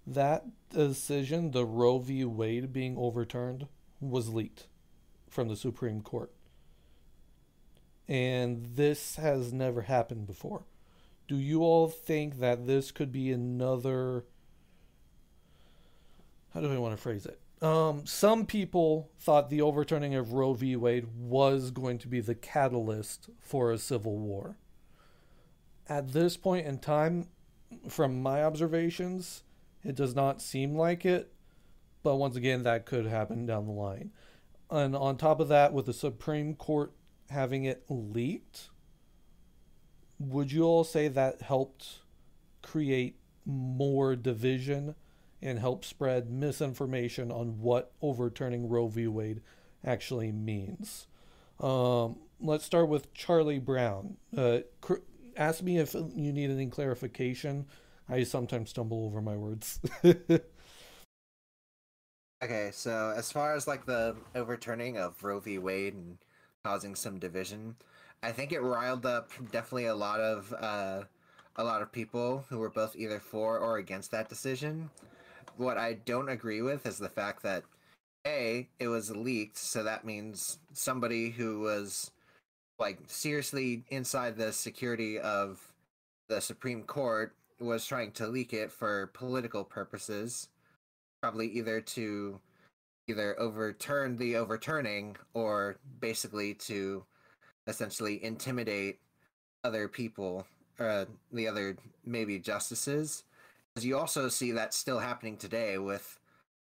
that decision, the Roe v. Wade being overturned, was leaked from the Supreme Court and this has never happened before. Do you all think that this could be another how do I want to phrase it? Um, some people thought the overturning of Roe v. Wade was going to be the catalyst for a civil war. At this point in time, from my observations, it does not seem like it, but once again, that could happen down the line. And on top of that, with the Supreme Court having it leaked, would you all say that helped create more division and help spread misinformation on what overturning Roe v. Wade actually means? Um, let's start with Charlie Brown. Uh, cr- ask me if you need any clarification. I sometimes stumble over my words. Okay, so as far as like the overturning of Roe v. Wade and causing some division, I think it riled up definitely a lot of uh, a lot of people who were both either for or against that decision. What I don't agree with is the fact that a it was leaked, so that means somebody who was like seriously inside the security of the Supreme Court was trying to leak it for political purposes probably either to either overturn the overturning or basically to essentially intimidate other people uh, the other maybe justices you also see that still happening today with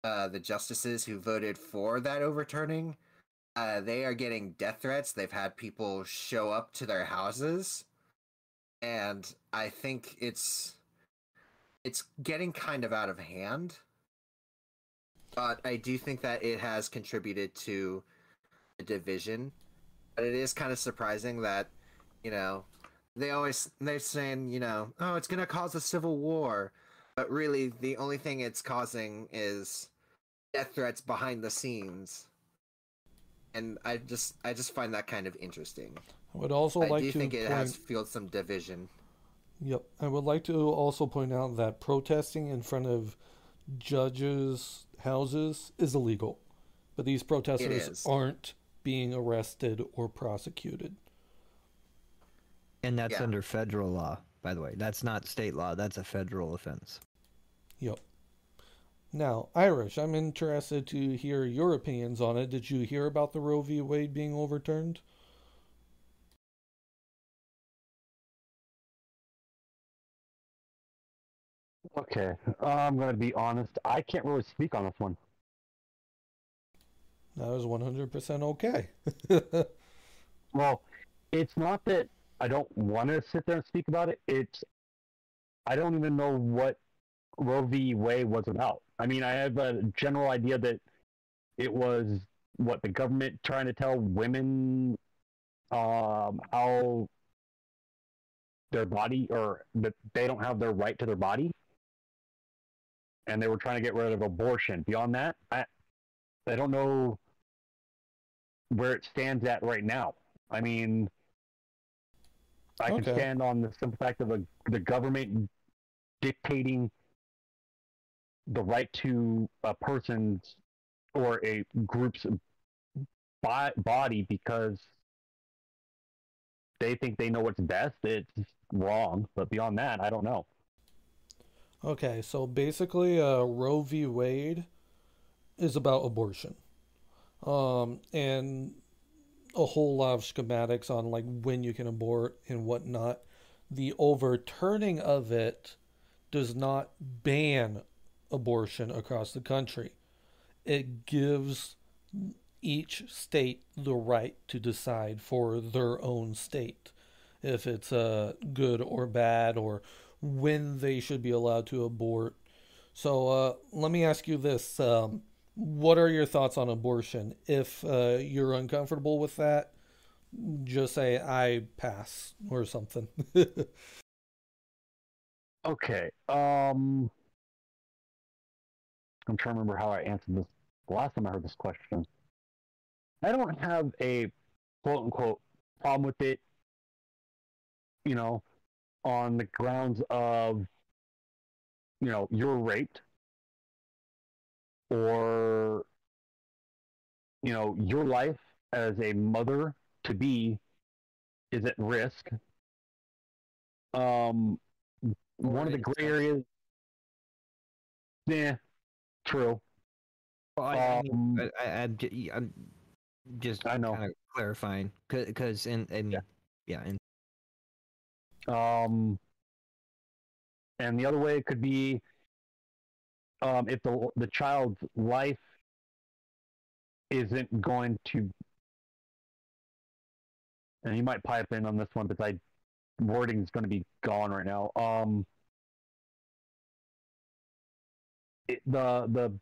uh, the justices who voted for that overturning. Uh, they are getting death threats. They've had people show up to their houses. And i think it's it's getting kind of out of hand. But I do think that it has contributed to the division. But it is kind of surprising that, you know, they always they're saying, you know, oh, it's gonna cause a civil war, but really the only thing it's causing is death threats behind the scenes. And I just I just find that kind of interesting. I would also I like do to think it point... has fueled some division. Yep. I would like to also point out that protesting in front of judges' houses is illegal, but these protesters aren't being arrested or prosecuted. And that's Yeah. under federal law, by the way. That's not state law. That's a federal offense. Yep. Now, Irish, I'm interested to hear your opinions on it. Did you hear about the Roe v. Wade being overturned? Okay, uh, I'm gonna be honest. I can't really speak on this one. That was 100% okay. Well, it's not that I don't want to sit there and speak about it. It's I don't even know what Roe v. Wade was about. I mean, I have a general idea that it was what the government trying to tell women um, how their body or that they don't have their right to their body, and they were trying to get rid of abortion. Beyond that, I I don't know where it stands at right now. I mean, I can stand on the simple fact of a, the government dictating the right to a person's or a group's bo- body because they think they know what's best. It's wrong, but beyond that, I don't know. Okay, so basically, uh, Roe v. Wade is about abortion, um, and a whole lot of schematics on like when you can abort and whatnot. The overturning of it does not ban abortion across the country. It gives each state the right to decide for their own state if it's uh, good or bad or when they should be allowed to abort. So uh, let me ask you this: um, What are your thoughts on abortion? If uh, you're uncomfortable with that, just say I pass or something. Okay. Um, I'm trying to remember how I answered this the last time I heard this question. I don't have a quote unquote problem with it, you know, on the grounds of, you know, you're raped or, you know, your life as a mother to be is at risk. Um, one of the gray areas. Yeah, true. Well, I, Um, I, I, I'm just I know. clarifying because in, in Yeah. yeah, in Um, and the other way it could be, um, if the the child's life isn't going to, and you might pipe in on this one, but I wording is going to be gone right now. Um, it, the the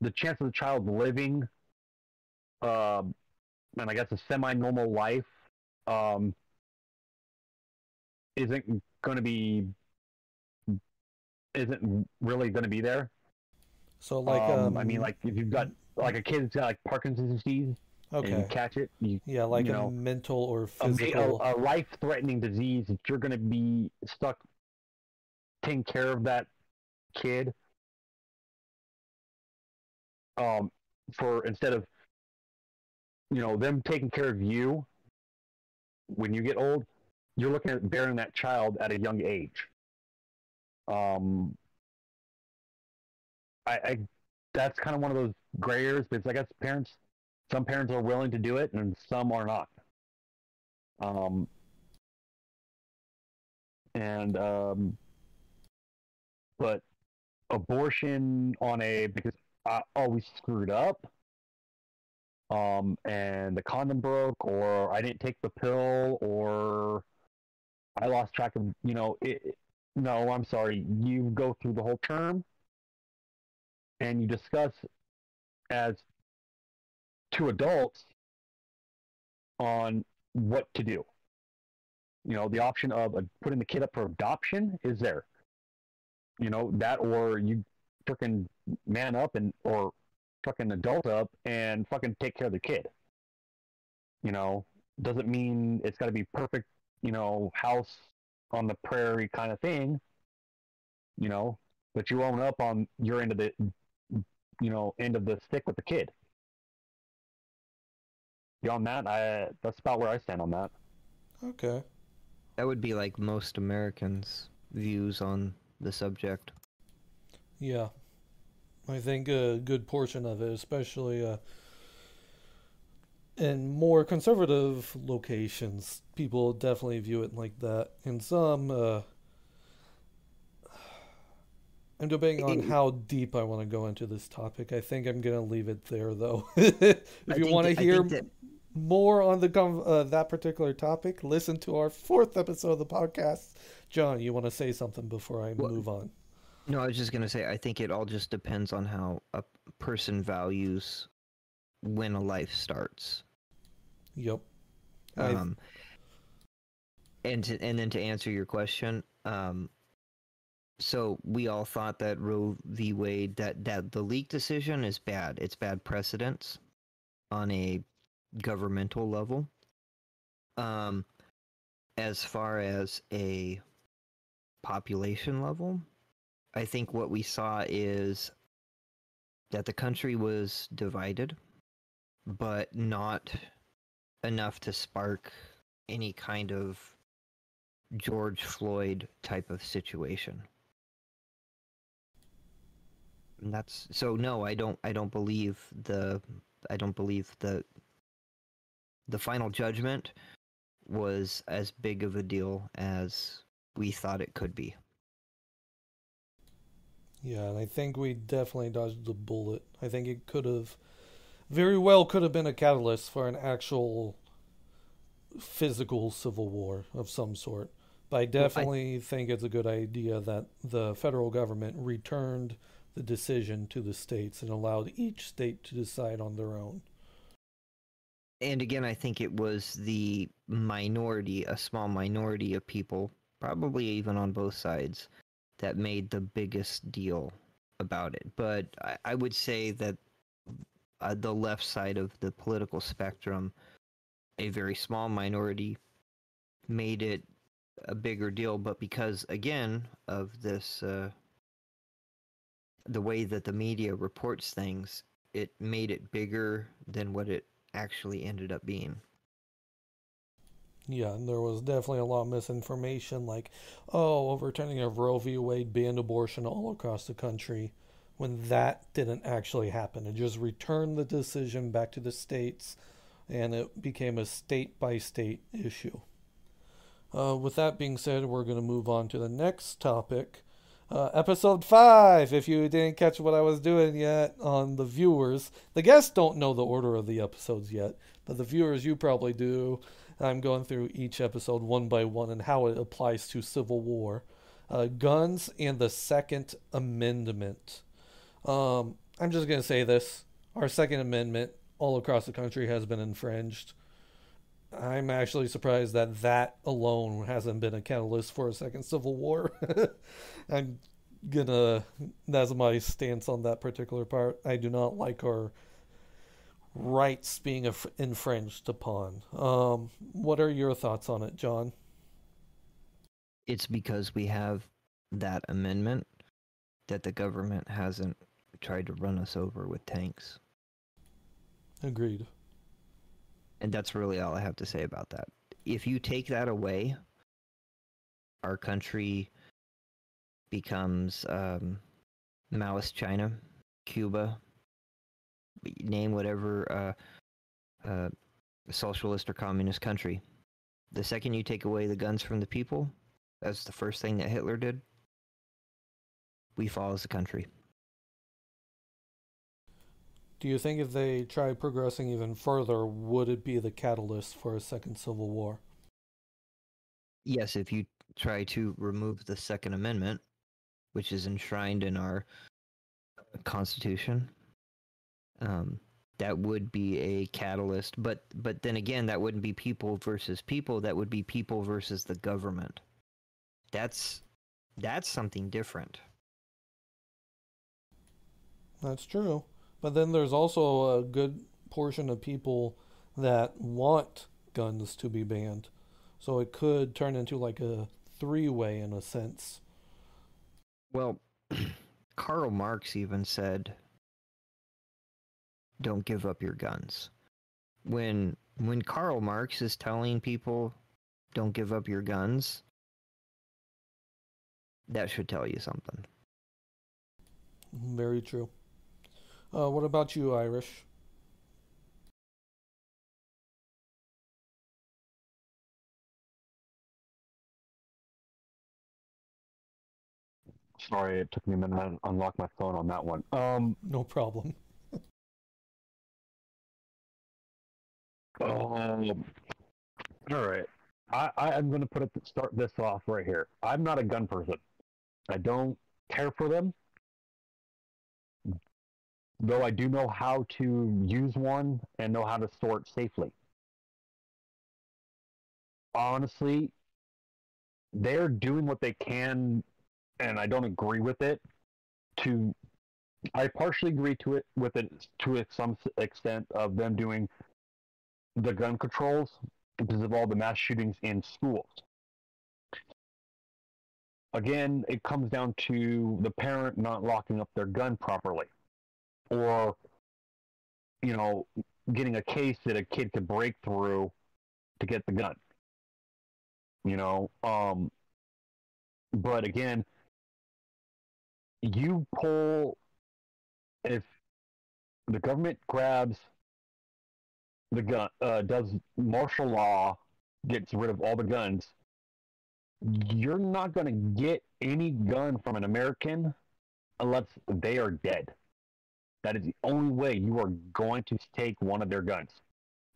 the chance of the child living, um, and I guess a semi-normal life, um, isn't going to be isn't really going to be there. so like, um, um, I mean, like if you've got like a kid that's got like Parkinson's disease and you catch it, you yeah, like you a know, mental or a, physical. a, a life-threatening disease that you're going to be stuck taking care of that kid um for instead of you know them taking care of you when you get old you're looking at bearing that child at a young age um i, I that's kind of one of those gray areas because i guess parents some parents are willing to do it and some are not um, and um, but abortion on a because I always screwed up, um, and the condom broke, or I didn't take the pill, or I lost track of you know it. No, I'm sorry. You go through the whole term, and you discuss as two adults on what to do. You know, the option of putting the kid up for adoption is there. You know that, or you freaking man up and or fucking adult up and fucking take care of the kid. You know, doesn't mean it's got to be perfect. You know, house on the prairie kind of thing. You know, but you own up on your end of the, you know, end of the stick with the kid. Beyond that, I that's about where I stand on that. okay. that would be like most Americans' views on the subject. Yeah, I think a good portion of it, especially uh, in more conservative locations, people definitely view it like that. In some, uh, I'm debating on how deep I want to go into this topic. I think I'm gonna leave it there, though. if I you want to hear that- more on the uh, that particular topic, listen to our fourth episode of the podcast. John, you want to say something before I Well- move on? No, I was just gonna say I think it all just depends on how a person values when a life starts. Yep. Um, and to, and then to answer your question, um, so we all thought that Roe v. Wade that that the leak decision is bad. It's bad precedence on a governmental level. Um, as far as a population level, I think what we saw is that the country was divided, but not enough to spark any kind of George Floyd type of situation. And that's so no, I don't I don't believe the I don't believe the the final judgment was as big of a deal as we thought it could be. Yeah, and I think we definitely dodged the bullet. I think it could have very well could have been a catalyst for an actual physical civil war of some sort. But I definitely think it's a good idea that the federal government returned the decision to the states and allowed each state to decide on their own. And again, I think it was the minority, a small minority of people, probably even on both sides, that made the biggest deal about it. But I, I would say that uh, the left side of the political spectrum, a very small minority, made it a bigger deal. But because, again, of this, uh, the way that the media reports things, it made it bigger than what it actually ended up being. Yeah, and there was definitely a lot of misinformation like, oh, overturning of Roe v. Wade banned abortion all across the country when that didn't actually happen. It just returned the decision back to the states and it became a state by state issue. Uh, with that being said, we're going to move on to the next topic. Uh, episode 5, if you didn't catch what I was doing yet on the viewers. The guests don't know the order of the episodes yet, but the viewers, you probably do. I'm going through each episode one by one and how it applies to Civil War. Uh, guns and the Second Amendment. Um, I'm just going to say this our Second Amendment all across the country has been infringed. I'm actually surprised that that alone hasn't been a catalyst for a second civil war. I'm gonna, that's my stance on that particular part. I do not like our rights being infringed upon. Um, what are your thoughts on it, John? It's because we have that amendment that the government hasn't tried to run us over with tanks. Agreed. And that's really all I have to say about that. If you take that away, our country becomes um, Maoist China, Cuba, name whatever uh, uh, socialist or communist country. The second you take away the guns from the people, that's the first thing that Hitler did. We fall as a country. Do you think if they try progressing even further, would it be the catalyst for a second civil war? Yes, if you try to remove the Second Amendment, which is enshrined in our Constitution, um, that would be a catalyst. But but then again, that wouldn't be people versus people. That would be people versus the government. That's that's something different. That's true. But then there's also a good portion of people that want guns to be banned. So it could turn into like a three way in a sense. Well, Karl Marx even said, "Don't give up your guns." When when Karl Marx is telling people, "Don't give up your guns," that should tell you something. Very true. Uh, what about you, Irish? Sorry, it took me a minute to unlock my phone on that one. Um, No problem. um all right. I, I am going to put it start this off right here. I'm not a gun person. I don't care for them. Though I do know how to use one and know how to store it safely. Honestly, they're doing what they can, and I don't agree with it. To, I partially agree to it with it to some extent of them doing the gun controls because of all the mass shootings in schools. Again, it comes down to the parent not locking up their gun properly, or you know, getting a case that a kid could break through to get the gun. You know, um, but again, you pull if the government grabs the gun, uh, does martial law, gets rid of all the guns, you're not going to get any gun from an American unless they are dead. That is the only way you are going to take one of their guns,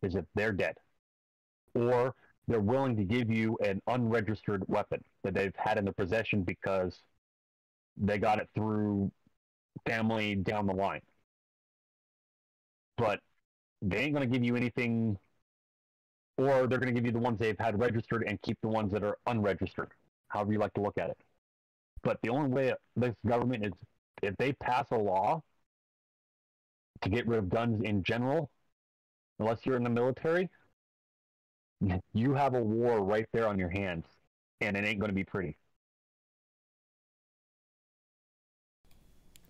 is if they're dead. Or they're willing to give you an unregistered weapon that they've had in their possession because they got it through family down the line. But they ain't going to give you anything, or they're going to give you the ones they've had registered and keep the ones that are unregistered, however you like to look at it. But the only way this government is if they pass a law to get rid of guns in general, unless you're in the military, you have a war right there on your hands, and it ain't going to be pretty.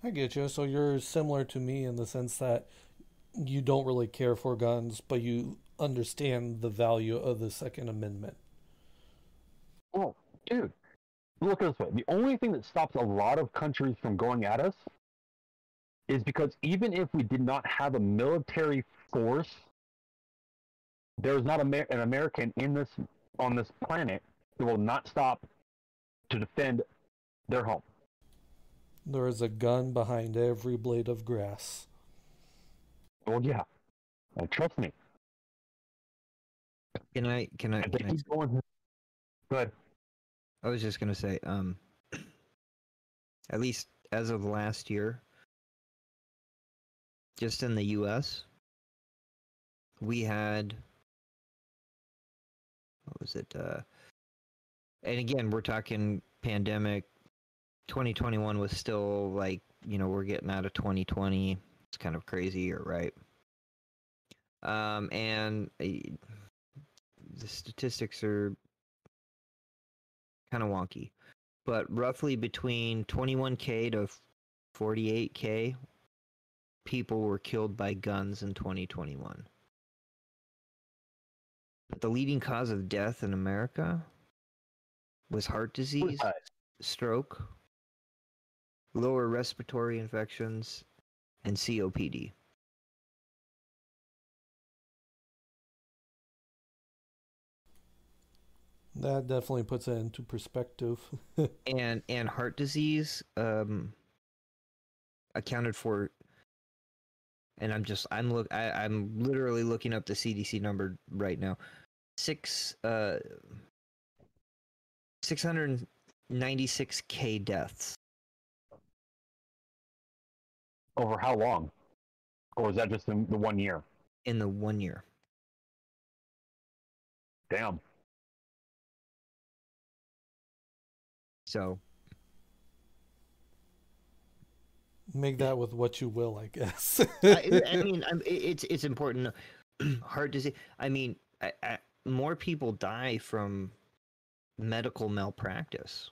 I get you. So you're similar to me in the sense that you don't really care for guns, but you understand the value of the Second Amendment. Oh, dude, look at this way. The only thing that stops a lot of countries from going at us is because even if we did not have a military force, there is not Amer- an American in this on this planet that will not stop to defend their home. There is a gun behind every blade of grass. Well, yeah, and trust me. Can I? Can I? If Can I keep going, good. I was just gonna say, um, at least as of last year, just in the U.S., we had what was it? Uh, and again, we're talking pandemic. 2021 was still like you know we're getting out of 2020. It's kind of crazy, right? Um, and uh, the statistics are kind of wonky, but roughly between 21k to 48k people were killed by guns in 2021. But the leading cause of death in America was heart disease, stroke, lower respiratory infections, and COPD. That definitely puts it into perspective. and and heart disease um accounted for and i'm just i'm look I, i'm literally looking up the cdc number right now six uh 696k deaths Over how long? Or is that just in the one year? in the one year Damn. so Make that with what you will, I guess. I, I mean it's it's important Hard to say. i mean I, I, more people die from medical malpractice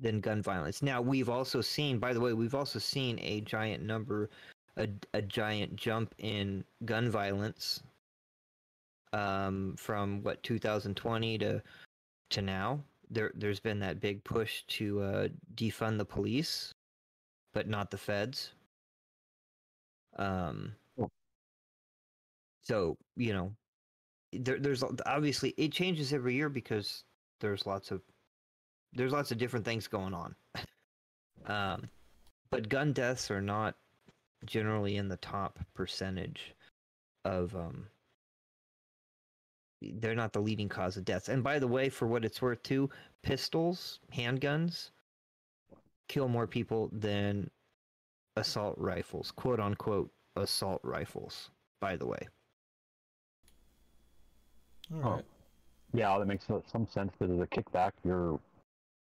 than gun violence. Now we've also seen, by the way, we've also seen a giant number, a, a giant jump in gun violence um, from what 2020 to to now. There, there's been that big push to uh, defund the police, but not the feds. Um, Oh. so you know, there, there's obviously it changes every year because there's lots of there's lots of different things going on. um, but gun deaths are not generally in the top percentage of um, they're not the leading cause of deaths. And by the way, for what it's worth, too, pistols, handguns, kill more people than assault rifles, quote unquote assault rifles. By the way, All Oh. Yeah, that makes some sense. That as a kickback, you're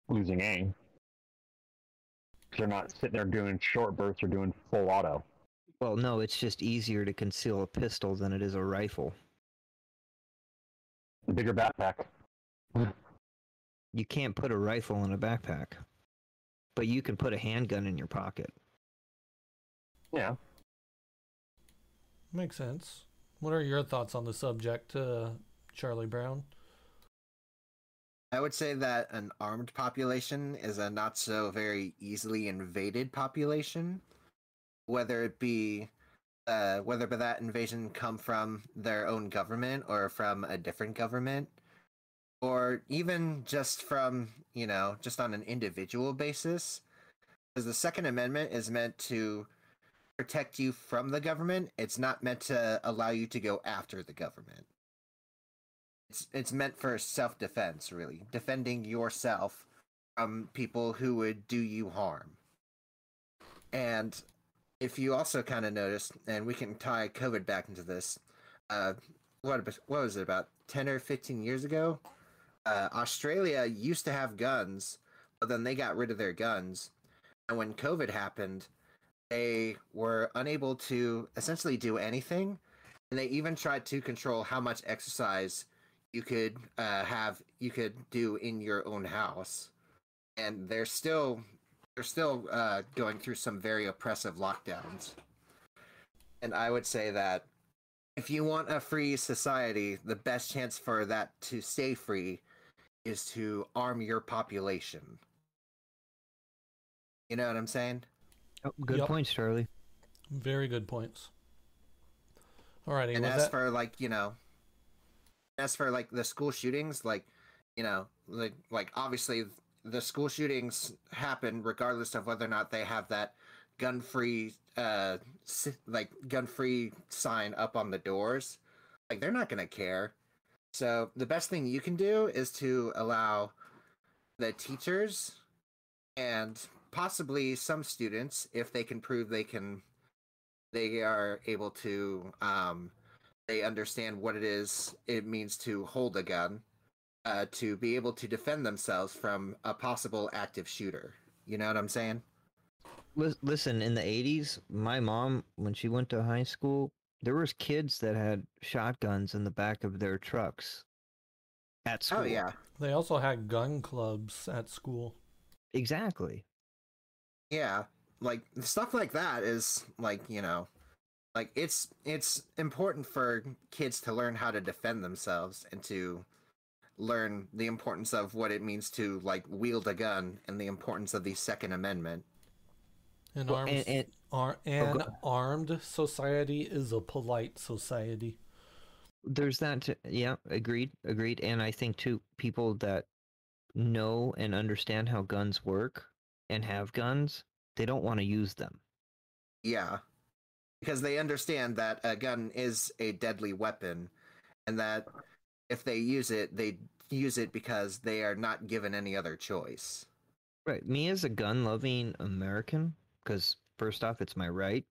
losing aim. 'Cause You're not sitting there doing short bursts or doing full auto. well, no, it's just easier to conceal a pistol than it is a rifle. The bigger backpack. You can't put a rifle in a backpack, but you can put a handgun in your pocket. Yeah. Makes sense. What are your thoughts on the subject, uh, Charlie Brown? I would say that an armed population is a not so very easily invaded population, whether it be uh, whether by that invasion come from their own government or from a different government, or even just from you know just on an individual basis, because the Second Amendment is meant to protect you from the government. It's not meant to allow you to go after the government. It's it's meant for self defense really. Defending yourself from people who would do you harm. And if you also kind of noticed and we can tie covid back into this uh what what was it about 10 or 15 years ago? Uh australia used to have guns but then they got rid of their guns. And when covid happened they were unable to essentially do anything. And they even tried to control how much exercise you could uh, have you could do in your own house. And they're still they're still uh, going through some very oppressive lockdowns and i would say that if you want a free society the best chance for that to stay free is to arm your population you know what i'm saying Oh, good Yep. points, Charlie. Very good points. Alrighty. and as that- for like you know as for like the school shootings like you know like like obviously the school shootings happen regardless of whether or not they have that gun free uh like gun free sign up on the doors. Like they're not going to care. So the best thing you can do is to allow the teachers and possibly some students if they can prove they can they are able to um they understand what it is it means to hold a gun uh to be able to defend themselves from a possible active shooter you know what i'm saying Listen, in the '80s, my mom, when she went to high school, there was kids that had shotguns in the back of their trucks at school. oh yeah they also had gun clubs at school. exactly. yeah like stuff like that is like you know like it's it's important for kids to learn how to defend themselves and to learn the importance of what it means to like wield a gun and the importance of the second amendment An Well, armed, and- and- ar- Oh, an go- armed society is a polite society. There's that. T- yeah, agreed, agreed. And I think too, people that know and understand how guns work and have guns, they don't want to use them. Yeah. Because they understand that a gun is a deadly weapon and that if they use it, they use it because they are not given any other choice. Right. Me as a gun-loving American, because first off, it's my right.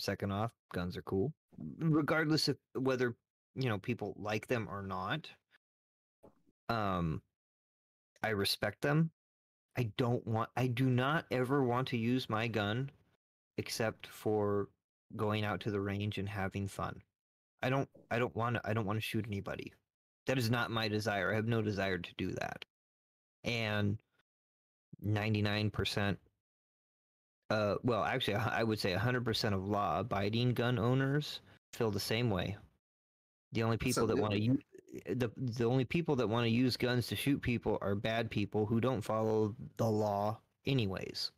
Second off, guns are cool, regardless of whether you know people like them or not. Um, I respect them. I don't want. I do not ever want to use my gun, except for going out to the range and having fun. I don't. I don't want. I don't want to shoot anybody. That is not my desire. I have no desire to do that. And 99% uh well actually i would say 100% of law abiding gun owners feel the same way the only people that want to use the the only people that want to use guns to shoot people are bad people who don't follow the law anyways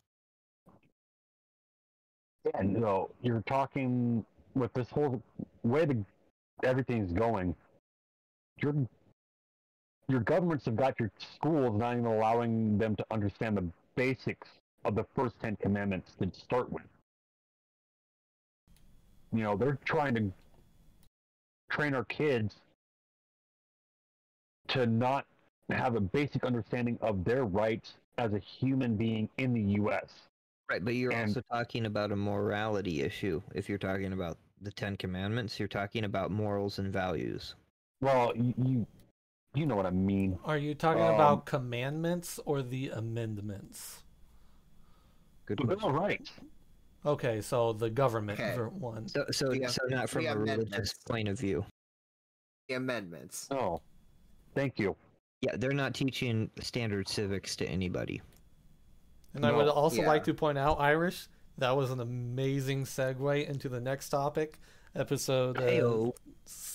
And you know, you're talking with this whole way the everything's going. Your your governments have got your schools not even allowing them to understand the basics of the first Ten Commandments to start with. You know, they're trying to train our kids to not have a basic understanding of their rights as a human being in the U.S. Right, but you're And- also talking about a morality issue. If you're talking about the Ten Commandments, you're talking about morals and values. Well, you you, you know what I mean. Are you talking Um, about commandments or the amendments? Good The Bill of Rights. Okay, so the government Okay. one. So, so, The, uh, so not from the a religious point of view. The amendments. Oh, thank you. Yeah, they're not teaching standard civics to anybody. And I would also yeah. like to point out, Irish, that was an amazing segue into the next topic, episode uh, Heyo.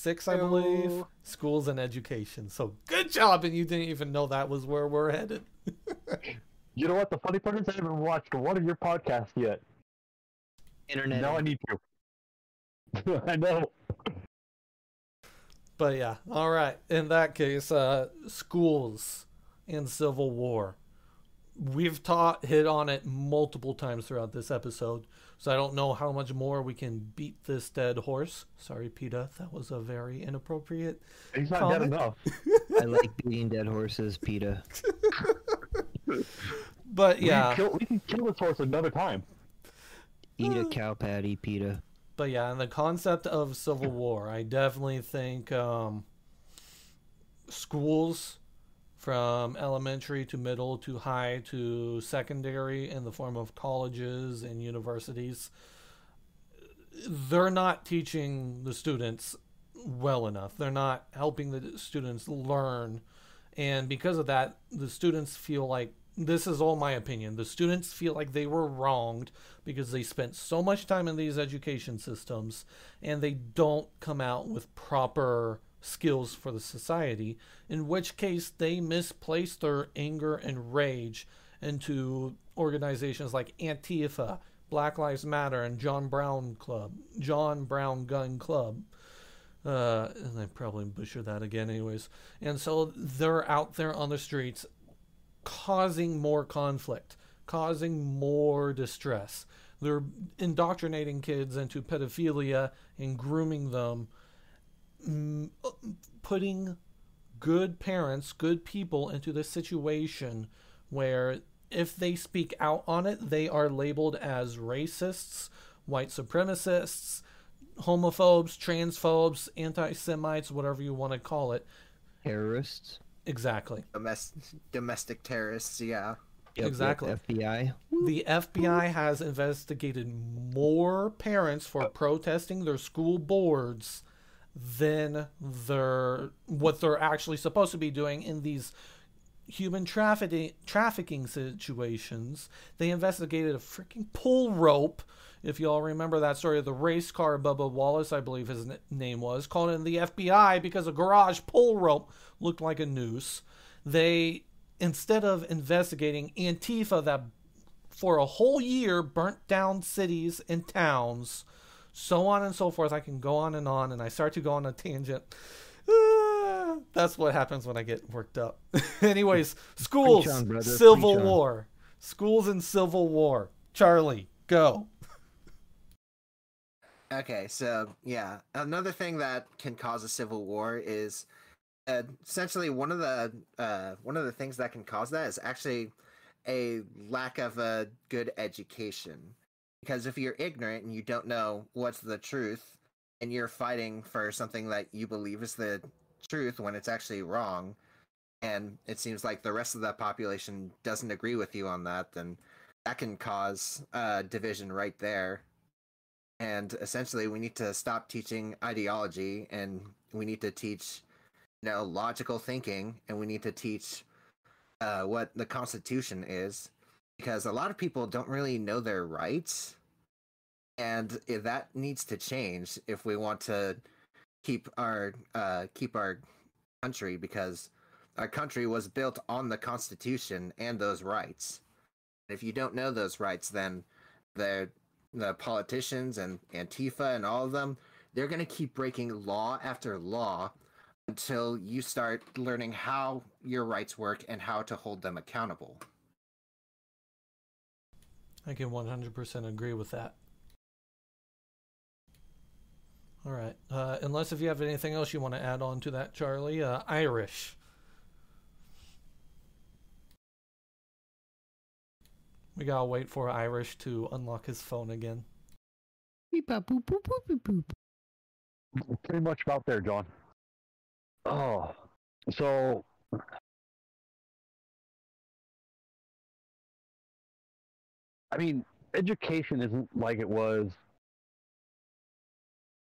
Six, I believe, Heyo. schools and education. So good job, and you didn't even know that was where we're headed. You know what? The funny part is I haven't watched one of your podcasts yet. Internet. Now I need to. I know. But yeah, all right. In that case, uh, schools and Civil War. We've taught hit on it multiple times throughout this episode, so I don't know how much more we can beat this dead horse. Sorry, Peta, that was a very inappropriate. He's not dead enough. I like beating dead horses, PETA. But We yeah, can kill, we can kill this horse another time. Eat a cow patty, PETA. but yeah, in the concept of Civil War, I definitely think um, schools from elementary to middle to high to secondary in the form of colleges and universities they're not teaching the students well enough. They're not helping the students learn. And because of that the students feel like this is all my opinion the students feel like they were wronged because they spent so much time in these education systems and they don't come out with proper skills for the society, in which case they misplace their anger and rage into organizations like Antifa, Black Lives Matter, and John Brown Club, John Brown Gun Club. Uh, and I probably butchered that again, anyways. And so they're out there on the streets causing more conflict, causing more distress. They're indoctrinating kids into pedophilia and grooming them, Uh, putting good parents, good people into this situation where if they speak out on it, they are labeled as racists, white supremacists, homophobes, transphobes, anti Semites, whatever you want to call it. Terrorists. Exactly. Domestic, domestic terrorists, yeah. Yep, yep, Exactly. FBI. The FBI has investigated more parents for protesting their school boards than their what they're actually supposed to be doing in these human trafficking trafficking situations. They investigated a freaking pull rope. If y'all remember that story of the race car, Bubba Wallace, I believe his name was, called in the FBI because a garage pull rope looked like a noose. They, instead of investigating Antifa that for a whole year burnt down cities and towns, so on and so forth. I can go on and on, and I start to go on a tangent. Ah, that's what happens when I get worked up. Anyways, schools, on, Civil preach on. War. Schools and Civil War. Charlie, go. Okay, so yeah, another thing that can cause a civil war is uh, essentially one of the uh, one of the things that can cause that is actually a lack of a good education. Because if you're ignorant and you don't know what's the truth, and you're fighting for something that you believe is the truth when it's actually wrong, and it seems like the rest of the population doesn't agree with you on that, then that can cause uh, division right there. And essentially we need to stop teaching ideology and we need to teach you know logical thinking and we need to teach uh, what the constitution is because a lot of people don't really know their rights and that needs to change if we want to keep our uh, keep our country because our country was built on the constitution and those rights if you don't know those rights then the the politicians and Antifa and all of them, they're going to keep breaking law after law until you start learning how your rights work and how to hold them accountable. I can 100% agree with that. All right. Uh, unless if you have anything else you want to add on to that, Charlie, uh, Irish. We gotta wait for Irish to unlock his phone again. Pretty much about there, John. Oh, so I mean, education isn't like it was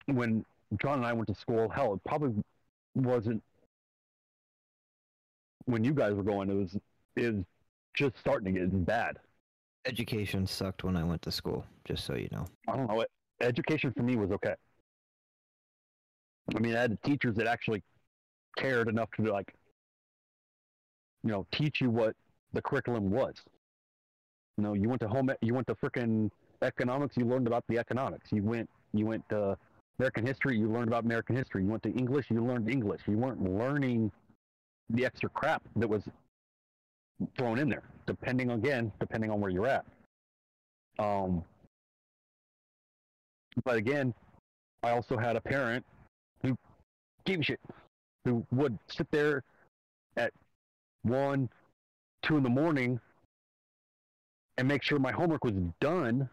when John and I went to school. Hell, it probably wasn't when you guys were going. It was is just starting to get bad. Education sucked when I went to school, just so you know. I don't know. It, education for me was okay. I mean, I had teachers that actually cared enough to like, you know, teach you what the curriculum was. You know, you went to home, you went to frickin' economics, you learned about the economics. You went, you went to American history, you learned about American history. You went to English, you learned English. You weren't learning the extra crap that was thrown in there, depending again, depending on where you're at. Um, but again, I also had a parent who gave a shit, who would sit there at one, two in the morning and make sure my homework was done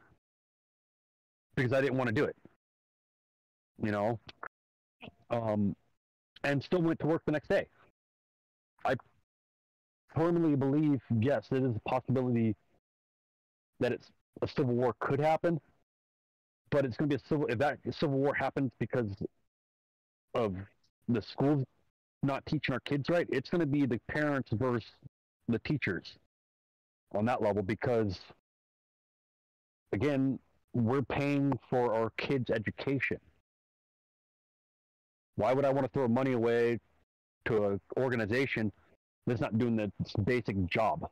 because I didn't want to do it. You know, um, and still went to work the next day. I firmly believe, yes, it is a possibility that it's a civil war could happen, but it's going to be a civil. If that civil war happens because of the schools not teaching our kids right, it's going to be the parents versus the teachers on that level because, again, we're paying for our kids' education. Why would I want to throw money away to an organization that's not doing the basic job?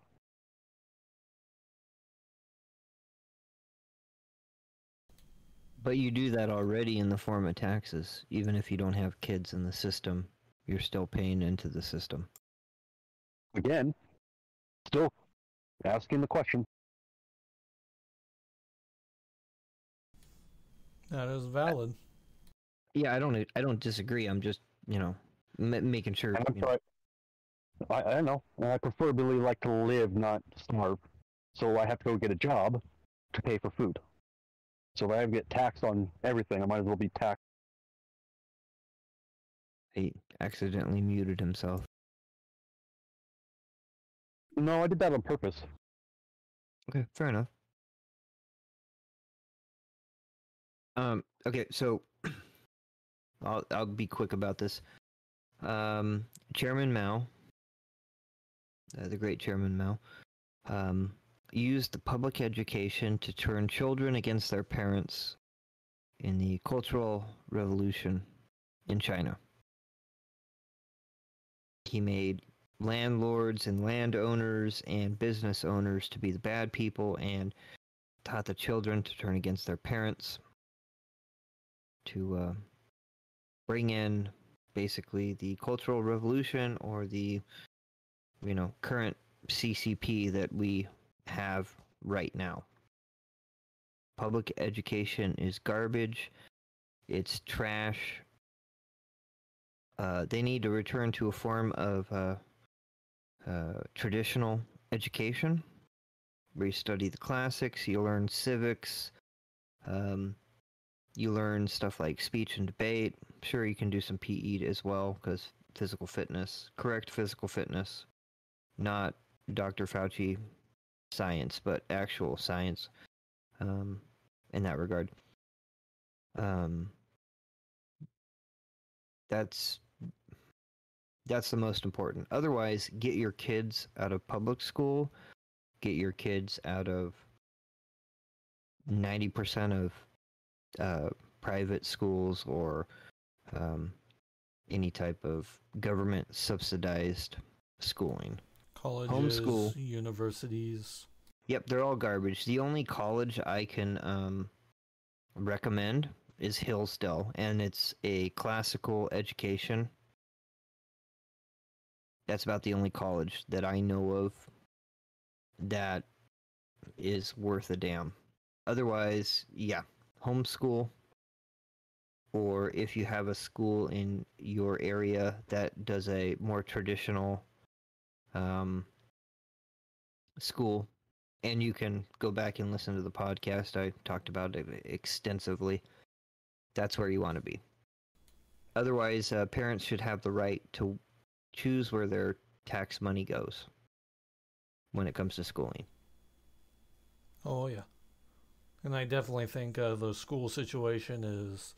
But you do that already in the form of taxes. Even if you don't have kids in the system, you're still paying into the system. Again, still asking the question. That is valid. Yeah, I don't. I don't disagree. I'm just, you know, m- making sure. I'm you know- sorry. I, I know. I preferably like to live, not starve. So I have to go get a job to pay for food. So if I get taxed on everything, I might as well be taxed. He accidentally muted himself. No, I did that on purpose. Okay, fair enough. Um, okay, so I'll I'll be quick about this. Um, Chairman Mao, uh, the great Chairman Mao, um, used the public education to turn children against their parents in the Cultural Revolution in China. He made landlords and landowners and business owners to be the bad people and taught the children to turn against their parents to uh, bring in basically the cultural revolution or the you know current ccp that we have right now. Public education is garbage. It's trash. Uh, they need to return to a form of uh, uh, traditional education where you study the classics, you learn civics, um, you learn stuff like speech and debate. Sure, you can do some PE as well because physical fitness, correct physical fitness, not Dr. Fauci science, but actual science um, in that regard. Um, that's that's the most important. Otherwise, get your kids out of public school, get your kids out of 90% of uh, private schools or um, any type of government subsidized schooling. Colleges, Homeschool. universities. Yep, they're all garbage. The only college I can um, recommend is Hillsdale, and it's a classical education. That's about the only college that I know of that is worth a damn. Otherwise, yeah, homeschool. Or if you have a school in your area that does a more traditional um, school, and you can go back and listen to the podcast. I talked about it extensively. That's where you want to be. Otherwise, uh, parents should have the right to choose where their tax money goes when it comes to schooling. Oh yeah, and I definitely think uh, the school situation is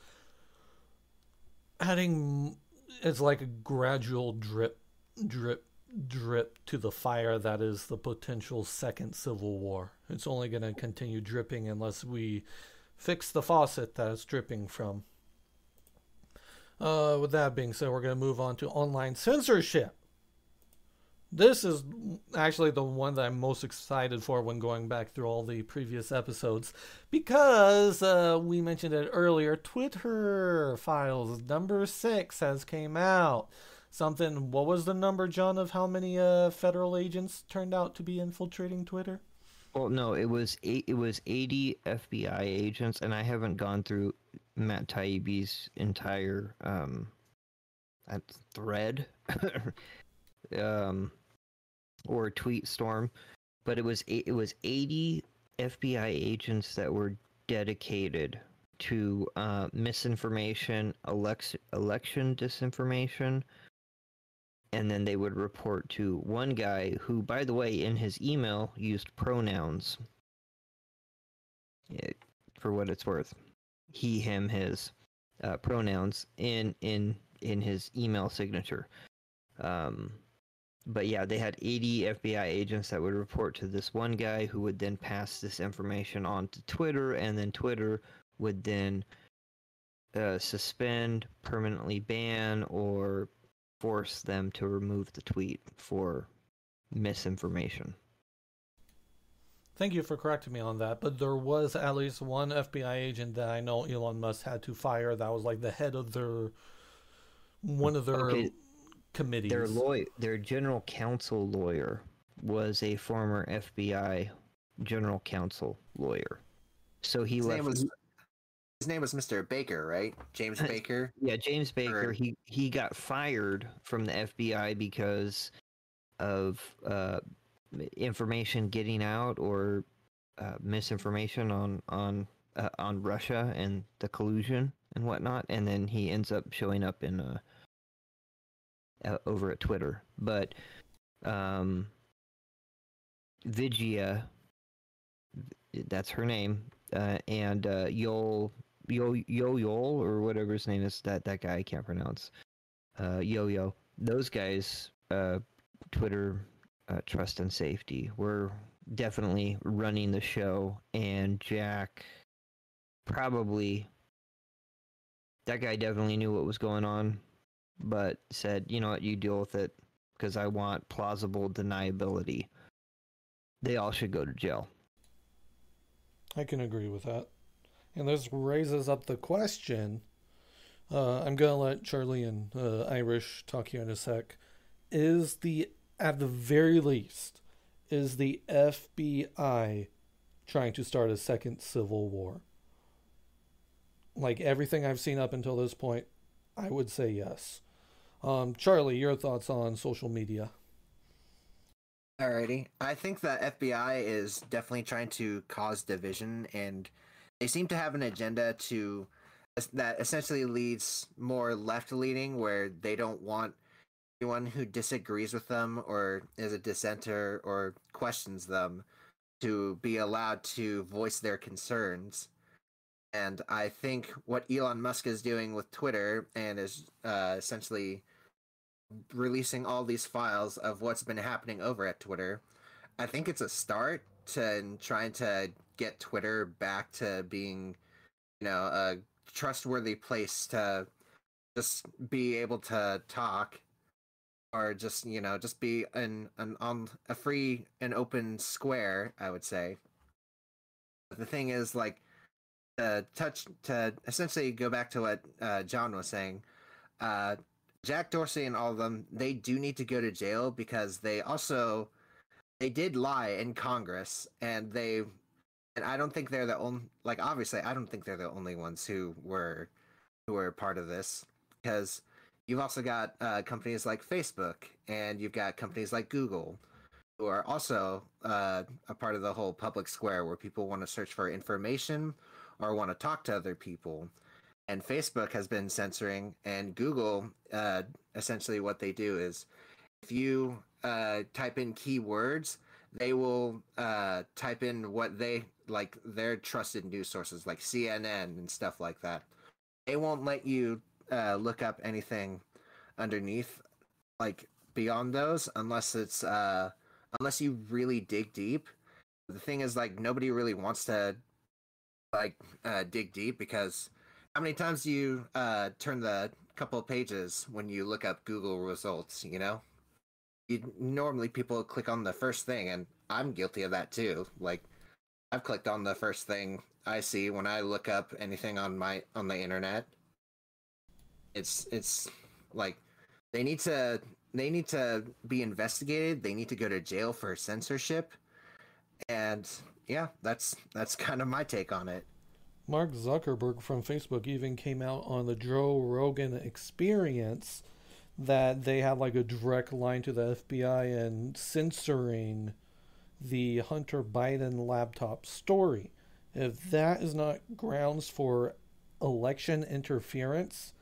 adding. It's like a gradual drip, drip, drip to the fire that is the potential second civil war. It's only going to continue dripping unless we fix the faucet that it's dripping from. Uh, with that being said, we're going to move on to online censorship. This is actually the one that I'm most excited for when going back through all the previous episodes because uh, we mentioned it earlier. Twitter files number six has came out. Something. What was the number, John, of how many uh, federal agents turned out to be infiltrating Twitter? Well, no, it was eight, it was eighty FBI agents, and I haven't gone through Matt Taibbi's entire um, uh, thread. um, or tweet storm, but it was it was 80 FBI agents that were dedicated to uh, misinformation, election disinformation, and then they would report to one guy who, by the way, in his email used pronouns. It, for what it's worth, he, him, his uh, pronouns in in in his email signature. Um, but yeah, they had 80 FBI agents that would report to this one guy who would then pass this information on to Twitter, and then Twitter would then uh, suspend, permanently ban, or force them to remove the tweet for misinformation. Thank you for correcting me on that, but there was at least one FBI agent that I know Elon Musk had to fire. That was like the head of their one of their Okay, committees. Their lawyer, their general counsel lawyer, was a former FBI general counsel lawyer. So he His left. His name was Mr. Baker, right? James Uh, Baker. Yeah, James Baker. Or- He he got fired from the FBI because of uh, information getting out or uh, misinformation on on uh, on Russia and the collusion and whatnot. And then he ends up showing up in uh, uh, over at Twitter. But um, Vijaya, that's her name, uh, and uh, Yol Yo Yo Yol or whatever his name is. That that guy I can't pronounce. Uh, Yo Yo. Those guys, uh, Twitter uh, Trust and Safety, were definitely running the show, and Jack probably. That guy definitely knew what was going on, but said, "You know what? You deal with it, because I want plausible deniability." They all should go to jail. I can agree with that. And this raises up the question. Uh, I'm gonna let Charlie and uh, Irish talk here in a sec. Is the at the very least is the FBI trying to start a second civil war? Like everything I've seen up until this point, I would say yes. Um, Charlie, your thoughts on social media? Alrighty. I think the FBI is definitely trying to cause division, and they seem to have an agenda to that essentially leads more left leaning, where they don't want anyone who disagrees with them or is a dissenter or questions them to be allowed to voice their concerns. And I think what Elon Musk is doing with Twitter and is uh, essentially releasing all these files of what's been happening over at Twitter. I think it's a start to trying to get Twitter back to being, you know, a trustworthy place to just be able to talk or just, you know, just be an, an on a free and open square, I would say. But the thing is like to touch to essentially go back to what uh, John was saying, uh, Jack Dorsey and all of them, they do need to go to jail because they also they did lie in Congress and they and I don't think they're the only like obviously I don't think they're the only ones who were who were part of this because you've also got uh, companies like Facebook and you've got companies like Google who are also uh, a part of the whole public square where people want to search for information or want to talk to other people. And Facebook has been censoring, and Google uh, essentially what they do is if you uh, type in keywords, they will uh, type in what they like their trusted news sources like CNN and stuff like that. They won't let you uh, look up anything underneath like beyond those unless it's uh unless you really dig deep. The thing is like nobody really wants to like uh, dig deep because how many times do you uh, turn the couple of pages when you look up Google results, you know? You, normally people click on the first thing and I'm guilty of that too. Like I've clicked on the first thing I see when I look up anything on my on the internet. It's it's like they need to they need to be investigated. They need to go to jail for censorship. And yeah, that's that's kind of my take on it. Mark Zuckerberg from Facebook even came out on the Joe Rogan experience that they had like a direct line to the FBI and censoring the Hunter Biden laptop story. If that is not grounds for election interference,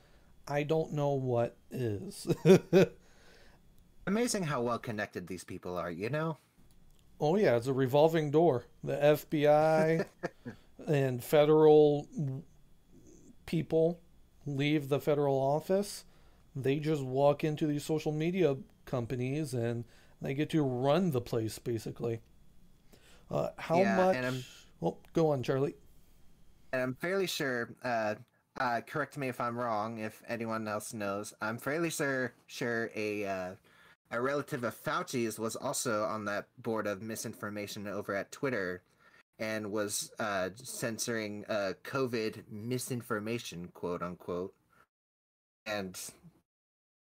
I don't know what is. Amazing how well connected these people are, you know? Oh, yeah, it's a revolving door. The FBI and federal people leave the federal office. They just walk into these social media companies and they get to run the place, basically. Uh, how Yeah, much? and I'm- Well, go on, Charlie. And I'm fairly sure. Uh, uh, correct me if I'm wrong. If anyone else knows, I'm fairly sure sure a uh, a relative of Fauci's was also on that board of misinformation over at Twitter, and was uh, censoring uh, COVID misinformation, quote unquote. And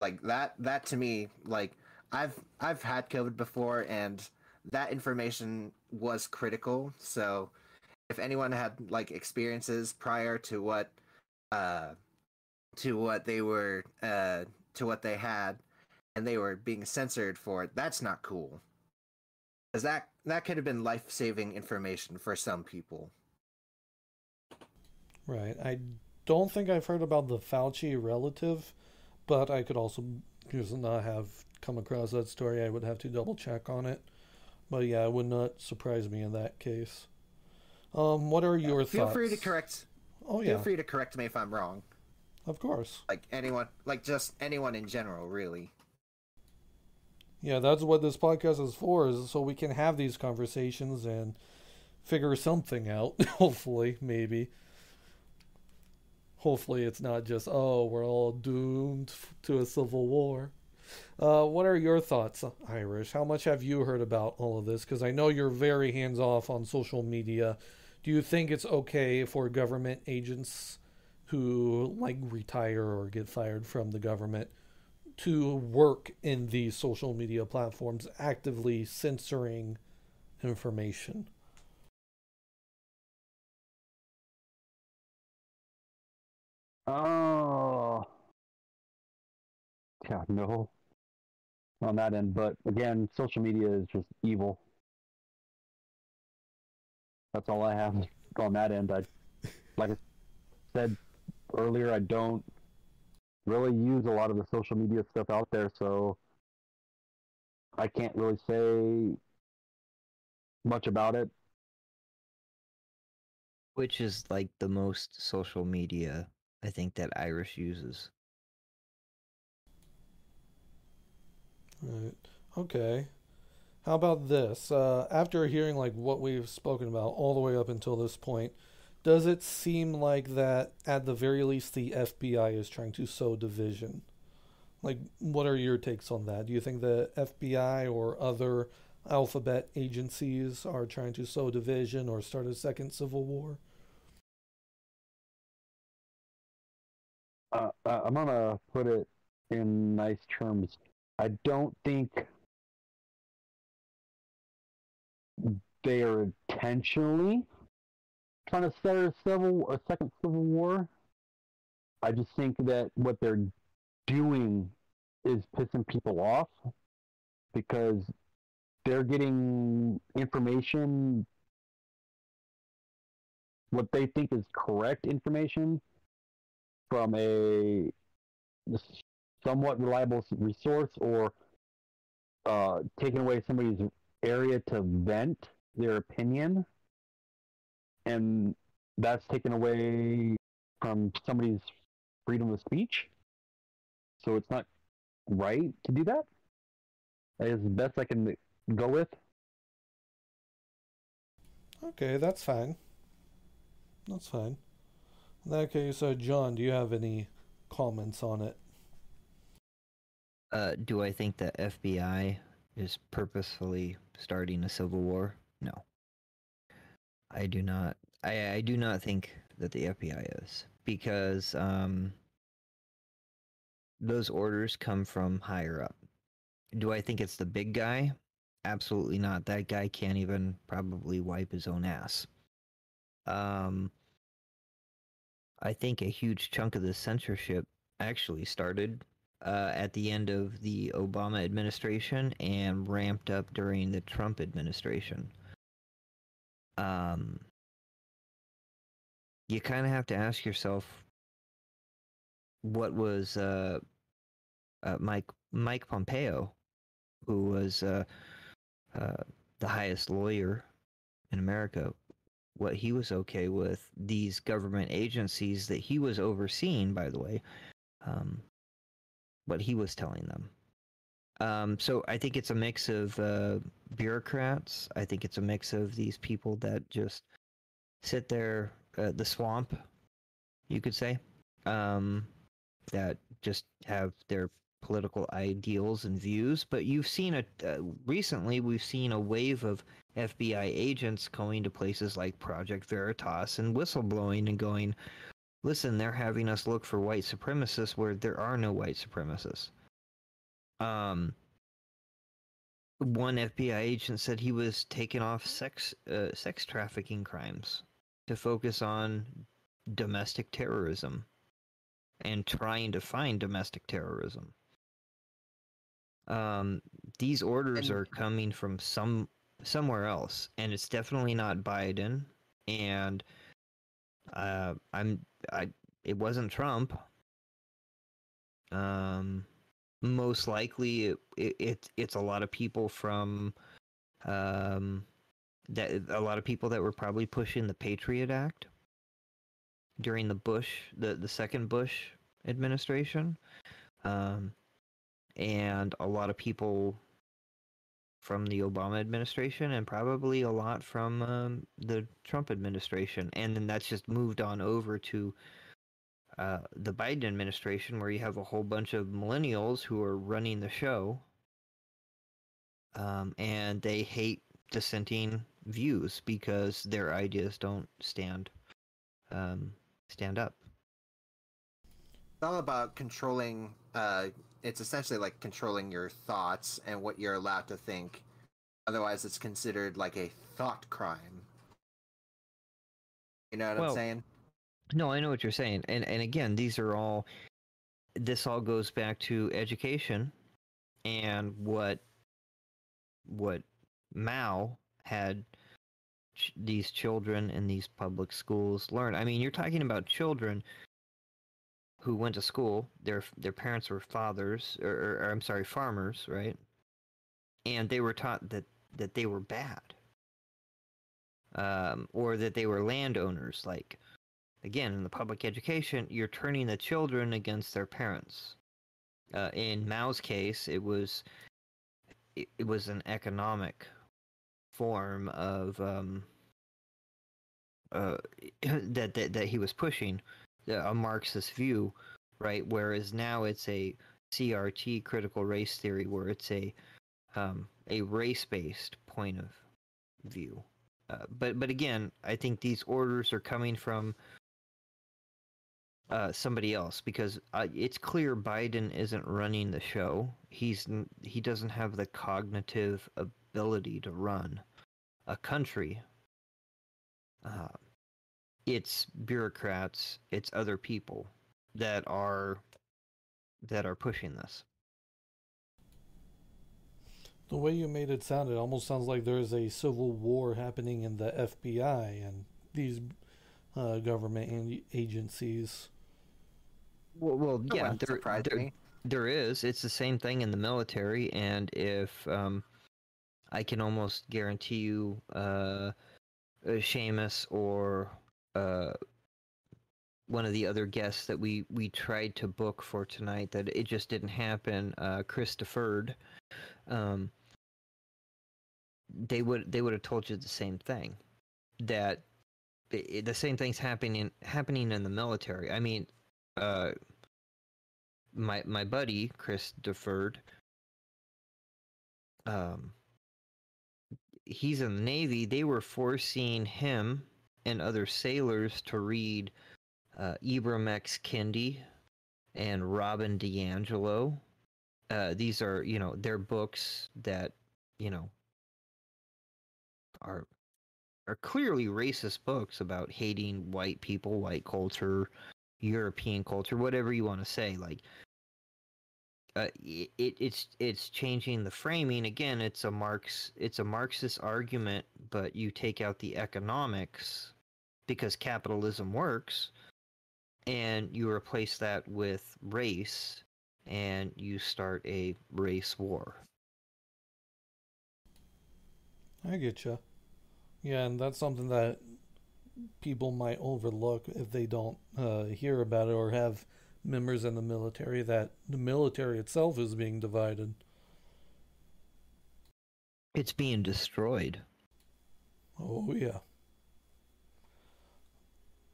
like that, that to me, like I've I've had COVID before, and that information was critical. So if anyone had like experiences prior to what uh to what they were uh to what they had and they were being censored for it that's not cool because that that could have been life-saving information for some people Right. I don't think I've heard about the Fauci relative, but I could also just not have come across that story. I would have to double check on it. But yeah, it would not surprise me in that case. Um, what are your feel thoughts? free to correct Oh yeah. feel yeah, free to correct me if i'm wrong of course. like anyone like just anyone in general really Yeah, that's what this podcast is for, is so we can have these conversations and figure something out. hopefully, maybe. Hopefully, it's not just oh, we're all doomed to a civil war. Uh, what are your thoughts, Irish? How much have you heard about all of this? Because I know you're very hands off on social media. Do you think it's okay for government agents who like retire or get fired from the government to work in these social media platforms, actively censoring information? Oh, yeah, no, on that end. But again, social media is just evil. That's all I have on that end. I, like I said earlier, I don't really use a lot of the social media stuff out there, so I can't really say much about it. Which is like the most social media I think that Irish uses. Right. Okay. How about this? Uh, after hearing like what we've spoken about all the way up until this point, does it seem like that at the very least the FBI is trying to sow division? Like, what are your takes on that? Do you think the FBI or other alphabet agencies are trying to sow division or start a second civil war? uh, uh, I'm gonna put it in nice terms. I don't think they are intentionally trying to start a civil, a second civil war. I just think that what they're doing is pissing people off because they're getting information what they think is correct information from a somewhat reliable resource or uh, taking away somebody's area to vent their opinion and that's taken away from somebody's freedom of speech so it's not right to do that that is the best i can go with Okay, that's fine. That's fine. In that case, uh, John, do you have any comments on it? Uh, do I think the FBI is purposefully starting a civil war? No. I do not. I, I do not think that the FBI is because um, those orders come from higher up. Do I think it's the big guy? Absolutely not. That guy can't even probably wipe his own ass. Um, I think a huge chunk of the censorship actually started uh, at the end of the Obama administration and ramped up during the Trump administration. Um, you kind of have to ask yourself what was uh, uh, Mike Mike Pompeo, who was uh, uh, the highest lawyer in America, what he was okay with these government agencies that he was overseeing, by the way, um, what he was telling them. Um, so I think it's a mix of uh, bureaucrats. I think it's a mix of these people that just sit there, uh, the swamp, you could say, um, that just have their political ideals and views. But you've seen a uh, recently. We've seen a wave of FBI agents going to places like Project Veritas and whistleblowing and going, listen, they're having us look for white supremacists where there are no white supremacists. Um, one FBI agent said he was taking off sex uh, sex trafficking crimes to focus on domestic terrorism and trying to find domestic terrorism. Um, these orders are coming from some somewhere else, and it's definitely not Biden. And uh, I'm I it wasn't Trump. Um, most likely it, it, it it's a lot of people from um that a lot of people that were probably pushing the Patriot Act during the Bush the the second Bush administration. Um and a lot of people from the Obama administration and probably a lot from um, the Trump administration. And then that's just moved on over to uh, the Biden administration, where you have a whole bunch of millennials who are running the show. Um, and they hate dissenting views because their ideas don't stand um, stand up. It's all about controlling. Uh, it's essentially like controlling your thoughts and what you're allowed to think. Otherwise, it's considered like a thought crime. You know what Well, I'm saying? No, I know what you're saying, and and again, these are all. This all goes back to education, and what. What Mao had ch- these children in these public schools learn. I mean, you're talking about children who went to school. Their their parents were fathers, or, or, or I'm sorry, farmers, right? And they were taught that that they were bad, um, or that they were landowners, like again in the public education you're turning the children against their parents uh, in mao's case it was it, it was an economic form of um, uh, that, that that he was pushing a marxist view right whereas now it's a crt critical race theory where it's a um, a race-based point of view uh, but but again i think these orders are coming from uh, somebody else because uh, it's clear Biden isn't running the show. He's he doesn't have the cognitive ability to run a country. It's bureaucrats, it's other people that are that are pushing this. The way you made it sound, it almost sounds like there's a civil war happening in the FBI and these uh, government agencies. Well, well yeah, wouldn't there, there, there is. It's the same thing in the military, and if um, I can almost guarantee you, uh, uh, Seamus or uh, one of the other guests that we we tried to book for tonight that it just didn't happen. Uh, Chris deferred. Um, they would they would have told you the same thing, that the same thing's happening happening in the military. I mean, uh, my my buddy Chris deferred. Um, he's in the Navy. They were forcing him and other sailors to read uh, Ibram X. Kendi and Robin DiAngelo. Uh, these are, you know, they're books that, you know, are are clearly racist books about hating white people, white culture, European culture, whatever you want to say. Like, uh, it, it's it's changing the framing again. It's a Marx it's a Marxist argument, but you take out the economics because capitalism works, and you replace that with race, and you start a race war. I get you. Yeah, and that's something that people might overlook if they don't uh, hear about it or have members in the military that the military itself is being divided. It's being destroyed. Oh, yeah.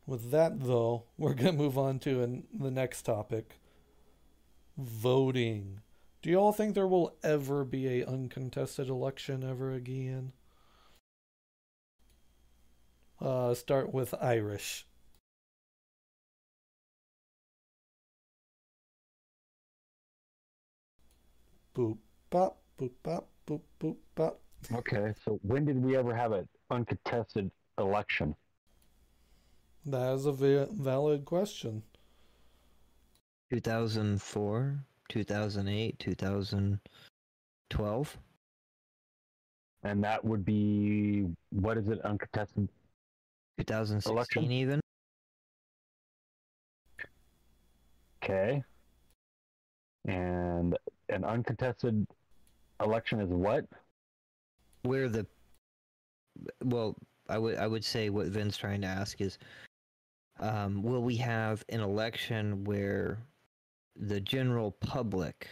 With that, though, we're going to move on to an, the next topic voting. Do you all think there will ever be a uncontested election ever again? Uh, start with Irish. Boop, bop, boop, bop, boop, boop, bop. Okay, so when did we ever have an uncontested election? That is a va- valid question. 2004, 2008, 2012. And that would be what is it? Uncontested. 2016 Election? even Okay. And an uncontested election is what? where the well i would i would say what vin's trying to ask is um, will we have an election where the general public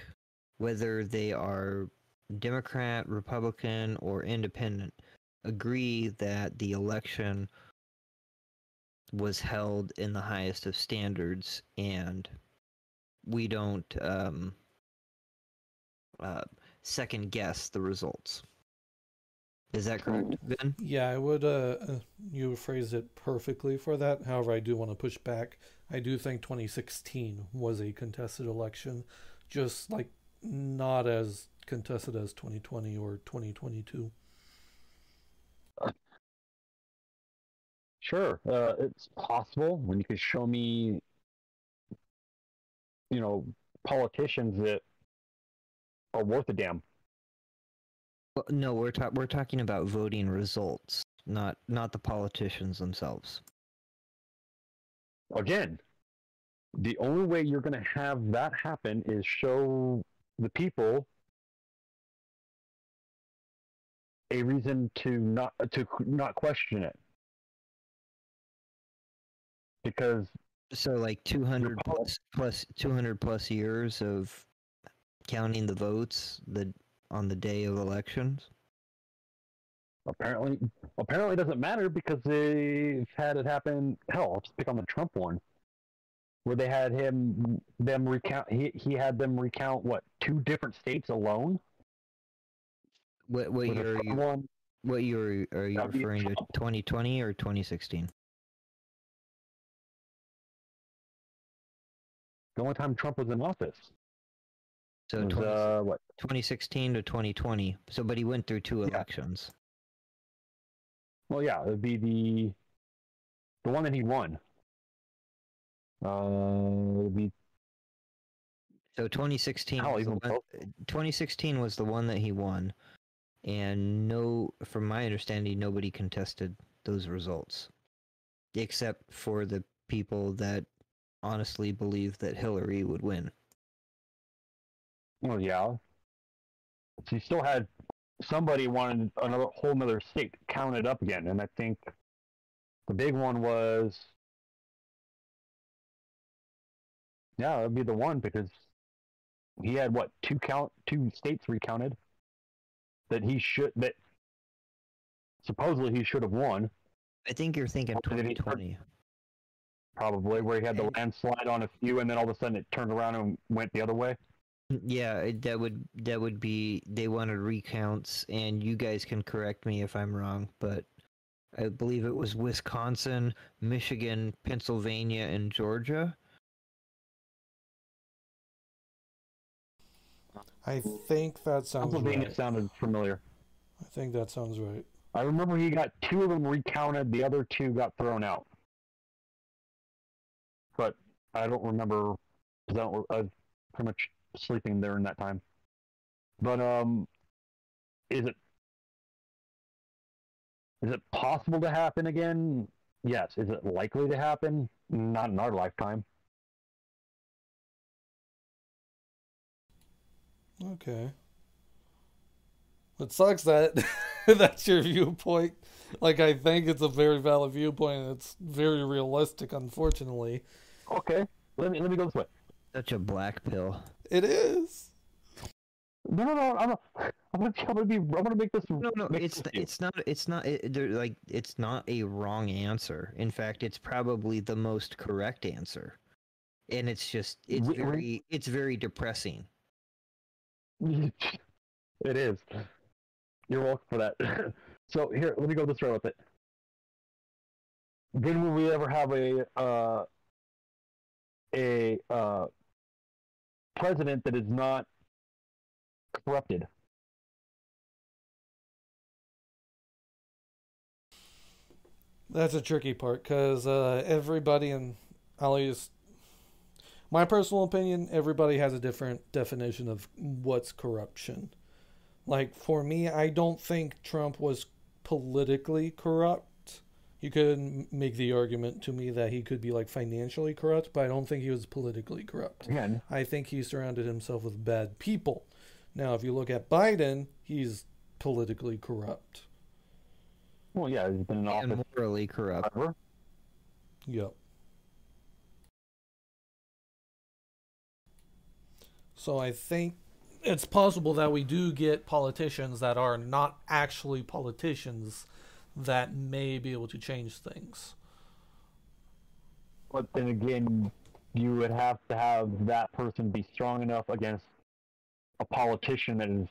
whether they are democrat republican or independent agree that the election was held in the highest of standards and we don't um, uh, second guess the results is that correct, Ben? Yeah, I would. Uh, uh, you phrased it perfectly for that. However, I do want to push back. I do think 2016 was a contested election, just like not as contested as 2020 or 2022. Sure, uh, it's possible when you could show me, you know, politicians that are worth a damn. Well, no, we're ta- we're talking about voting results, not not the politicians themselves. Again, the only way you're going to have that happen is show the people a reason to not to not question it because So, like 200 plus plus 200 plus years of counting the votes the on the day of elections. apparently apparently it doesn't matter because they've had it happen hell let's pick on the trump one where they had him them recount he, he had them recount what two different states alone What what year are you one what year are you referring to? 2020 or 2016? the only time trump was in office So was, 20, uh, what 2016 to 2020. So, but he went through two Yeah. elections. well yeah it would be the the one that he won uh it be So 2016 Hell, was even one, 2016 was the one that he won. and no, from my understanding, nobody contested those results, except for the people that honestly believe that Hillary would win. Well, yeah. So She still had somebody wanted another whole another state counted up again, and I think the big one was yeah, that'd be the one because he had what two count two states recounted that he should that supposedly he should have won I think you're thinking Or did he start- 2020. probably where he had the landslide on a few and then all of a sudden it turned around and went the other way. Yeah, that would that would be they wanted recounts, and you guys can correct me if I'm wrong, but I believe it was Wisconsin, Michigan, Pennsylvania, and Georgia. I think that sounds Pennsylvania right. sounded familiar. I think that sounds right. I remember he got two of them recounted, the other two got thrown out. But I don't remember I, don't- I pretty much sleeping during that time. But um, is it is it possible to happen again? Yes. Is it likely to happen? Not in our lifetime. Okay. It sucks that that's your viewpoint. Like I think it's a very valid viewpoint and it's very realistic, unfortunately. Okay. Let me let me go this way. Such a black pill. It is. No, no, no. I'm, a, I'm gonna, I'm gonna be. I'm gonna make this. No, no, make it's this- it's not it's not it, like it's not a wrong answer. In fact, it's probably the most correct answer, and it's just it's We- we- very it's very depressing. it is. You're welcome for that. so here, let me go this route with it. When will we ever have a uh, a uh, president that is not corrupted? That's a tricky part because uh, everybody, and I'll use my personal opinion, everybody has a different definition of what's corruption. Like, for me, I don't think Trump was politically corrupt. You could make the argument to me that he could be like financially corrupt, but I don't think he was politically corrupt. Again, I think he surrounded himself with bad people. Now, if you look at Biden, he's politically corrupt. well, yeah, he's been in And morally corrupt. forever. Yep. So I think it's possible that we do get politicians that are not actually politicians that may be able to change things. But then again, you would have to have that person be strong enough against a politician that has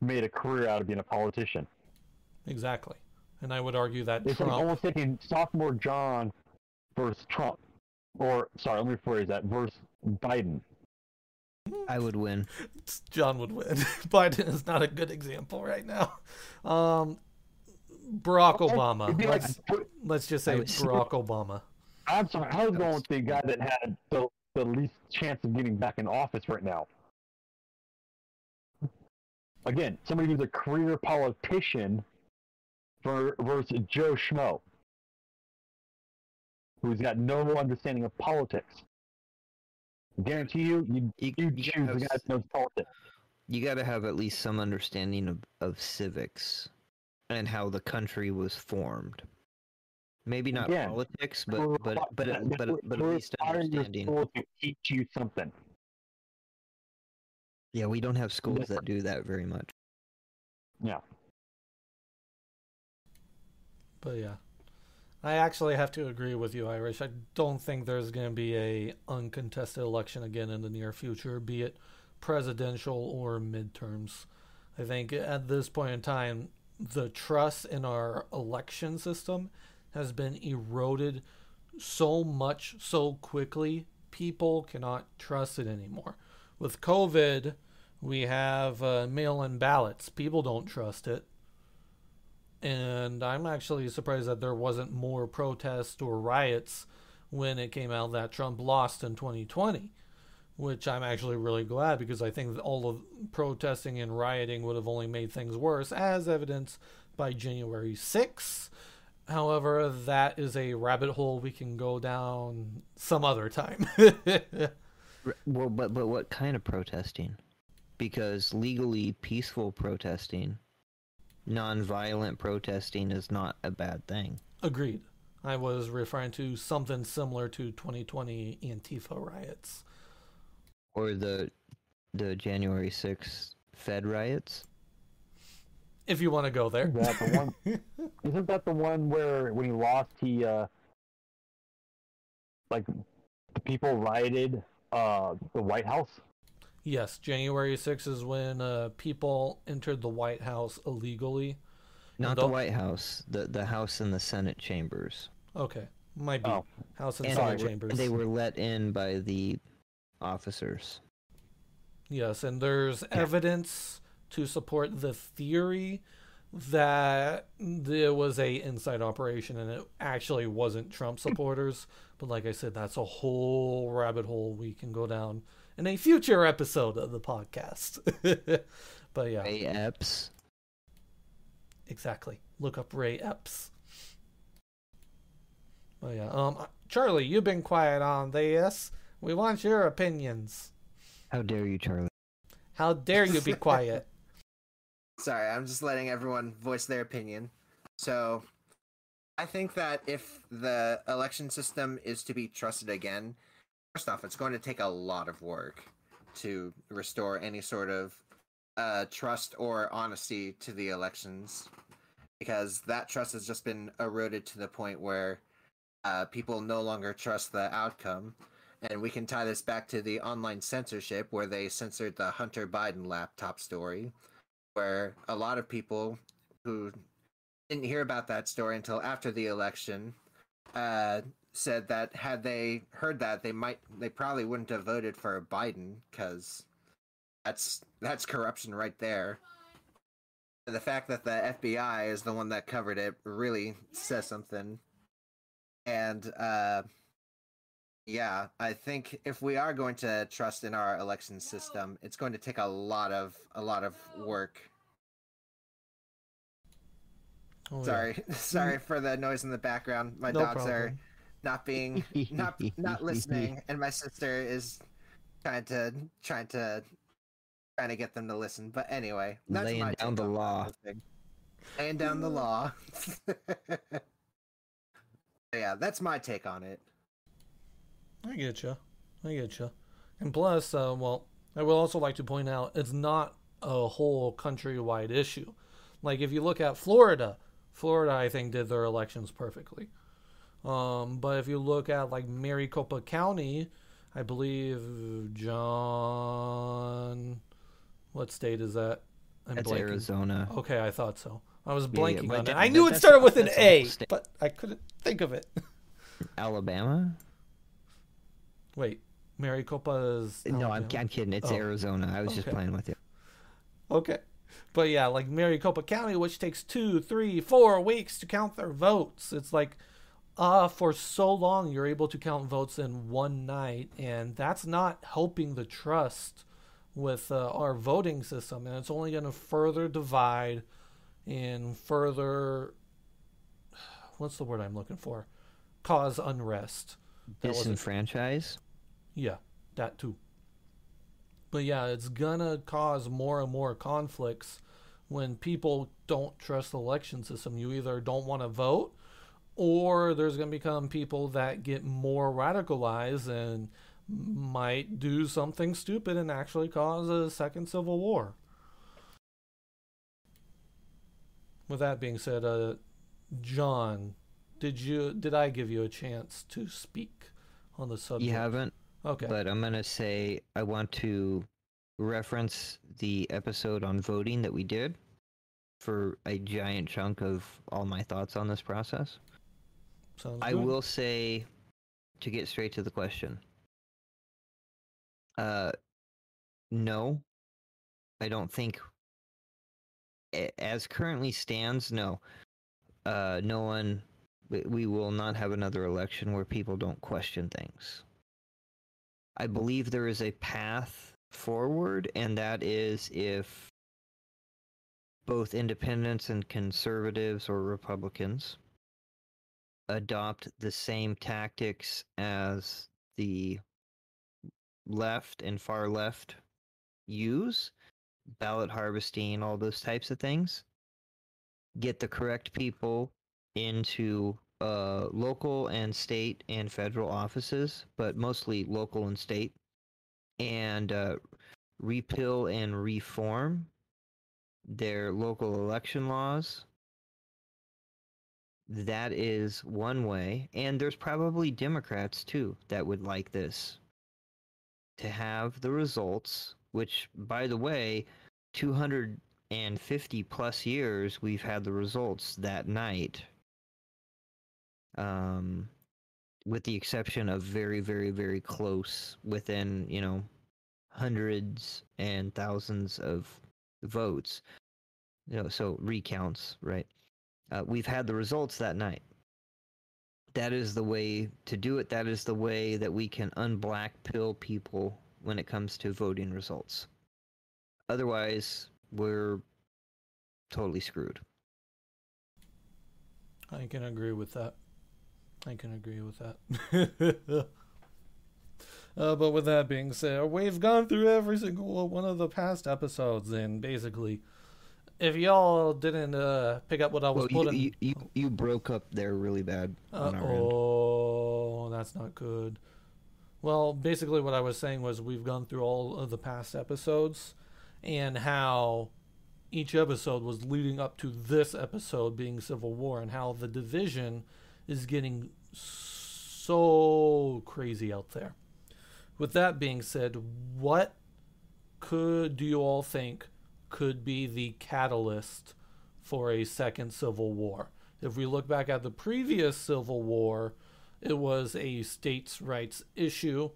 made a career out of being a politician. Exactly. And I would argue that It's like Trump almost taking sophomore John versus Trump, or sorry, let me rephrase that versus Biden. I would win. John would win. Biden is not a good example right now. Um, Barack Obama. It'd like, Let's, let's just say would- Barack Obama. I'm sorry, I was going with the guy that had the, the least chance of getting back in office right now. Again, somebody who's a career politician ver- versus Joe Schmo, who's got no understanding of politics. Guarantee you, you, You, you you choose gotta the guy have, that knows politics. you gotta have at least some understanding of, of civics and how the country was formed. Maybe not Again, politics, but Career- but but that- but, that's but, at least understanding. school to teach you something. Yeah, we don't have schools that do that very much. Yeah. But yeah, I actually have to agree with you, Irish. I don't think there's going to be a uncontested election again in the near future, be it presidential or midterms. I think at this point in time, the trust in our election system has been eroded so much so quickly. People cannot trust it anymore. With COVID, we have uh, mail-in ballots. People don't trust it and I'm actually surprised that there wasn't more protests or riots when it came out that Trump lost in 2020. Which I'm actually really glad because I think all of protesting and rioting would have only made things worse, as evidenced by January 6th. However, that is a rabbit hole we can go down some other time. Well, but but what kind of protesting? Because legally peaceful protesting, non-violent protesting is not a bad thing. Agreed. I was referring to something similar to 2020 Antifa riots. Or the the January 6th Fed riots. If you want to go there. Is that the one? Isn't that the one where when he lost, he uh, like the people rioted uh the White House? Yes, January 6th is when uh, people entered the White House illegally. Not the- the White House, the the House and the Senate chambers. Okay, might be Oh. House and And Senate they were- chambers. They were let in by the officers. Yes, and there's evidence to support the theory that there was a inside operation and it actually wasn't Trump supporters. But like I said, that's a whole rabbit hole we can go down in a future episode of the podcast. but yeah, Ray Epps. exactly. Look up Ray Epps. But yeah, um, Charlie, you've been quiet on this. We want your opinions. How dare you, Charlie? How dare you be quiet? Sorry, I'm just letting everyone voice their opinion. So, I think that if the election system is to be trusted again, first off, it's going to take a lot of work to restore any sort of uh, trust or honesty to the elections, because that trust has just been eroded to the point where uh, people no longer trust the outcome. And we can tie this back to the online censorship where they censored the Hunter Biden laptop story where a lot of people who didn't hear about that story until after the election uh, said that had they heard that they might they probably wouldn't have voted for Biden because that's that's corruption right there. The fact that the FBI is the one that covered it really says something. And uh, yeah, I think if we are going to trust in our election system, it's going to take a lot of a lot of work. Oh, yeah. Sorry, sorry mm-hmm. for the noise in the background. My No dogs are not being not not listening, and my sister is trying to trying to trying to get them to listen. But anyway, that's Laying my down the law. Laying down the mm-hmm. law. yeah, that's my take on it. I get you. I get you. And plus, uh, well, I would also like to point out it's not a whole countrywide issue. Like if you look at Florida, Florida I think did their elections perfectly. Um, but if you look at like Maricopa County, I believe John, what state is that? I'm That's blanking. Arizona. Okay, I thought so. I was Yeah, yeah, blanking on it. I knew it started with an a A, state. but I couldn't think of it. Alabama? Wait, Maricopa is. No, I'm, I'm kidding. It's Oh. Arizona. I was just playing with you. Okay. But yeah, like Maricopa County, which takes two, three, four weeks to count their votes. It's like, uh, for so long you're able to count votes in one night, and that's not helping the trust with uh, our voting system, and it's only going to further divide and further. What's the word I'm looking for? Cause unrest. Disenfranchise? yeah, that too. But yeah, it's gonna cause more and more conflicts when people don't trust the election system. You either don't want to vote, or there's gonna become people that get more radicalized and might do something stupid and actually cause a second civil war. With that being said, uh, John, did you did I give you a chance to speak on the subject? You haven't, Okay. but I'm going to say I want to reference the episode on voting that we did for a giant chunk of all my thoughts on this process. Sounds I good. will say, to get straight to the question, uh, no, I don't think, as currently stands, no, uh, no one, we, will not have another election where people don't question things. I believe there is a path forward, and that is if both independents and conservatives or Republicans adopt the same tactics as the left and far left use ballot harvesting, all those types of things. Get the correct people into uh, local and state and federal offices, but mostly local and state, and uh, repeal and reform their local election laws. That is one way. And there's probably Democrats too that would like this to have the results, which, by the way, 250 plus years we've had the results that night. Um, with the exception of very, very, very close within, you know, hundreds and thousands of votes. You know, so recounts, right? Uh, we've had the results that night. That is the way to do it. That is the way that we can unblack pill people when it comes to voting results. Otherwise, we're totally screwed. I can agree with that. I can agree with that. uh, but with that being said, we've gone through every single one of the past episodes, and basically, if y'all didn't uh, pick up what I was well, putting, you, you, you, you broke up there really bad. uh, oh, that's not good. Well, basically, what I was saying was we've gone through all of the past episodes and how each episode was leading up to this episode being Civil War and how the division is getting so crazy out there. With that being said, what could do you all think could be the catalyst for a second Civil War? If we look back at the previous Civil War, it was a states' rights issue.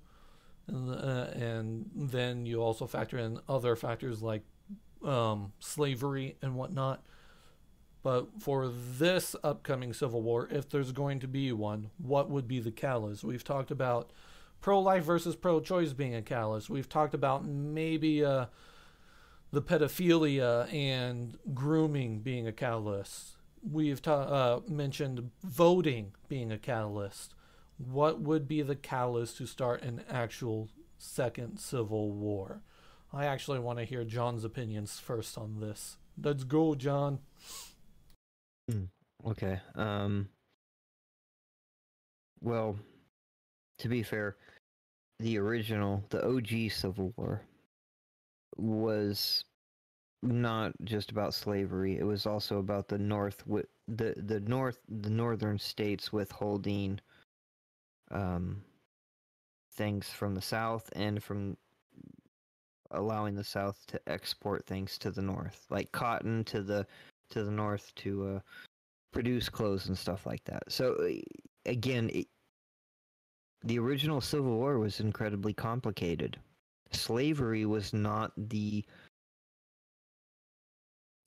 And, uh, and then you also factor in other factors like um, slavery and whatnot. But for this upcoming Civil War, if there's going to be one, what would be the catalyst? We've talked about pro life versus pro choice being a catalyst. We've talked about maybe uh, the pedophilia and grooming being a catalyst. We've ta- uh, mentioned voting being a catalyst. What would be the catalyst to start an actual second Civil War? I actually want to hear John's opinions first on this. Let's go, John. Okay. Um. Well, to be fair, the original, the OG Civil War, was not just about slavery. It was also about the North, wi- the the North, the northern states withholding um, things from the South and from allowing the South to export things to the North, like cotton to the to the North to uh, produce clothes and stuff like that. So uh, again, it, the original Civil War was incredibly complicated. Slavery was not the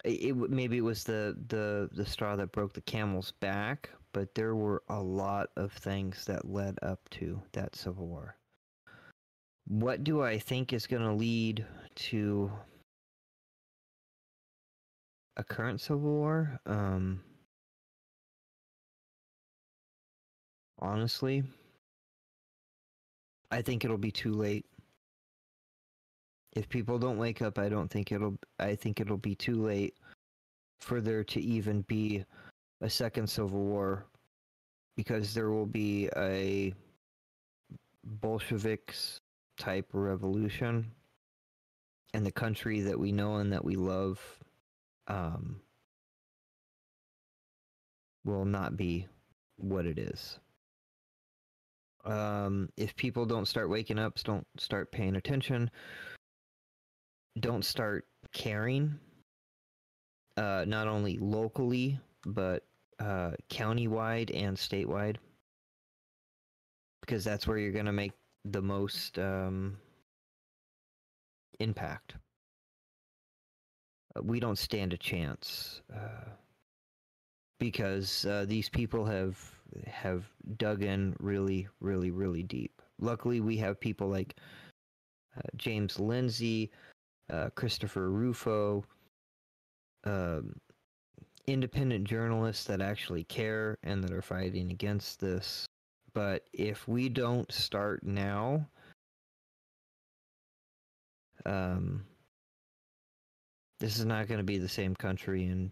it, it maybe it was the, the the straw that broke the camel's back, but there were a lot of things that led up to that Civil War. What do I think is going to lead to a current Civil War? Um, honestly, I think it'll be too late. If people don't wake up, I don't think it'll. I think it'll be too late for there to even be a second civil war, because there will be a Bolsheviks type revolution, and the country that we know and that we love um, will not be what it is um, if people don't start waking up, don't start paying attention, don't start caring, uh, not only locally but uh, countywide and statewide, because that's where you're going to make the most um, impact. Uh, we don't stand a chance uh, because uh, these people have have dug in really, really, really deep. luckily, we have people like uh, James Lindsay, uh, Christopher Rufo, um, independent journalists that actually care and that are fighting against this. But if we don't start now, um, this is not going to be the same country in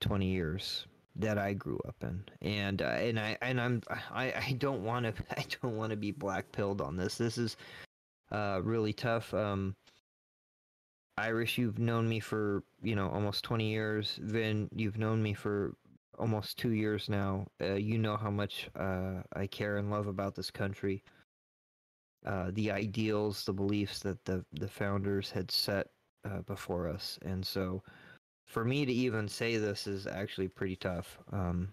20 years that I grew up in, and uh, and I and I'm I, I don't want to I don't want to be black pilled on this. This is uh, really tough. Um, Irish, you've known me for you know almost 20 years. Vin, you've known me for almost two years now. Uh, you know how much uh, I care and love about this country. Uh, the ideals, the beliefs that the the founders had set uh, before us, and so for me to even say this is actually pretty tough. Um,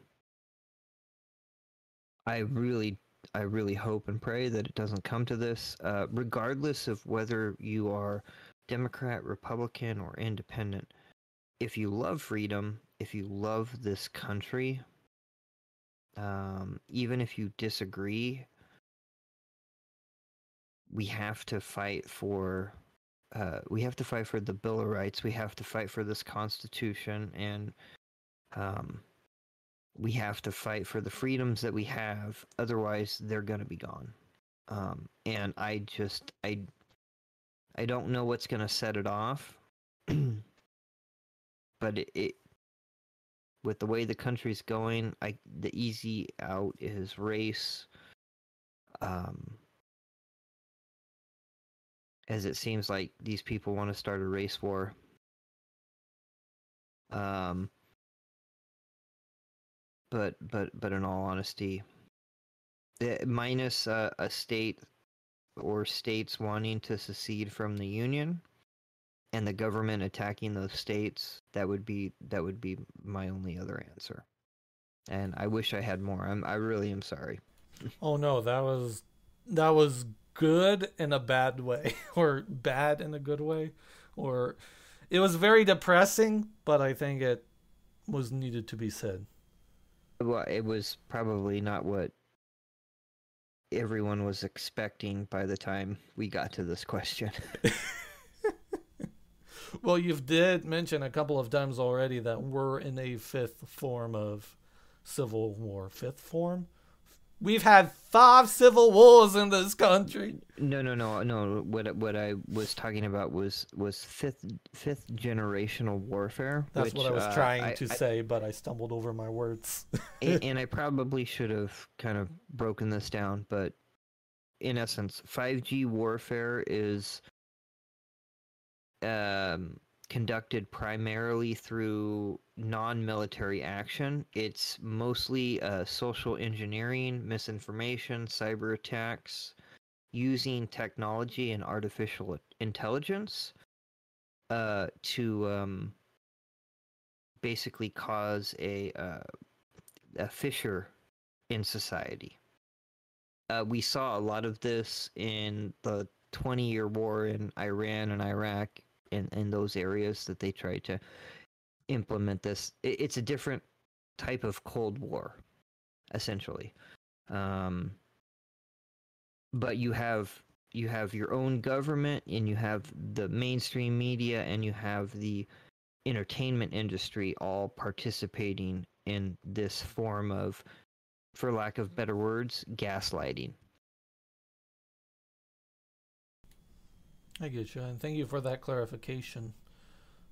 I really, I really hope and pray that it doesn't come to this, uh, regardless of whether you are Democrat, Republican, or Independent. If you love freedom, if you love this country, um, even if you disagree, we have to fight for uh, we have to fight for the Bill of Rights. We have to fight for this Constitution, and um, we have to fight for the freedoms that we have. Otherwise, they're going to be gone. Um, and I just, I, I don't know what's going to set it off, but it, it, with the way the country's going, I the easy out is race. Um, as it seems like these people want to start a race war. Um, but but but in all honesty, the, minus uh, a state or states wanting to secede from the union, and the government attacking those states, that would be that would be my only other answer. And I wish I had more. I'm I really am sorry. Oh no, that was that was good in a bad way or bad in a good way or it was very depressing but i think it was needed to be said. Well it was probably not what everyone was expecting by the time we got to this question. Well you've did mention a couple of times already that we're in a fifth form of civil war. Fifth form We've had five civil wars in this country. No, no, no, no. What what I was talking about was was fifth fifth generational warfare. That's which, what I was uh, trying I, to I, say, but I stumbled over my words. and, and I probably should have kind of broken this down, but in essence, 5G warfare is um, conducted primarily through non military action. It's mostly uh, social engineering, misinformation, cyber attacks, using technology and artificial intelligence uh, to um, basically cause a, uh, a fissure in society. Uh, we saw a lot of this in the 20 year war in Iran and Iraq in, in those areas that they try to implement this. It, it's a different type of Cold War, essentially. Um, but you have you have your own government and you have the mainstream media and you have the entertainment industry all participating in this form of for lack of better words gaslighting I get you, and thank you for that clarification.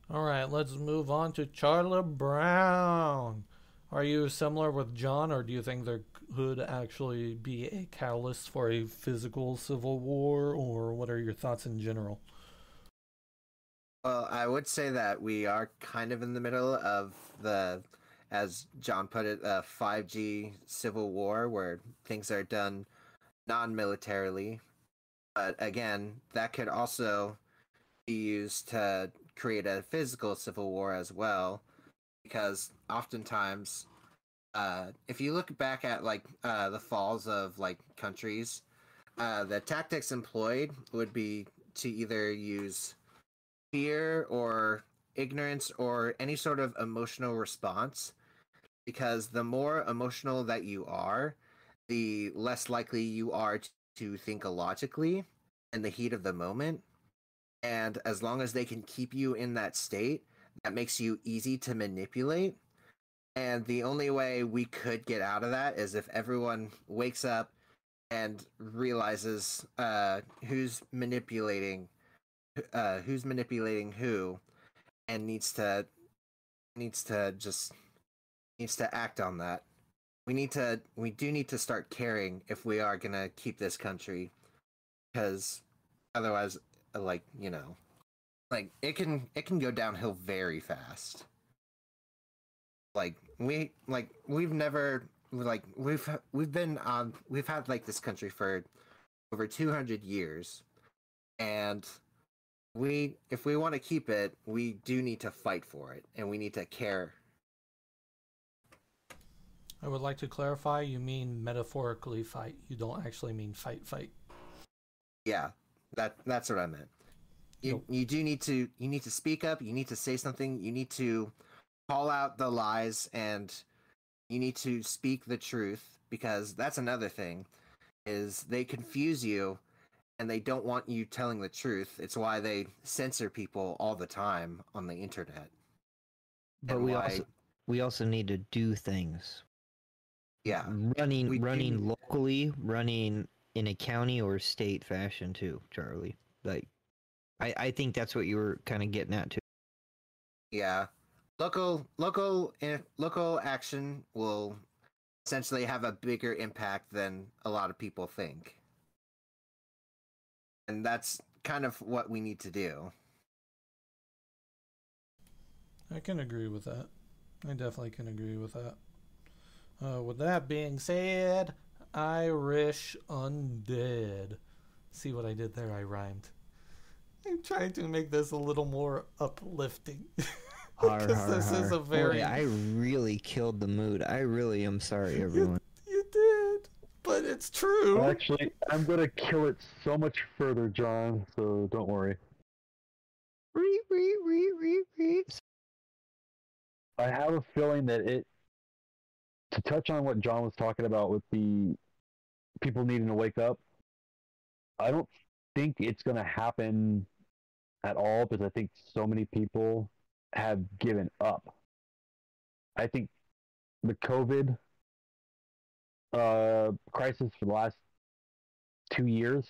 All right, let's move on to Charlie Brown. Are you similar with John, or do you think there could actually be a catalyst for a physical civil war, or what are your thoughts in general? Well, I would say that we are kind of in the middle of the, as John put it, a 5G civil war where things are done non militarily but again, that could also be used to create a physical civil war as well, because oftentimes, uh, if you look back at like uh, the falls of like countries, uh, the tactics employed would be to either use fear or ignorance or any sort of emotional response, because the more emotional that you are, the less likely you are to think illogically in the heat of the moment. And as long as they can keep you in that state, that makes you easy to manipulate. And the only way we could get out of that is if everyone wakes up and realizes uh, who's manipulating uh, who's manipulating who and needs to needs to just needs to act on that we need to we do need to start caring if we are gonna keep this country because otherwise uh, like you know like it can it can go downhill very fast. Like we like we've never like we've we've been on we've had like this country for over 200 years and we if we want to keep it we do need to fight for it and we need to care I would like to clarify you mean metaphorically fight. You don't actually mean fight fight. yeah that that's what i meant you Nope. you do need to you need to speak up you need to say something you need to call out the lies and you need to speak the truth because that's another thing is they confuse you and they don't want you telling the truth it's why they censor people all the time on the internet But and we why- also we also need to do things. Yeah running we running need- locally, running in a county or state fashion too, Charlie. Like, I I think that's what you were kind of getting at too. Yeah, local local eh, local action will essentially have a bigger impact than a lot of people think, and that's kind of what we need to do. I can agree with that. I definitely can agree with that. Uh, with that being said, Irish undead. See what I did there? I rhymed. I'm trying to make this a little more uplifting. Har, Because har, this is a very. Boy, I really killed the mood. I really am sorry, everyone. You did, but it's true. Actually, I'm gonna kill it so much further, John. So don't worry. Re, re, re, re, re. I have a feeling that it. To touch on what John was talking about with the people needing to wake up, I don't think it's going to happen at all because I think so many people have given up. I think the COVID uh, crisis for the last two years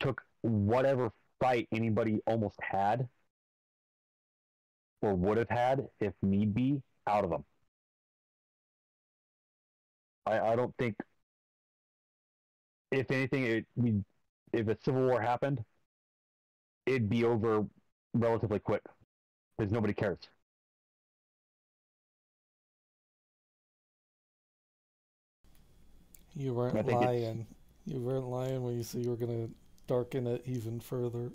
took whatever fight anybody almost had or would have had if need be out of them. I, I don't think if anything it we if a civil war happened it'd be over relatively quick because nobody cares. You weren't lying. You weren't lying when you said you were gonna darken it even further.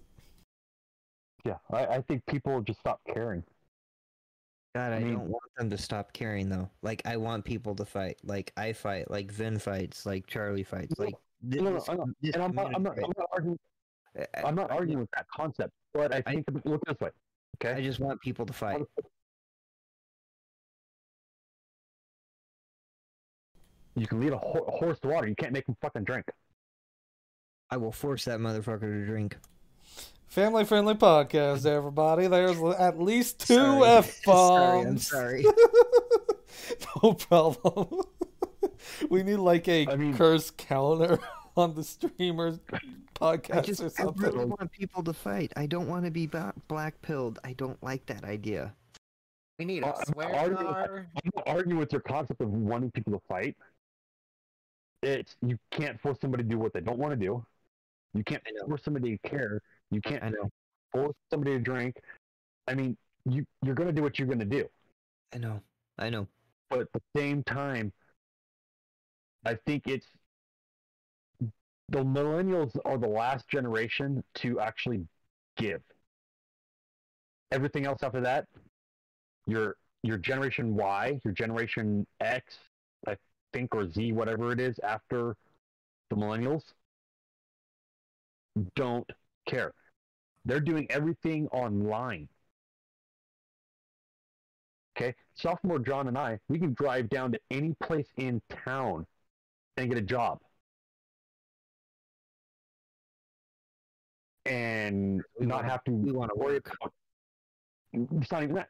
Yeah, I, I think people just stop caring. God, I, I mean- don't want them to stop caring though. Like, I want people to fight. Like, I fight. Like, Vin fights. Like, Charlie fights. No, Like, thi- no, no, this- I this And I'm not, I'm not, I'm not arguing. I- I'm not I- arguing with that concept, but I I- think look this way. Okay, I just want people to fight. you can lead a, ho- a horse to water. You can't make him fucking drink. I will force that motherfucker to drink. Family friendly podcast, everybody. There's at least two Sorry. F Sorry, I'm bombs. sorry. no problem. we need like a I mean- curse counter on the streamers I podcast just or something. I something. really want people to fight. I don't want to be ba- black pilled. I don't like that idea. We need Uh, a I'm swear arguing with that. jar. I'm not arguing with your concept of wanting people to fight. It's you can't force somebody to do what they don't want to do. You can't I know. force somebody to care. You can't I know. force somebody to drink. I mean, you you're gonna do what you're gonna do. I know. I know. But at the same time, I think it's the millennials are the last generation to actually give. Everything else after that, your your generation Y, your generation X, I think, or Z, whatever it is after the millennials, don't care. They're doing everything online. Okay, sophomore John and I, we can drive down to any place in town and get a job. and We not wanna- have to we wanna worry work. about. It's not even that.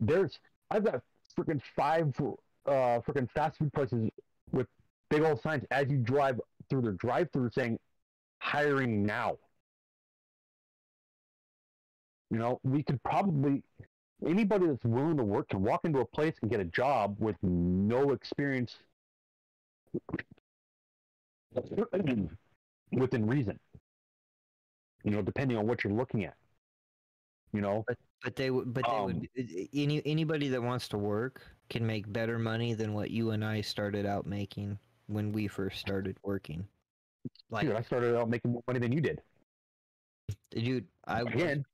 There's I've got freaking five uh freaking fast food places with big old signs as you drive through their drive-through saying hiring now. You know, we could probably anybody that's willing to work can walk into a place and get a job with no experience within reason. You know, depending on what you're looking at. You know, But they would. But they Um, would. Any anybody that wants to work can make better money than what you and I started out making when we first started working. Like, dude, I started out making more money than you did. dude, I Again,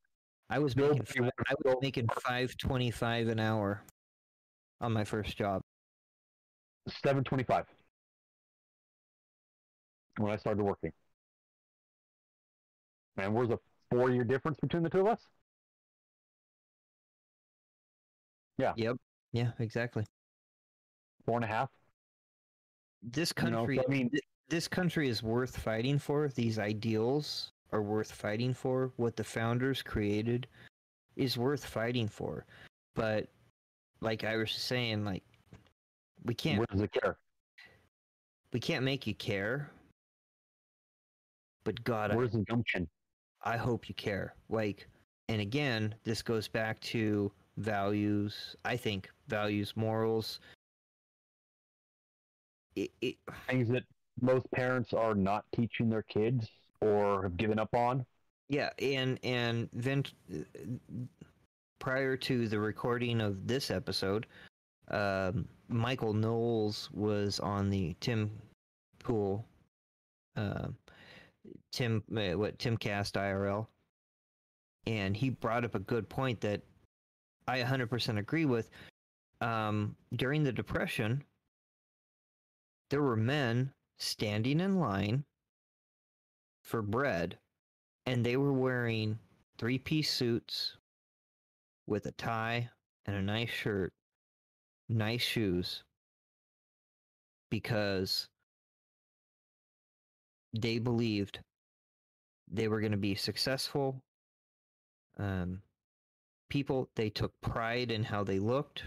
I was making fi- wants I was making five twenty five an hour on my first job. seven twenty-five when I started working. And where's a four-year difference between the two of us? Yeah, Yep. Yeah, exactly. Four and a half. This You know, country, so I mean- this country is worth fighting for. These ideals are worth fighting for. What the founders created is worth fighting for. But like I was saying, like we can't Where does it care? we can't make you care. But God, I, the gumption? I hope you care. Like, and again, this goes back to values. I think values, morals. It, it, Things that most parents are not teaching their kids or have given up on. Yeah, and and then prior to the recording of this episode, um, Michael Knowles was on the Tim Pool, uh, Tim uh, what Timcast IRL, and he brought up a good point that I 100% agree with. Um, during the Depression, there were men standing in line for bread and they were wearing three piece suits with a tie and a nice shirt, nice shoes, because they believed they were going to be successful um, people. They took pride in how they looked,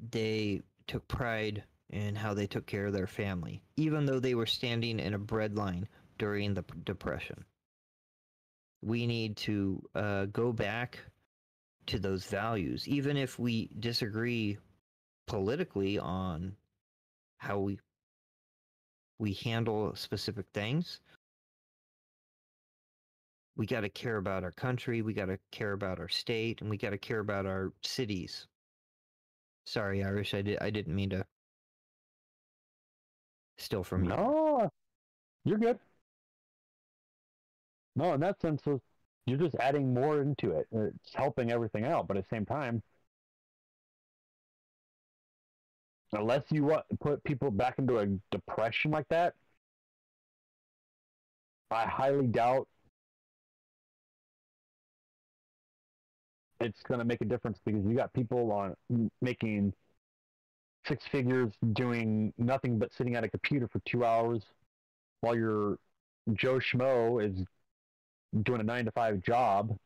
they took pride in how they took care of their family, even though they were standing in a bread line during the depression. We need to uh, go back to those values, even if we disagree politically on how we we handle specific things. We got to care about our country. We got to care about our state, and we got to care about our cities. Sorry, Irish. I did. I didn't mean to steal from you. No, you're good. No, in that sense, you're just adding more into it. It's helping everything out, but at the same time, unless you want put people back into a depression like that, I highly doubt it's going to make a difference because you got people on making six figures doing nothing but sitting at a computer for two hours while your Joe Schmo is doing a nine to five job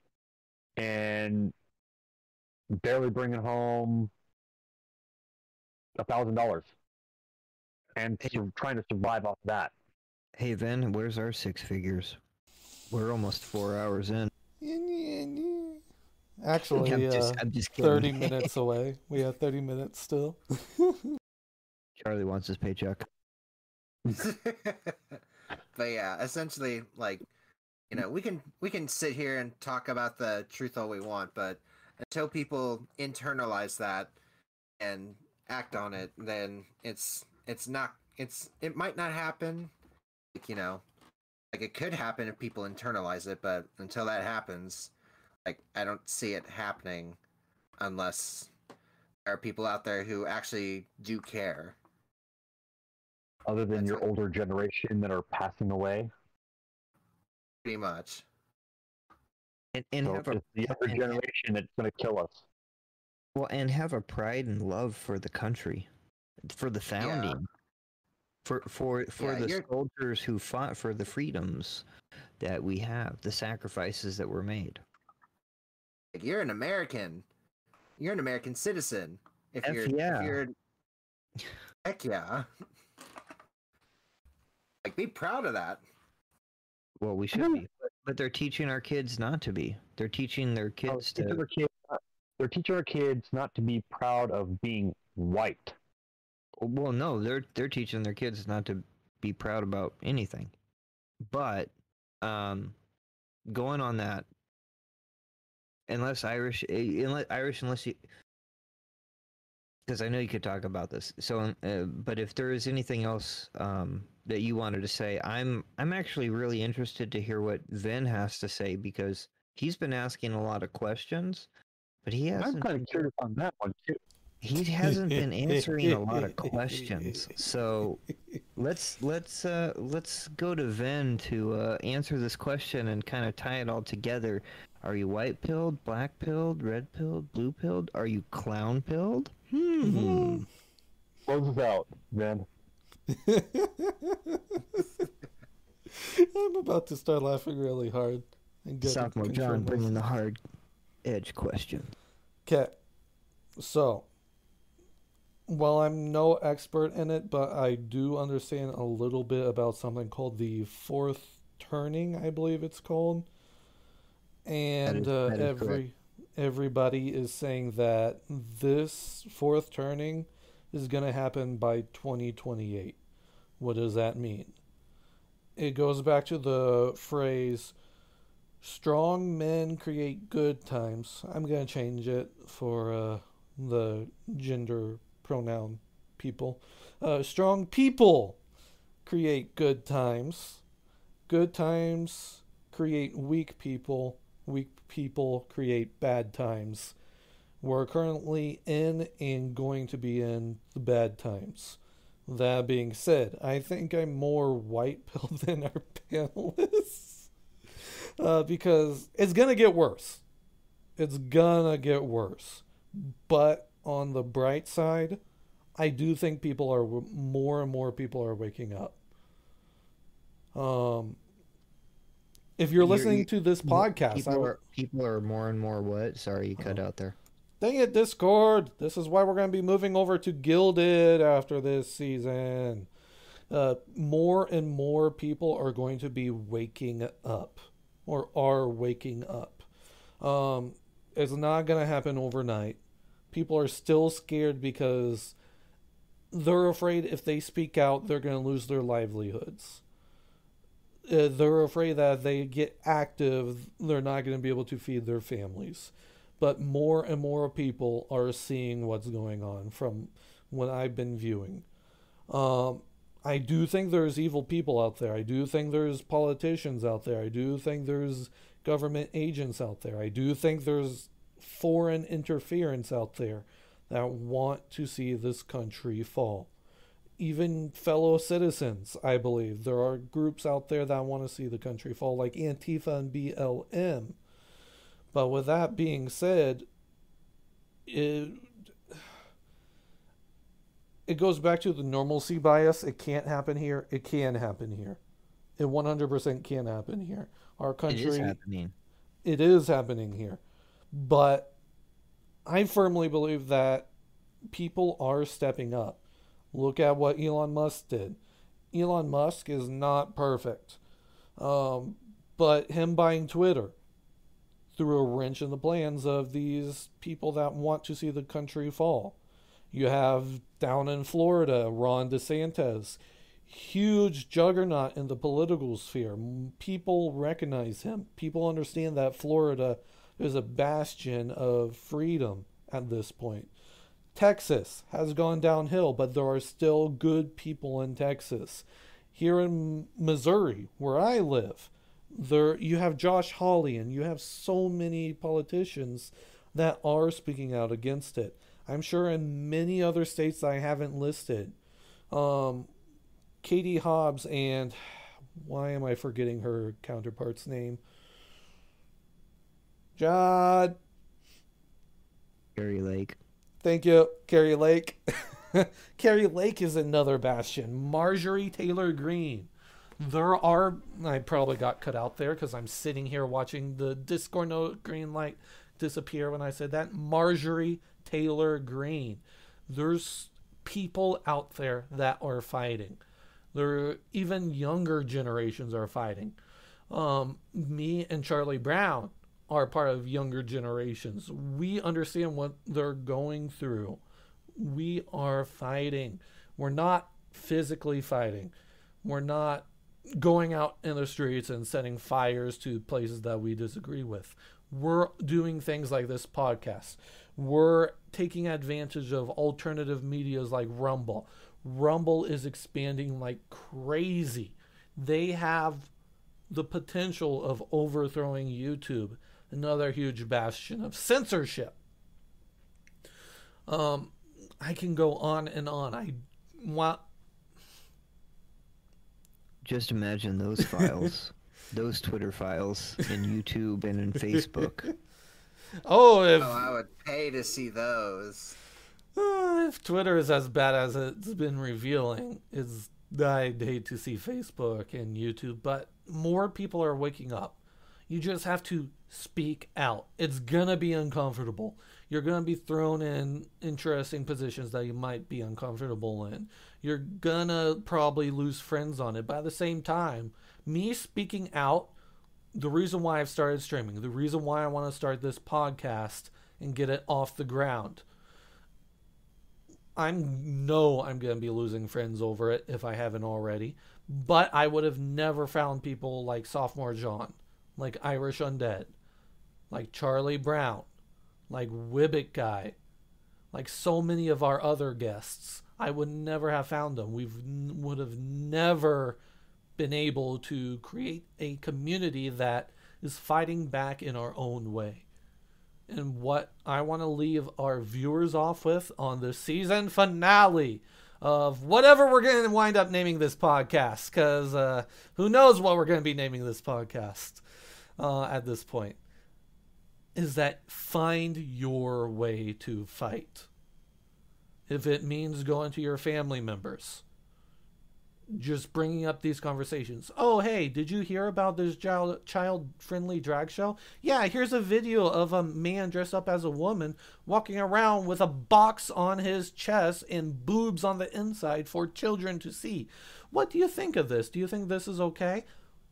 and barely bringing home a thousand dollars and Hey. sur- trying to survive off that. Hey, Vin, where's our six figures? We're almost four hours in. Actually, I'm uh, just, I'm just kidding. 30 minutes away. We have 30 minutes still. Charlie wants his paycheck. but yeah, essentially, like, you know, we can we can sit here and talk about the truth all we want, but until people internalize that and act on it, then it's it's not it's it might not happen. Like, you know, like it could happen if people internalize it, but until that happens, like I don't see it happening unless there are people out there who actually do care. Other than That's your it. older generation that are passing away, Pretty much. And, and so have a, the younger and- generation that's going to kill us. well, and have a pride and love for the country, for the founding. for for for Yeah, the you're- soldiers who fought for the freedoms that we have, the sacrifices that were made. Like, you're an American. You're an American citizen. If F you're, yeah. if you're, heck yeah. Like, be proud of that. Well, we should be, but, but they're teaching our kids not to be. They're teaching their Oh, kids teaching to. our kids not- they're teaching our kids not to be proud of being white. Well, no, they're they're teaching their kids not to be proud about anything. But um, going on that, unless Irish, eh, unless Irish, unless you, because I know you could talk about this. So, um, uh, but if there is anything else um, that you wanted to say, I'm I'm actually really interested to hear what Vin has to say because he's been asking a lot of questions, but he hasn't. I'm kind of curious on that one too. he hasn't been answering a lot of questions so let's let's uh let's go to Ven to uh answer this question and kind of tie it all together are you white pilled black pilled red pilled blue pilled are you clown pilled hmm Close us out, man. I'm about to start laughing really hard. And get sophomore control john myself. bringing the hard edge question Okay. So, while I'm no expert in it, but I do understand a little bit about something called the fourth turning, I believe it's called. And is- uh, every correct. everybody is saying that this fourth turning is going to happen by 2028. What does that mean? It goes back to the phrase strong men create good times. I'm going to change it for uh, the gender pronoun people. Uh, strong people create good times. Good times create weak people. Weak people create bad times. We're currently in and going to be in the bad times. That being said, I think I'm more white pill than our panelists uh, because it's gonna get worse. It's gonna get worse. But on the bright side, I do think people are more and more people are waking up. Um, if you're You're- listening you- to this podcast, people would, are people are more and more what sorry you cut out there Dang it, Discord. This is why we're going to be moving over to Guilded after this season. Uh, more and more people are going to be waking up or are waking up. Um, it's not going to happen overnight. People are still scared because they're afraid if they speak out, they're going to lose their livelihoods. Uh, they're afraid that they get active, they're not going to be able to feed their families but more and more people are seeing what's going on from what I've been viewing. Um, I do think there's evil people out there. I do think there's politicians out there. I do think there's government agents out there. I do think there's foreign interference out there that want to see this country fall. Even fellow citizens, I believe. There are groups out there that want to see the country fall, like Antifa and BLM. But with that being said, it it goes back to the normalcy bias. It can't happen here. It can happen here. It 100% can happen here. Our country it is happening it is happening here. But I firmly believe that people are stepping up. Look at what Elon Musk did. Elon Musk is not perfect. Um, but him buying Twitter threw a wrench in the plans of these people that want to see the country fall. You have down in Florida, Ron DeSantis, huge juggernaut in the political sphere. People recognize him. People understand that Florida is a bastion of freedom at this point. Texas has gone downhill, but there are still good people in Texas. Here in Missouri, where I live, there you have Josh Hawley and you have so many politicians that are speaking out against it. I'm sure in many other states I haven't listed. Um, Katie Hobbs and why am I forgetting her counterpart's name? John. Kari Lake. Thank you, Kari Lake. Kari Lake is another bastion. Marjorie Taylor Greene. There are, I probably got cut out there because I'm sitting here watching the Discord green light disappear when I said that. Marjorie Taylor Greene. There's people out there that are fighting. There, are even younger generations are fighting. Um, me and Charlie Brown are part of younger generations. We understand what they're going through. We are fighting. We're not physically fighting. We're not going out in the streets and setting fires to places that we disagree with. We're doing things like this podcast. We're taking advantage of alternative medias like Rumble. Rumble is expanding like crazy. They have the potential of overthrowing YouTube, another huge bastion of censorship. Um, I can go on and on. I want. Just imagine those files, those Twitter files in YouTube and in Facebook. Oh, if Oh, I would pay to see those. Uh, if Twitter is as bad as it's been revealing, it's I'd hate to see Facebook and YouTube, but more people are waking up. You just have to speak out. It's gonna be uncomfortable. You're gonna be thrown in interesting positions that you might be uncomfortable in. You're gonna probably lose friends on it. By the same time, me speaking out, the reason why I've started streaming, the reason why I want to start this podcast and get it off the ground I know I'm going to be losing friends over it if I haven't already. But I would have never found people like Sophomore John, like Irish Undead, like Charlie Brown, like Wibbick Guy, like so many of our other guests. I would never have found them. We would have never been able to create a community that is fighting back in our own way and what I want to leave our viewers off with on the season finale of whatever we're going to wind up naming this podcast. Because uh, who knows what we're going to be naming this podcast uh, at this point. Is that find your way to fight. If it means going to your family members, just bringing up these conversations. Oh, hey, did you hear about this child child friendly drag show? Yeah, here's a video of a man dressed up as a woman walking around with a box on his chest and boobs on the inside for children to see. What do you think of this? Do you think this is okay?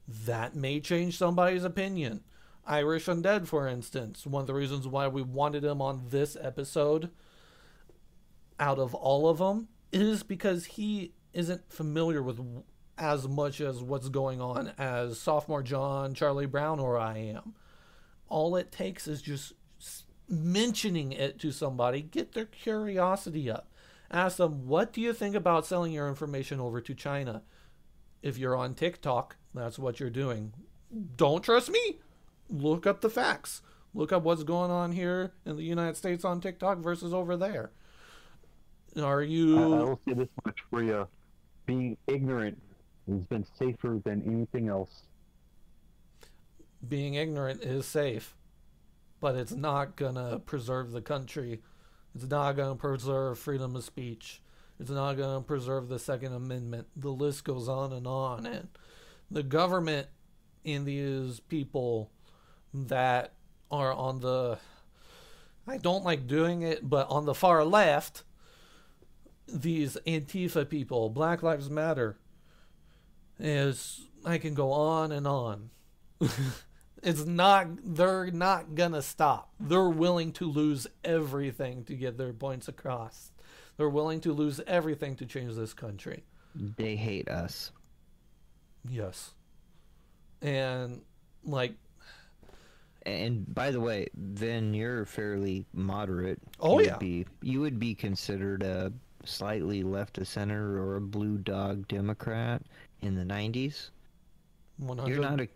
That may change somebody's opinion. Irish Undead, for instance, one of the reasons why we wanted him on this episode out of all of them is because he isn't familiar with as much as what's going on as sophomore John, Charlie Brown, or I am. All it takes is just mentioning it to somebody, get their curiosity up. Ask them, what do you think about selling your information over to China? If you're on TikTok, that's what you're doing. Don't trust me? Look up the facts. Look up what's going on here in the United States on TikTok versus over there. Are you. I, I will say this much for you being ignorant has been safer than anything else. Being ignorant is safe, but it's not gonna preserve the country. It's not gonna preserve freedom of speech. It's not gonna preserve the Second Amendment. The list goes on and on. And the government and these people that are on the I don't like doing it, but on the far left these Antifa people, Black Lives Matter, is I can go on and on. it's not they're not gonna stop. They're willing to lose everything to get their points across. They're willing to lose everything to change this country. They hate us. Yes. And like and by the way, then you're fairly moderate. Oh you yeah. Would be, you would be considered a slightly left of center or a blue dog Democrat in the 90s. 100 You're not a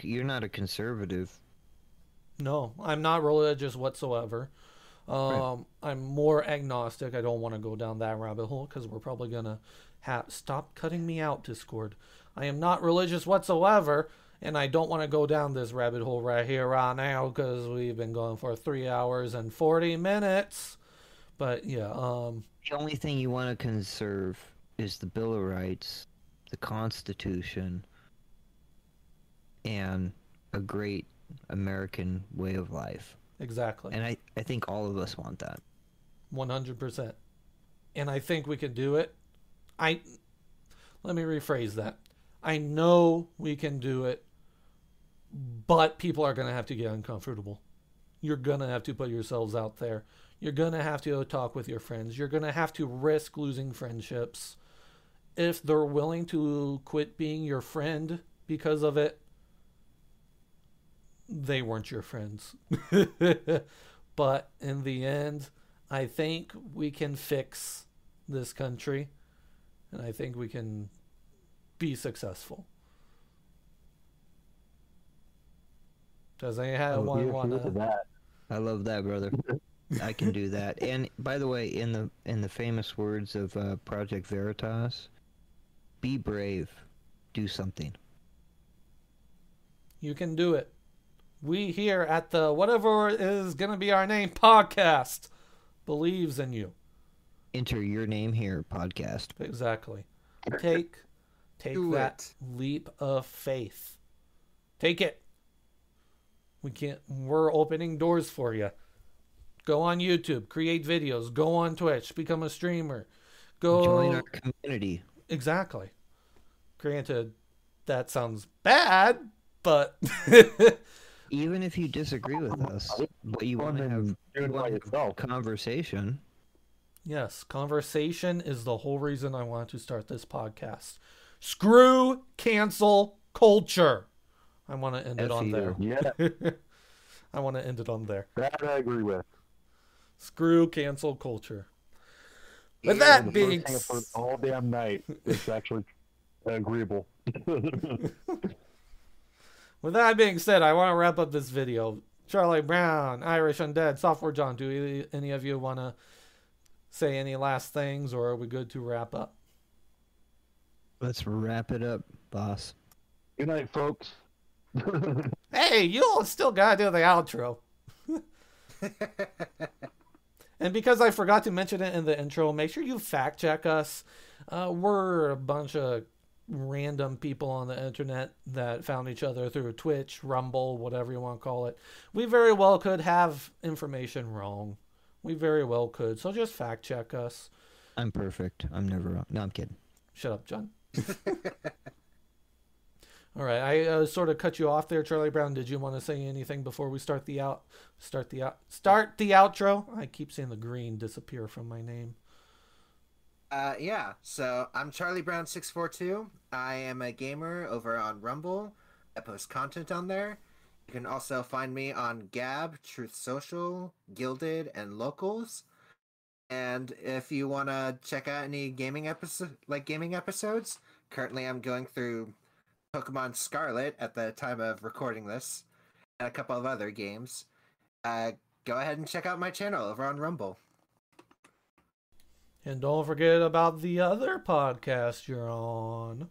you're not a conservative. No, I'm not religious whatsoever. Um, right. I'm more agnostic. I don't want to go down that rabbit hole because we're probably gonna have stop cutting me out, Discord. I am not religious whatsoever, and I don't want to go down this rabbit hole right here, right now, because we've been going for three hours and forty minutes. But yeah, um, The only thing you want to conserve is the Bill of Rights, the Constitution, and a great American way of life. exactly. And I, I think all of us want that. 100%. And I think we can do it. I let me rephrase that. I know we can do it, but people are going to have to get uncomfortable. You're going to have to put yourselves out there. You're going to have to talk with your friends. You're going to have to risk losing friendships. If they're willing to quit being your friend because of it, they weren't your friends. but in the end, I think we can fix this country, and I think we can be successful. Does anyone Here's- want here's to to? that. I love that, brother. I can do that. And by the way, in the in the famous words of uh, Project Veritas, be brave, do something. You can do it. We here at the whatever is going to be our name podcast believes in you. Enter your name here, podcast. Exactly. Take take Do that it. leap of faith. Take it. We can't we're opening doors for you. Go on YouTube, create videos, go on Twitch, become a streamer. Go Join our community. Exactly. Granted, that sounds bad, but Even if you disagree with us, but you want to have, and you doing it by wanna have conversation. yes, conversation is the whole reason I want to start this podcast. Screw cancel culture. I want to end it on there. Yeah, I want to end it on there. that I agree with. Screw cancel culture. With Yeah, that being s- all damn night, it's actually agreeable. with that being said, I want to wrap up this video. Charlie Brown, Irish Undead, Sophomore John. Do any of you want to say any last things, or are we good to wrap up? Let's wrap it up, boss. Good night, folks. Hey, you still gotta do the outro. and because I forgot to mention it in the intro, make sure you fact check us. Uh, we're a bunch of random people on the internet that found each other through Twitch, Rumble, whatever you want to call it. We very well could have information wrong. We very well could. So just fact check us. I'm perfect. I'm never wrong. No, I'm kidding. Shut up, John. All right, I uh, sort of cut you off there, Charlie Brown. Did you want to say anything before we start the out? Start the out. Start the outro. I keep seeing the green disappear from my name. Uh, yeah, so I'm Charlie Brown six four two. I am a gamer over on Rumble. I post content on there. You can also find me on Gab, Truth Social, Guilded, and Locals. And if you want to check out any gaming episode, like gaming episodes, currently I'm going through Pokemon Scarlet at the time of recording this, and a couple of other games. Uh, go ahead and check out my channel over on Rumble. And don't forget about the other podcast you're on.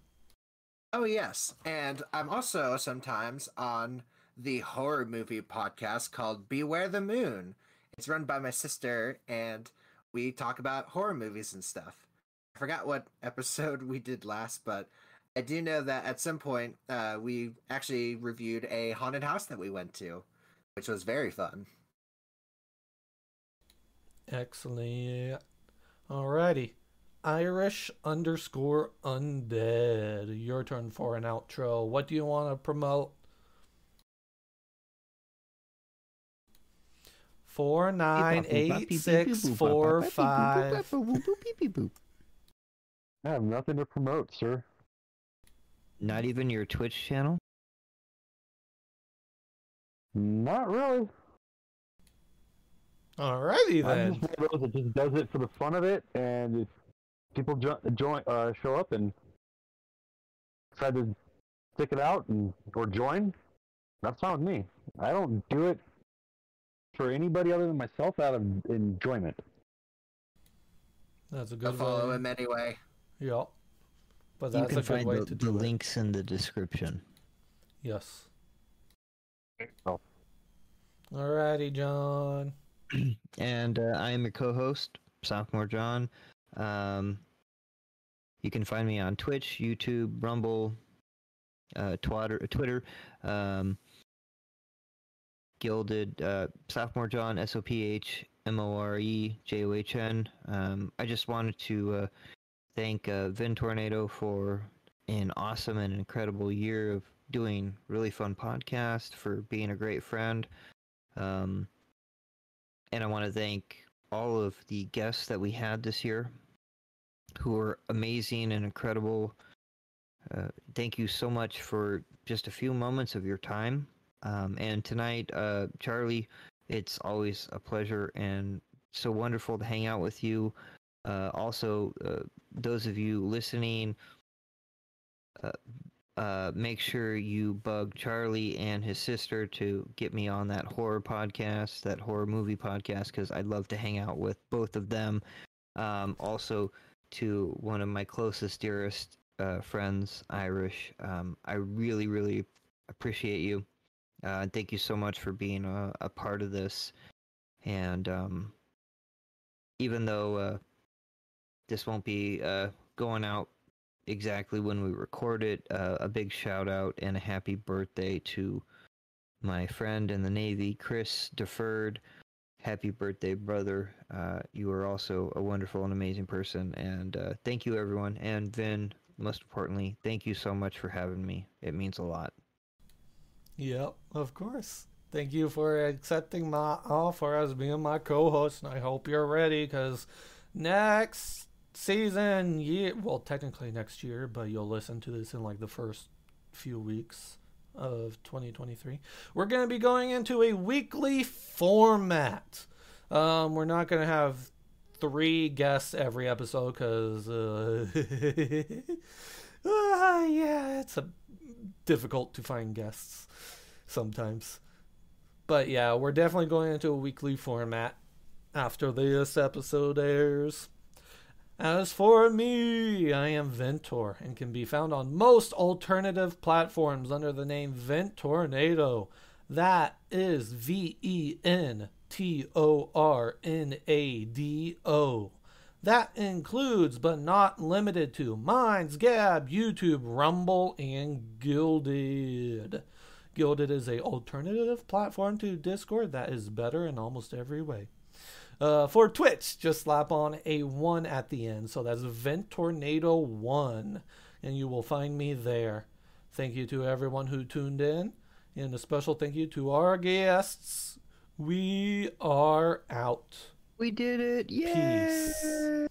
Oh yes, and I'm also sometimes on the horror movie podcast called Beware the Moon. It's run by my sister, and we talk about horror movies and stuff. I forgot what episode we did last, but I do know that at some point uh, we actually reviewed a haunted house that we went to, which was very fun. Excellent. Alrighty. Irish underscore undead. Your turn for an outro. What do you want to promote? Four nine eight six four five. I have nothing to promote, sir. Not even your Twitch channel? Not really. Alrighty I'm then. just one of those that just does it for the fun of it, and if people jo- join, uh, show up and decide to stick it out and or join, that's fine with me. I don't do it for anybody other than myself out of enjoyment. That's a Go good follow way. him anyway. Yep. But You that's can a good find way the, to the do it. links in the description. Yes. So, Alrighty, John. and uh, I am your co-host, Sophomore John. Um, you can find me on Twitch, YouTube, Rumble, uh, Twitter, Twitter, um, Guilded, uh, Sophomore John, S O P H M O R E J O H N. Um, I just wanted to uh, thank uh, Ventornado for an awesome and incredible year of doing really fun podcast, for being a great friend. Um, and I want to thank all of the guests that we had this year who were amazing and incredible. Uh, thank you so much for just a few moments of your time. Um, and tonight, uh, Charlie, it's always a pleasure and so wonderful to hang out with you. Uh, also, uh, those of you listening, uh, uh, make sure you bug Charlie and his sister to get me on that horror podcast, that horror movie podcast, because I'd love to hang out with both of them. Um, also, to one of my closest, dearest uh, friends, Irish, um, I really, really appreciate you. Uh, thank you so much for being a, a part of this. And um, even though uh, this won't be uh, going out exactly when we record it, uh, a big shout out and a happy birthday to my friend in the Navy, Chris Deferred. Happy birthday, brother. Uh, you are also a wonderful and amazing person. And uh, thank you, everyone. And Vin, most importantly, thank you so much for having me. It means a lot. Yep, of course. Thank you for accepting my offer as being my co-host, and I hope you're ready because next season, year, well, technically next year, but you'll listen to this in like the first few weeks of 2023. We're going to be going into a weekly format. Um, we're not going to have three guests every episode because, uh, uh, yeah, it's a difficult to find guests sometimes. But yeah, we're definitely going into a weekly format after this episode airs. As for me, I am Ventor and can be found on most alternative platforms under the name Ventornado. That is V E N T O R N A D O. That includes, but not limited to, Minds, Gab, YouTube, Rumble, and Guilded. Guilded is a alternative platform to Discord that is better in almost every way. Uh, for Twitch, just slap on a 1 at the end. So that's Ventornado 1. And you will find me there. Thank you to everyone who tuned in. And a special thank you to our guests. We are out. We did it! Yay! Peace.